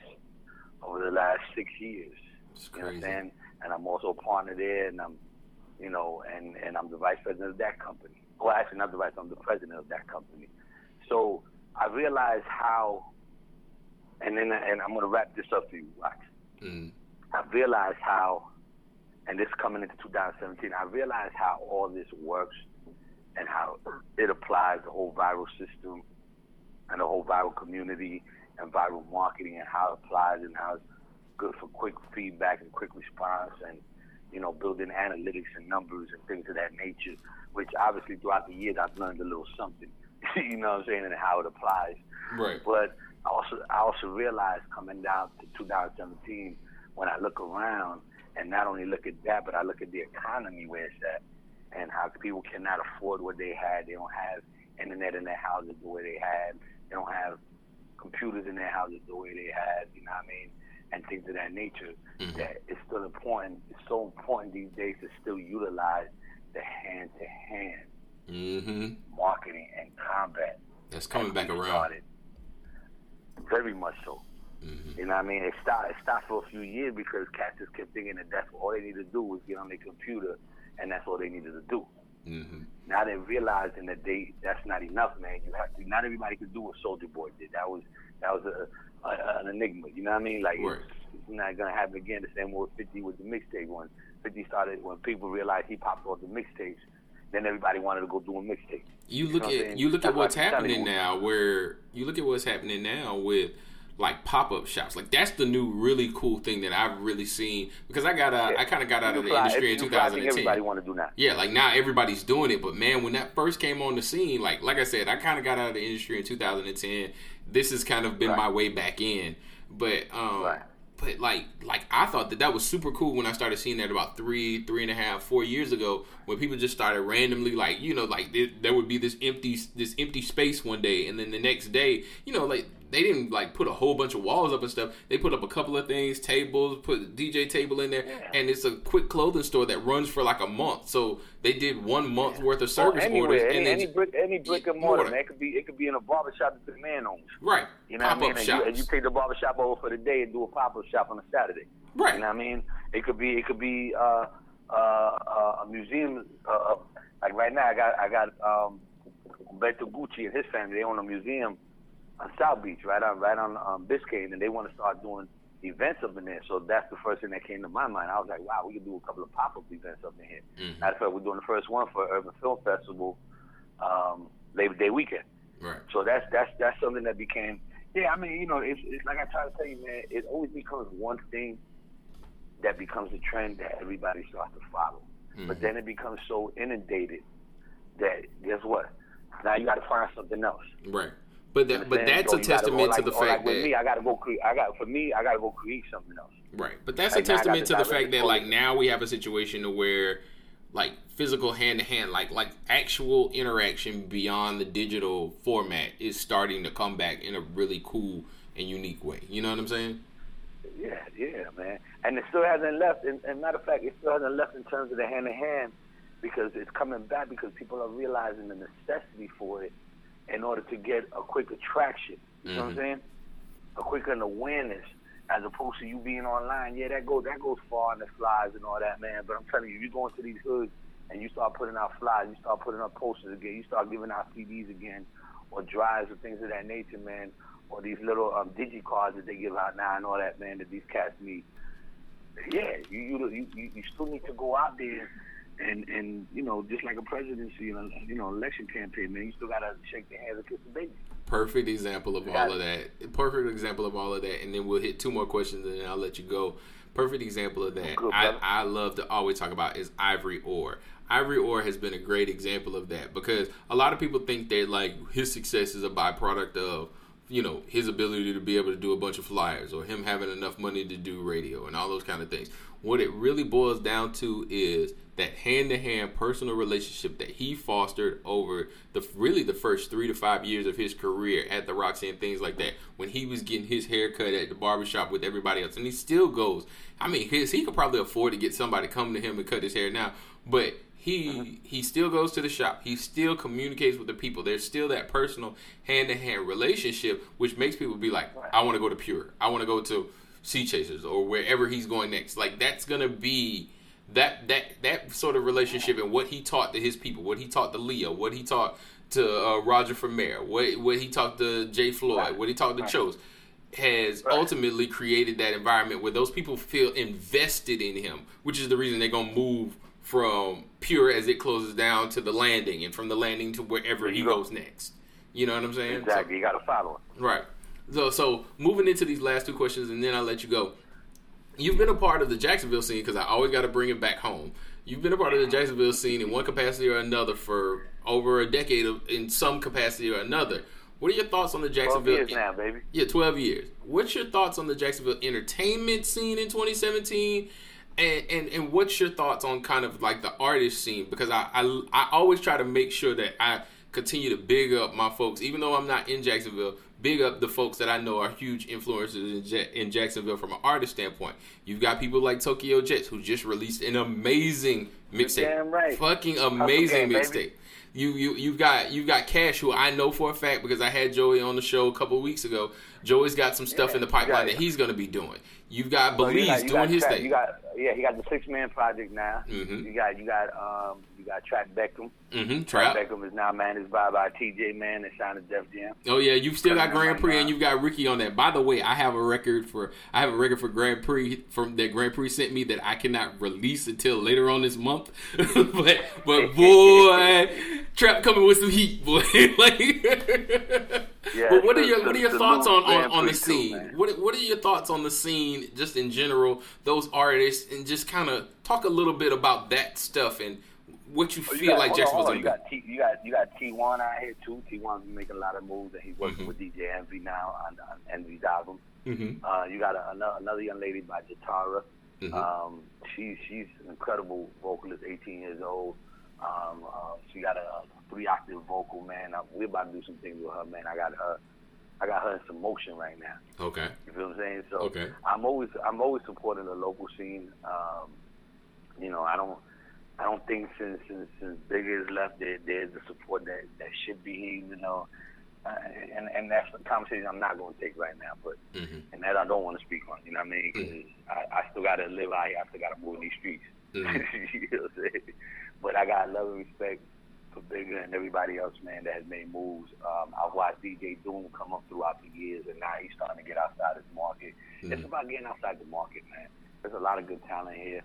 over the last six years. It's You know what I'm saying? And I'm also a partner there, and I'm, you know, and and I'm the vice president of that company. Well, actually, not the vice. I'm the president of that company. So I realized how, and then and I'm gonna wrap this up for you, Wax. Mhm. I realized how, and this coming into 2017, I realized how all this works and how it applies the whole viral system and the whole viral community and viral marketing and how it applies and how it's good for quick feedback and quick response and you know building analytics and numbers and things of that nature. Which obviously throughout the years I've learned a little something. you know what I'm saying and how it applies. Right. But I also I also realized coming down to 2017 when I look around and not only look at that, but I look at the economy where it's at and how people cannot afford what they had. They don't have internet in their houses the way they had. They don't have computers in their houses the way they had. You know what I mean? And things of that nature. Mhm. That it's still important. It's so important these days to still utilize the hand to hand marketing and combat. That's coming back around. started. Very much so. Mhm. You know what I mean? It stopped, it stopped for a few years because cats just kept thinking that that's all they needed to do was get on their computer and that's all they needed to do. hmm Now they're realizing that they that's not enough, man. You have to. Not everybody could do what Soulja Boy did. That was that was a, a an enigma. You know what I mean? Like Right. it's, it's not gonna happen again. The same way with Fifty with the mixtape when Fifty started when people realized he popped off the mixtapes. Then everybody wanted to go do a mixtape. You You look know what I'm at you look at what's why I'm telling happening now. Where you look at what's happening now with like pop up shops. Like that's the new really cool thing that I've really seen because I got out, Yeah. I kind of got out of the fly- industry in you fly, 2010. Everybody want to do now. Yeah, like now everybody's doing it, but man, when that first came on the scene, like like I said, I kind of got out of the industry in 2010. This has kind of been Right. my way back in, but um, Right. but like like I thought that that was super cool when I started seeing that about three three and a half four years ago when people just started randomly like you know like there, there would be this empty this empty space one day and then the next day you know like they didn't like put a whole bunch of walls up and stuff they put up a couple of things tables put a DJ table in there Yeah. and it's a quick clothing store that runs for like a month so they did one month worth of service orders anywhere, and any, then any brick, any brick and mortar, Mortar. man. It could be, it could be in a barbershop that the man owns. right You know pop what I mean? And you, and you take the barbershop over for the day and do a pop up shop on a Saturday. right You know what I mean? It could be, it could be uh, uh, uh, a museum. Uh, uh, like right now, I got, I got um, Beto Gucci and his family. They own a museum on South Beach, right on, right on um, Biscayne, and they want to start doing events up in there. So that's the first thing that came to my mind. I was like, wow, we could do a couple of pop up events up in here. Mhm. Matter of fact, we're doing the first one for Urban Film Festival um, Labor Day weekend. right So that's that's that's something that became. Yeah, I mean, you know, it's, it's like I try to tell you, man. It always becomes one thing that becomes a trend that everybody starts to follow, but Mhm. then it becomes so inundated that guess what? Now you got to find something else. right but that, but that's So a testament go to like, the fact like that me, I got to go create. I got for me, I got to go create something else. Right, but that's Like, a now I got testament to the the fact that like now we have a situation to where like physical hand to hand, like like actual interaction beyond the digital format is starting to come back in a really cool and unique way. You know what I'm saying? Yeah, yeah, man. And it still hasn't left. And, and matter of fact, it still hasn't left in terms of the hand to hand because it's coming back because people are realizing the necessity for it in order to get a quick attraction. You know what I'm Mhm. saying? A quicker awareness as opposed to you being online. Yeah, that goes that goes far in the flies and all that, man. But I'm telling you, you go into these hoods and you start putting out flyers, you start putting up posters again, you start giving out CDs again, or drives or things of that nature, man, or these little um, digi cards that they give out now and all that, man, that these cats need. Yeah, you you you, you still need to go out there and and you know just like a presidency, you know, you know, election campaign, man, you still gotta shake their hands and kiss the baby. Perfect example of all of that. Perfect example of all of that, and then we'll hit two more questions and then I'll let you go. Perfect example of that. Good, I. I love to always talk about is Ivory Orr. Ivory Orr has been a great example of that because a lot of people think that like his success is a byproduct of you know his ability to be able to do a bunch of flyers or him having enough money to do radio and all those kind of things. What it really boils down to is that hand-to-hand personal relationship that he fostered over the really the first three to five years of his career at the Roxy and things like that. When he was getting his hair cut at the barbershop with everybody else, and he still goes. I mean, his, he could probably afford to get somebody come to him and cut his hair now, but he he still goes to the shop. He still communicates with the people. There's still that personal hand to hand relationship, which makes people be like, I want to go to Pure. I want to go to Sea Chasers or wherever he's going next. Like that's gonna be that that that sort of relationship and what he taught to his people, what he taught to Leo, what he taught to uh, Roger Vermeer, what what he taught to Jay Floyd, what he taught to Chose has ultimately created that environment where those people feel invested in him, which is the reason they're gonna move from pure as it closes down to the landing, and from the landing to wherever he go. goes next. You know what I'm saying? So- Exactly, you gotta follow it. Right. So, so moving into these last two questions, and then I'll let you go. You've been a part of the Jacksonville scene because I always got to bring it back home. You've been a part of the Jacksonville scene in one capacity or another for over a decade, of, in some capacity or another. What are your thoughts on the Jacksonville? Twelve years now, baby. Yeah, 12 years. What's your thoughts on the Jacksonville entertainment scene in 2017? And, and and what's your thoughts on kind of like the artist scene? Because I, I, I always try to make sure that I continue to big up my folks, even though I'm not in Jacksonville. Big up the folks that I know are huge influences in, in Jacksonville from an artist standpoint. You've got people like Tokyo Jetz who just released an amazing mixtape, right. fucking amazing baby. mixtape. You you you've got you've got Cash, who I know for a fact because I had Joey on the show a couple of weeks ago. Joey's got some stuff Yeah, in the you pipeline that he's going to be doing. You've got So you Belize got- you doing got his Track- thing. You got yeah, he got the six man project now. Mhm. You got you got um you got Trap Beckham. mm-hmm. Track Trap. Beckham is now managed by by TJ Man and signed to Def Jam. Oh yeah, you've still got Grand Prix and you've got Ricky on that. By the way, I have a record for I have a record for Grand Prix from that Grand Prix sent me that I cannot release until later on this month. but but boy, Trap coming with some heat, boy. like, Yeah, but what are your what are your thoughts on, on, on the scene? man. what what are your thoughts on the scene just in general? Those artists and just kind of talk a little bit about that stuff and what you Oh, you feel got- like Jacksonville's gonna You got T, you got you got T one out here too. T one's making a lot of moves and he's working Mhm. with DJ Envy now on, on Envy's album. Mm-hmm. Uh, you got a, another, another young lady by Jatara. Mhm. Um, she she's an incredible vocalist, 18 years old. Um, uh, she got a, a three octave vocal, man. Uh, we're about to do some things with her, man. I got her, I got her in some motion right now. Okay. You feel what I'm saying? So Okay. I'm always I'm always supporting the local scene. Um, you know, I don't I don't think since since since Bigger is left, there there's the support that that should be. You know, uh, and and that's a conversation I'm not going to take right now. But Mm-hmm. and that I don't want to speak on. You know what I mean? 'Cause I, I still got to live out here. I still got to move in these streets. Mhm. you know what I'm saying? But I got love and respect for Bigger and everybody else, man, that has made moves. Um, I've watched DJ Doom come up throughout the years, and now he's starting to get outside his market. It's Mhm. about getting outside the market, man. There's a lot of good talent here.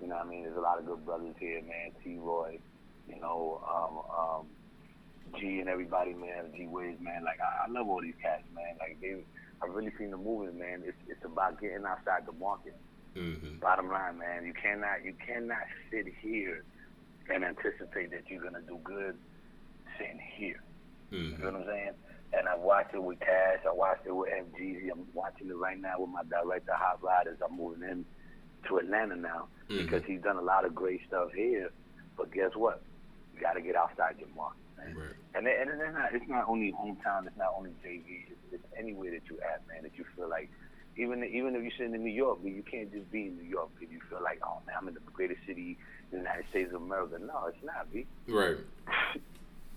You know what I mean? There's a lot of good brothers here, man. T. Roy, you know, um, um, G and everybody, man. G Wiz, man. Like I, I love all these cats, man. Like they, I've really seen the movement, man. It's it's about getting outside the market. Mm-hmm. Bottom line, man, you cannot you cannot sit here and anticipate that you're gonna do good sitting here. You Mm-hmm. know what I'm saying? And I watched it with Cash. I watched it with FGZ. I'm watching it right now with my director, Hot Riders. I'm moving him to Atlanta now Mhm. because he's done a lot of great stuff here. But guess what? You got to get outside your market. Man. Right. And and it's not it's not only hometown. It's not only JV. It's, it's anywhere that you at, man. That you feel like. Even even if you're sitting in New York, but you can't just be in New York because you feel like, oh man, I'm in the greatest city in the United States of America. No, it's not, B. Right.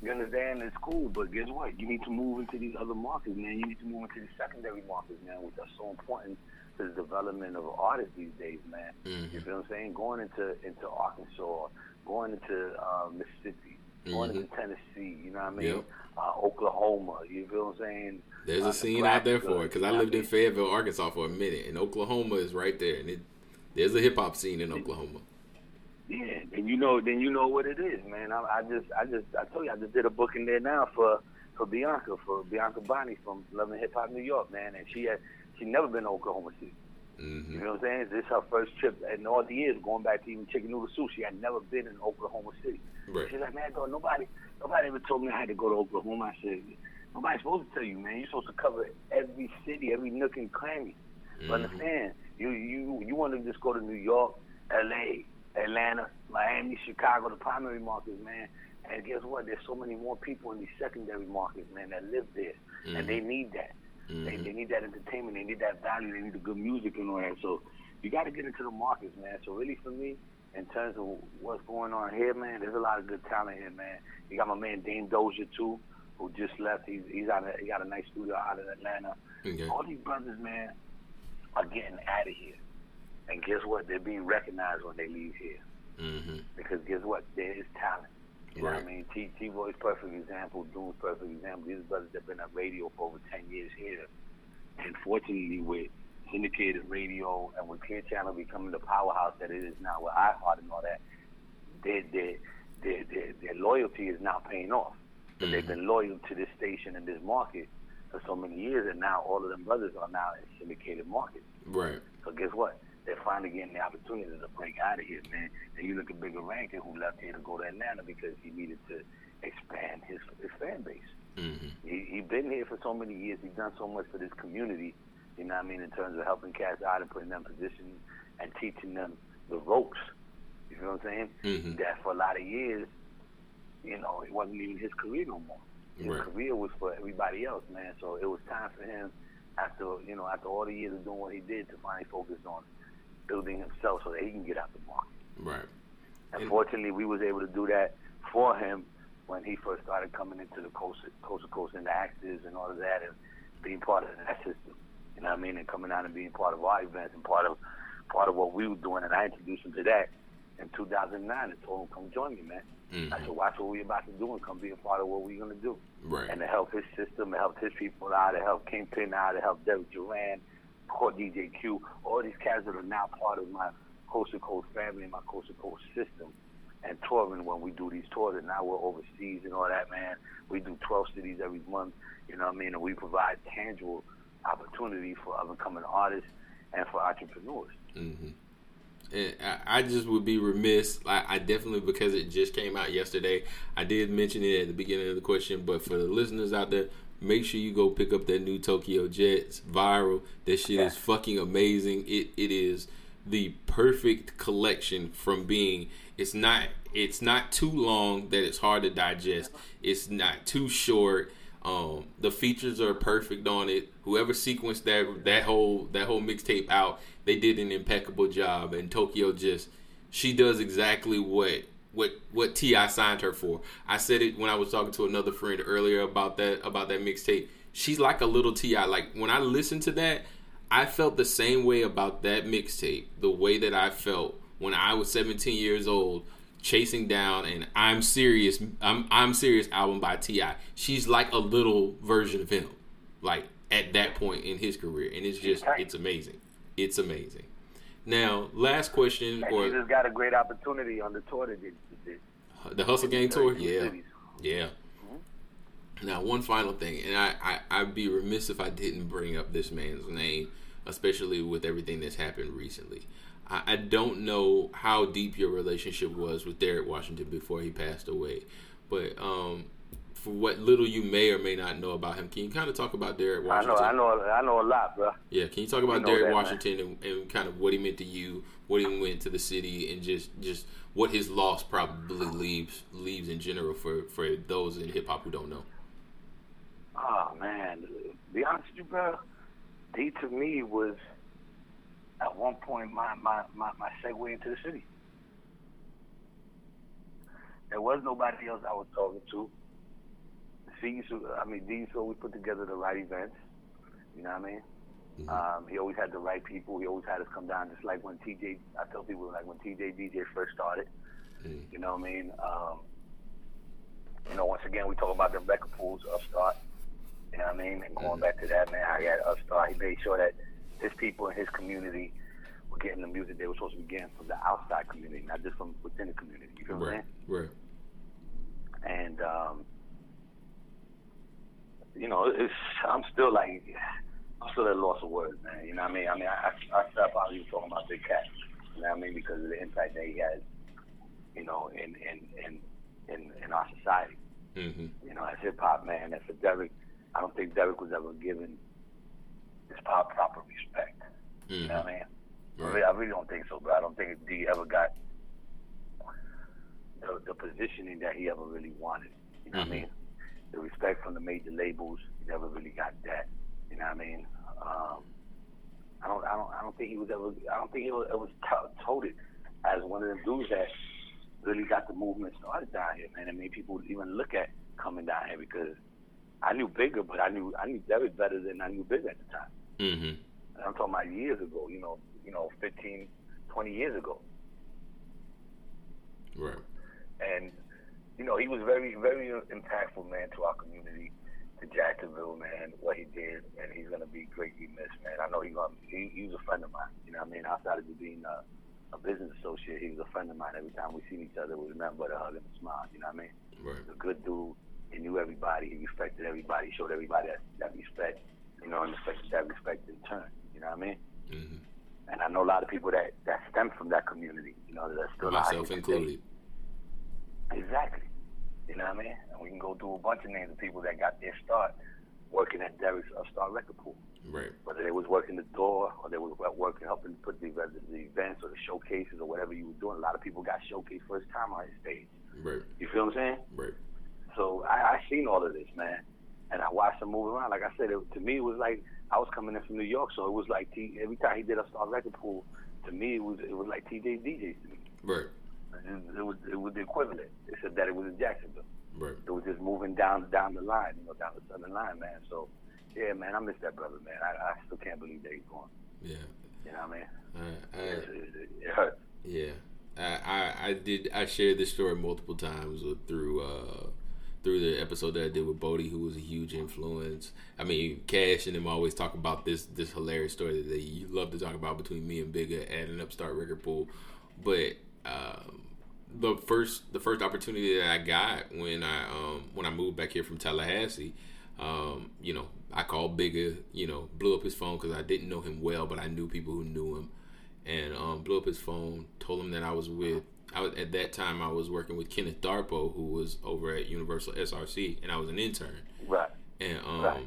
You understand? It's cool, but guess what? You need to move into these other markets, man. You need to move into the secondary markets, man, which are so important to the development of artists these days, man. Mhm. You feel what I'm saying? Going into into Arkansas, going into uh, Mississippi, going Mhm. into Tennessee. You know what I mean? Yep. Uh, Oklahoma. You feel what I'm saying? There's Uh, a scene out there for it because I lived in? Fayetteville, Arkansas for a minute, and Oklahoma is right there, and it, there's a hip hop scene in Oklahoma. Yeah, and you know, then you know what it is, man. I, I just, I just, I told you, I just did a booking there now for for Bianca, for Bianca Bonnie from Love and Hip Hop New York, man, and she had, she never been to Oklahoma City. You hmm know what I'm saying? This is her first trip in all the years, going back to even Chicken Noodle Soup. She had never been in Oklahoma City. Right. She's like, man, dog, nobody, nobody ever told me I had to go to Oklahoma. I said, nobody's supposed to tell you, man. You're supposed to cover every city, every nook and cranny. Mhm. But understand, you you you want to just go to New York, L.A., Atlanta, Miami, Chicago, the primary markets, man. And guess what? There's so many more people in these secondary markets, man, that live there, and they need that. They, Mhm. they need that entertainment. They need that value. They need the good music and all that. So you got to get into the markets, man. So really, for me, in terms of what's going on here, man, there's a lot of good talent here, man. You got my man Dame Dozier too, who just left. He's he's out. Of, he got a nice studio out of Atlanta. Okay. All these brothers, man, are getting out of here. And guess what? They're being recognized when they leave here. hmm Because guess what? There is talent. You know what I mean? T T Boy's perfect example, Doom's perfect example. These brothers have been on radio for over ten years here. And fortunately with syndicated radio and with Clear Channel becoming the powerhouse that it is now with iHeart and all that, their their their their, their loyalty is now paying off. But they've been loyal to this station and this market for so many years and now all of them brothers are now in syndicated markets. Right. So guess what? They're finally getting the opportunity to break out of here, man. And you look at Bigga Rankin, who left here to go to Atlanta because he needed to expand his his fan base. hmm He he been here for so many years. He's done so much for this community. You know what I mean? In terms of helping cats out and putting them in positions and teaching them the ropes. You feel what I'm saying? Mhm. That for a lot of years, you know, it wasn't even his career no more. His Right. career was for everybody else, man. So it was time for him after you know after all the years of doing what he did to finally focus on building himself so that he can get out the market. Right. And- Unfortunately, we was able to do that for him when he first started coming into the coast, coast to coast and the actors and all of that, and being part of that system. You know what I mean? And coming out and being part of our events and part of part of what we were doing. And I introduced him to that in 2009 and told him, "Come join me, man." Mhm. I said, "Watch what we're about to do and come be a part of what we're gonna do." Right. And to help his system, to help his people out, to help Kingpin out, to help Derek Duran, Core DJ Q, all these cats that are now part of my Coast to Coast family and my Coast to Coast system. And touring when we do these tours, and now we're overseas and all that, man. We do 12 cities every month, you know what I mean? And we provide tangible opportunity for up and coming artists and for entrepreneurs. Mm-hmm. And I, I just would be remiss. I, I definitely because it just came out yesterday. I did mention it at the beginning of the question, but for the listeners out there, make sure you go pick up that new Tokyo Jetz viral. That shit is fucking amazing. It it is the perfect collection from being. It's not. It's not too long that it's hard to digest. It's not too short. Um, the features are perfect on it. Whoever sequenced that that whole that whole mixtape out, they did an impeccable job. And Tokyo Jetz she does exactly what what what T.I. signed her for. I said it when I was talking to another friend earlier about that about that mixtape. She's like a little Ti. Like when I listened to that, I felt the same way about that mixtape. The way that I felt when I was 17 years old chasing down and I'm serious I'm I'm serious album by Ti. She's like a little version of him, like at that point in his career, and it's just it's amazing. It's amazing. Now, last question And he just got a great opportunity on the tour that did. the Hustle Gang tour, 32 yeah, yeah. Now, one final thing, and I, I I'd be remiss if I didn't bring up this man's name, especially with everything that's happened recently. I, I don't know how deep your relationship was with Derek Washington before he passed away, but um, for what little you may or may not know about him, can you kind of talk about Derek Washington? I know? I know, I know a lot, bro. Yeah, can you talk about know Derek that. Washington and, and kind of what he meant to you, what he meant to the city, and just just what his loss probably leaves leaves in general for for those in hip hop who don't know. Oh man, be honest with you, bro, D to me was at one point my my my, my segue into the city. There was nobody else I was talking to. So I mean so we put together the right events. You know what I mean? Um, he always had the right people. He always had us come down, just like when TJ. I tell people like when TJ DJ first started. You know what I mean? Um, you know, once again, we talk about the record pools, Upstart. You know what I mean? And going back to that, man, I got Upstart. He made sure that his people in his community were getting the music they were supposed to be getting from the outside community, not just from within the community. You feel what I'm Right. saying? Right. and um, you know, it's I'm still like I'm still at a loss of words, man. You know what I mean? I mean, I I, I out even talking about Big Cat. You know what I mean? Because of the impact that he has, you know, in in in in, in our society. Mm-hmm. You know, as hip hop man, and for Derek, I don't think Derek was ever given his pop proper respect. You know what I mean? I, Right. really, I really don't think so, bro. I don't think D ever got the, the positioning that he ever really wanted. You know what I mean? The respect from the major labels, he never really got that. You know what I mean? Um, I don't, I don't, I don't think he was ever. I don't think he was, ever t- touted as one of them dudes that really got the movement started down here, man. I mean, people would even look at coming down here because I knew Bigga, but I knew I knew Derek better than I knew Bigga at the time. Mm-hmm. And I'm talking about years ago, you know, you know, 15, 20 years ago. Right. And, you know, he was very, very impactful, man, to our community, to Jacksonville, man, what he did. And he's going to be greatly missed, man. I know he's gonna, he, he was a friend of mine, you know what I mean? Outside of just being a, a business associate, he was a friend of mine. Every time we seen each other, it was nothing but a hug and a smile, you know what I mean? Right. He was a good dude. He knew everybody. He respected everybody. He showed everybody that, that respect, you know, and respected that respect in turn, you know what I mean? Mm-hmm. And I know a lot of people that that stem from that community. You know, that's still out here Myself today. included. Exactly. You know what I mean? And we can go through a bunch of names of people that got their start working at Derek's Upstart uh, Record Pool. Right. Whether they was working the door or they was uh, working helping put the, whether the events or the showcases or whatever you were doing. A lot of people got showcased first time on his stage. Right. You feel what I'm saying? Right. So I, I seen all of this, man, and I watched him move around. Like I said, it, to me, it was like I was coming in from New York, so it was like T, every time he did a Star Record Pool, to me, it was it was like TJ DJs to me. Right. It, it was it was the equivalent, except that it was in Jacksonville. Right. It was just moving down down the line, you know, down the southern line, man. So, yeah, man, I miss that brother, man. I, I still can't believe that he's gone. Yeah. You know what I mean? I, I, It, it, it hurts. Yeah, I, I I did. I shared this story multiple times through uh, through the episode that I did with Bodie, who was a huge influence. I mean, Cash and them always talk about this this hilarious story that they love to talk about between me and Bigga at an Upstart record pool. But um, the first the first opportunity that I got when I um, when I moved back here from Tallahassee, um, you know, I called Bigga, you know, blew up his phone because I didn't know him well, but I knew people who knew him and um, blew up his phone. Told him that I was with. I was at that time I was working with Kenneth Darpo, who was over at Universal SRC, and I was an intern. Right. And um, Right.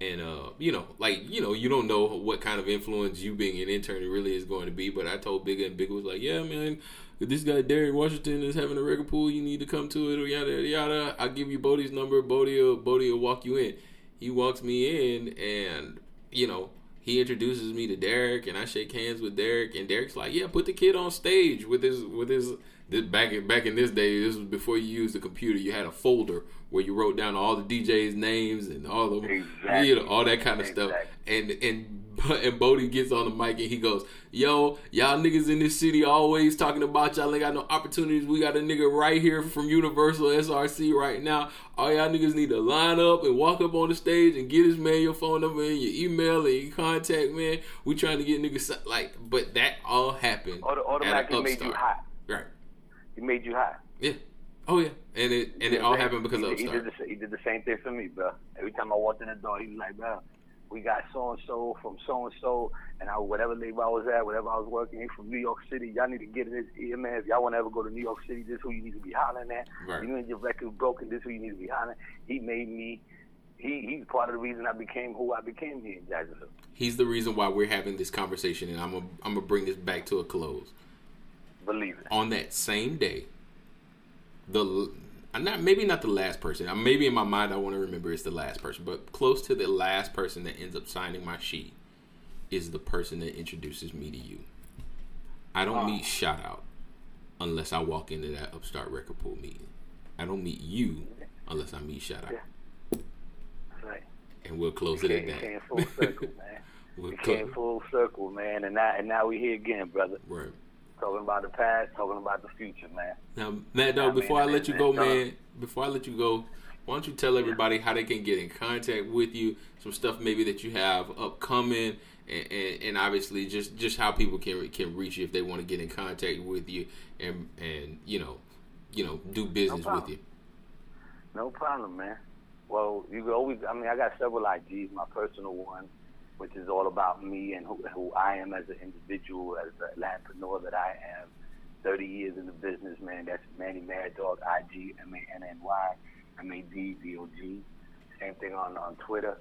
And uh, you know, like you know, you don't know what kind of influence you being an intern really is going to be. But I told Bigga, and Bigga was like, "Yeah, man, this guy Derek Washington is having a record pool. You need to come to it, or yada yada yada. I'll give you Bodie's number. Bodie Bodie will walk you in." He walks me in, and you know, he introduces me to Derek, and I shake hands with Derek, and Derek's like, "Yeah, put the kid on stage with his with his." This, back in back in this day, this was before you used the computer. You had a folder where you wrote down all the DJs' names and all the Exactly. you know all that kind of stuff. Exactly. And and and Bodie gets on the mic and he goes, "Yo, y'all niggas in this city always talking about y'all ain't got no opportunities. We got a nigga right here from Universal SRC right now. All y'all niggas need to line up and walk up on the stage and get his man your phone number and your email and your contact, man. We trying to get niggas like, but that all happened. Automatically made you hot. Right. He made you hot. Yeah. Oh yeah. And it and it all happened because he, of he did the, he did the same thing for me, bro. Every time I walked in the door, he was like, bro, we got so and so from so and so, and I whatever label I was at, whatever I was working, he from New York City. Y'all need to get in this ear, man. If y'all want to ever go to New York City, this who you need to be hollering at. Right. You know your record broken, this who you need to be hollering. He made me. He he's part of the reason I became who I became here in Jacksonville. He's the reason why we're having this conversation, and I'm gonna I'm gonna bring this back to a close. Believe it. on that same day, the I'm not maybe not the last person. Maybe in my mind I want to remember it's the last person, but close to the last person that ends up signing my sheet is the person that introduces me to you. I don't meet shout out unless I walk into that upstart record pool meeting. I don't meet you unless I meet shout out. Right. And we'll close it at Came, that. came full circle, man. We'll we came full circle, man, and now and now we here again, brother. Right. Talking about the past, talking about the future, man. Now, Mad Dog, before man, I let you go, man, before I let you go, why don't you tell everybody how they can get in contact with you? Some stuff maybe that you have upcoming, and, and, and obviously just just how people can can reach you if they want to get in contact with you and and you know you know do business with you. No problem, man. Well, you can always. I mean, I got several IGs. My personal one, which is all about me and who, who I am as an individual, as an entrepreneur that I am. 30 years in the business, man. That's Manny Mad Dog, IG, M A N N Y, M A D D O G. Same thing on, on Twitter.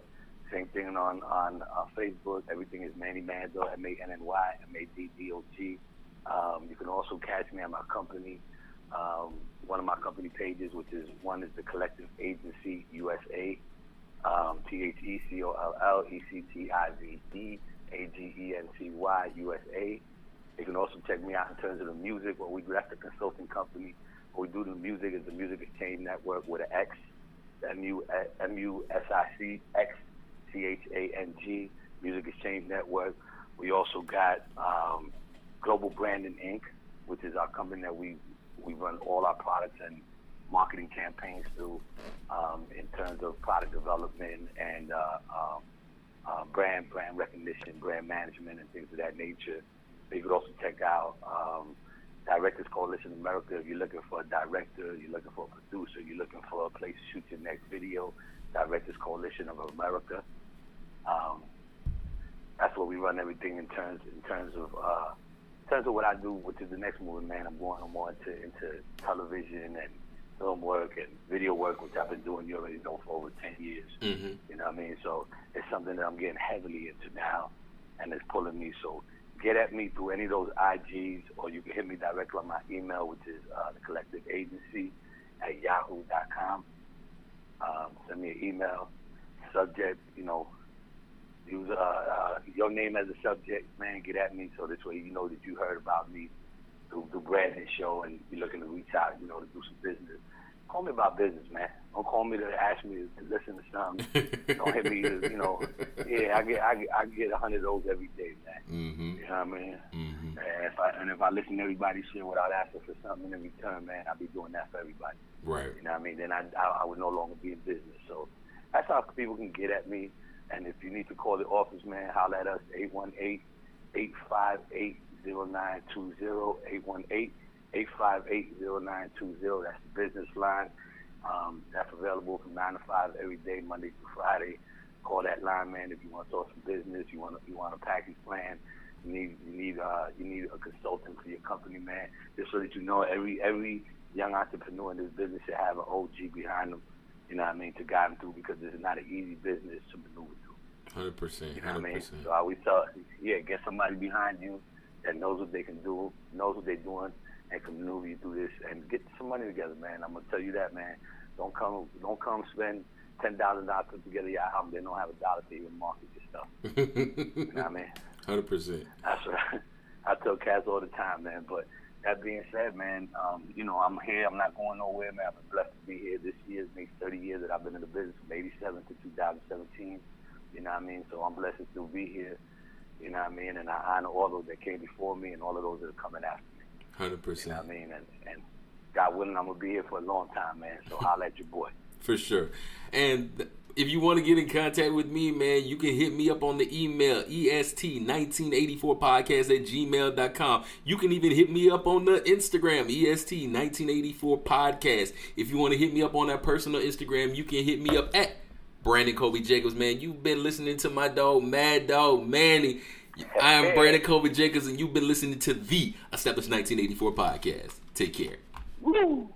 Same thing on on uh, Facebook. Everything is Manny Mad Dog, M A N N Y, M A D D O G. Um, you can also catch me at my company, um, one of my company pages, which is one is the Collective Agency USA, um, T H E C O L L E C T I V E A G E N C Y USA. You can also check me out in terms of the music. What we do, that's the consulting company. What we do the music is the Music Exchange Network with an X, M U M U S I C X C H A N G, Music Exchange Network. We also got um, Global Branding Inc., which is our company that we we run all our products and marketing campaigns through um, in terms of product development and uh, um, uh, brand brand recognition, brand management, and things of that nature. You could also check out um, Directors Coalition America if you're looking for a director, you're looking for a producer, you're looking for a place to shoot your next video. Directors Coalition of America. Um, that's where we run everything in terms in terms of uh, in terms of what I do, which is the next movement. Man, I'm going more into into television and film work and video work, which I've been doing. You already know for over ten years. Mm-hmm. You know what I mean? So it's something that I'm getting heavily into now, and it's pulling me. So get at me through any of those IGs, or you can hit me directly on my email, which is uh, the Collective Agency at yahoo.com. Um, send me an email. Subject, you know, use uh, uh, your name as a subject, man. Get at me so this way you know that you heard about me through the Brandon Show, and you're looking to reach out, you know, to do some business. Call me about business, man. Don't call me to ask me to listen to something. Don't hit me, to, you know. Yeah, I get I get I get a hundred of those every day, man. Mm-hmm. You know what I mean? Mm-hmm. And if I and if I listen to everybody's shit without asking for something in return, man, I'll be doing that for everybody. Right. You know what I mean? Then I, I, I would no longer be in business. So that's how people can get at me. And if you need to call the office, man, holler at us, 818-858-0920, 818-858-0920. That's the business line. Um, that's available from 9 to 5 every day, Monday through Friday. Call that line, man, if you want to talk some business, you want to, you want a package plan, you need you need uh, you need a consultant for your company, man. Just so that you know, every every young entrepreneur in this business should have an OG behind them. You know what I mean to guide them through because this is not an easy business to maneuver through. Hundred percent. You know what I mean? So I always tell, yeah, get somebody behind you that knows what they can do, knows what they're doing, and can maneuver you through this and get some money together, man. I'm gonna tell you that, man. Don't come, don't come spend ten thousand dollars put together your album. They don't have a dollar to even market your stuff. You know what I mean? Hundred percent. That's what I, I tell cats all the time, man. But that being said, man, um, you know, I'm here. I'm not going nowhere, man. I've been blessed to be here. This year makes 30 years that I've been in the business from 87 to 2017. You know what I mean? So I'm blessed to still be here. You know what I mean? And I honor all those that came before me and all of those that are coming after me. Hundred You know percent. what I mean? And, and God willing, I'm going to be here for a long time, man. So holla at your boy. For sure. And th- if you want to get in contact with me, man, you can hit me up on the email, E est1984podcast at gmail.com. You can even hit me up on the Instagram, E est1984podcast. If you want to hit me up on that personal Instagram, you can hit me up at Brandon Kobe Jacobs, man. You've been listening to my dog, Mad Dog Manny. I am Brandon Kobe Jacobs, and you've been listening to the Established 1984 podcast. Take care. Woo!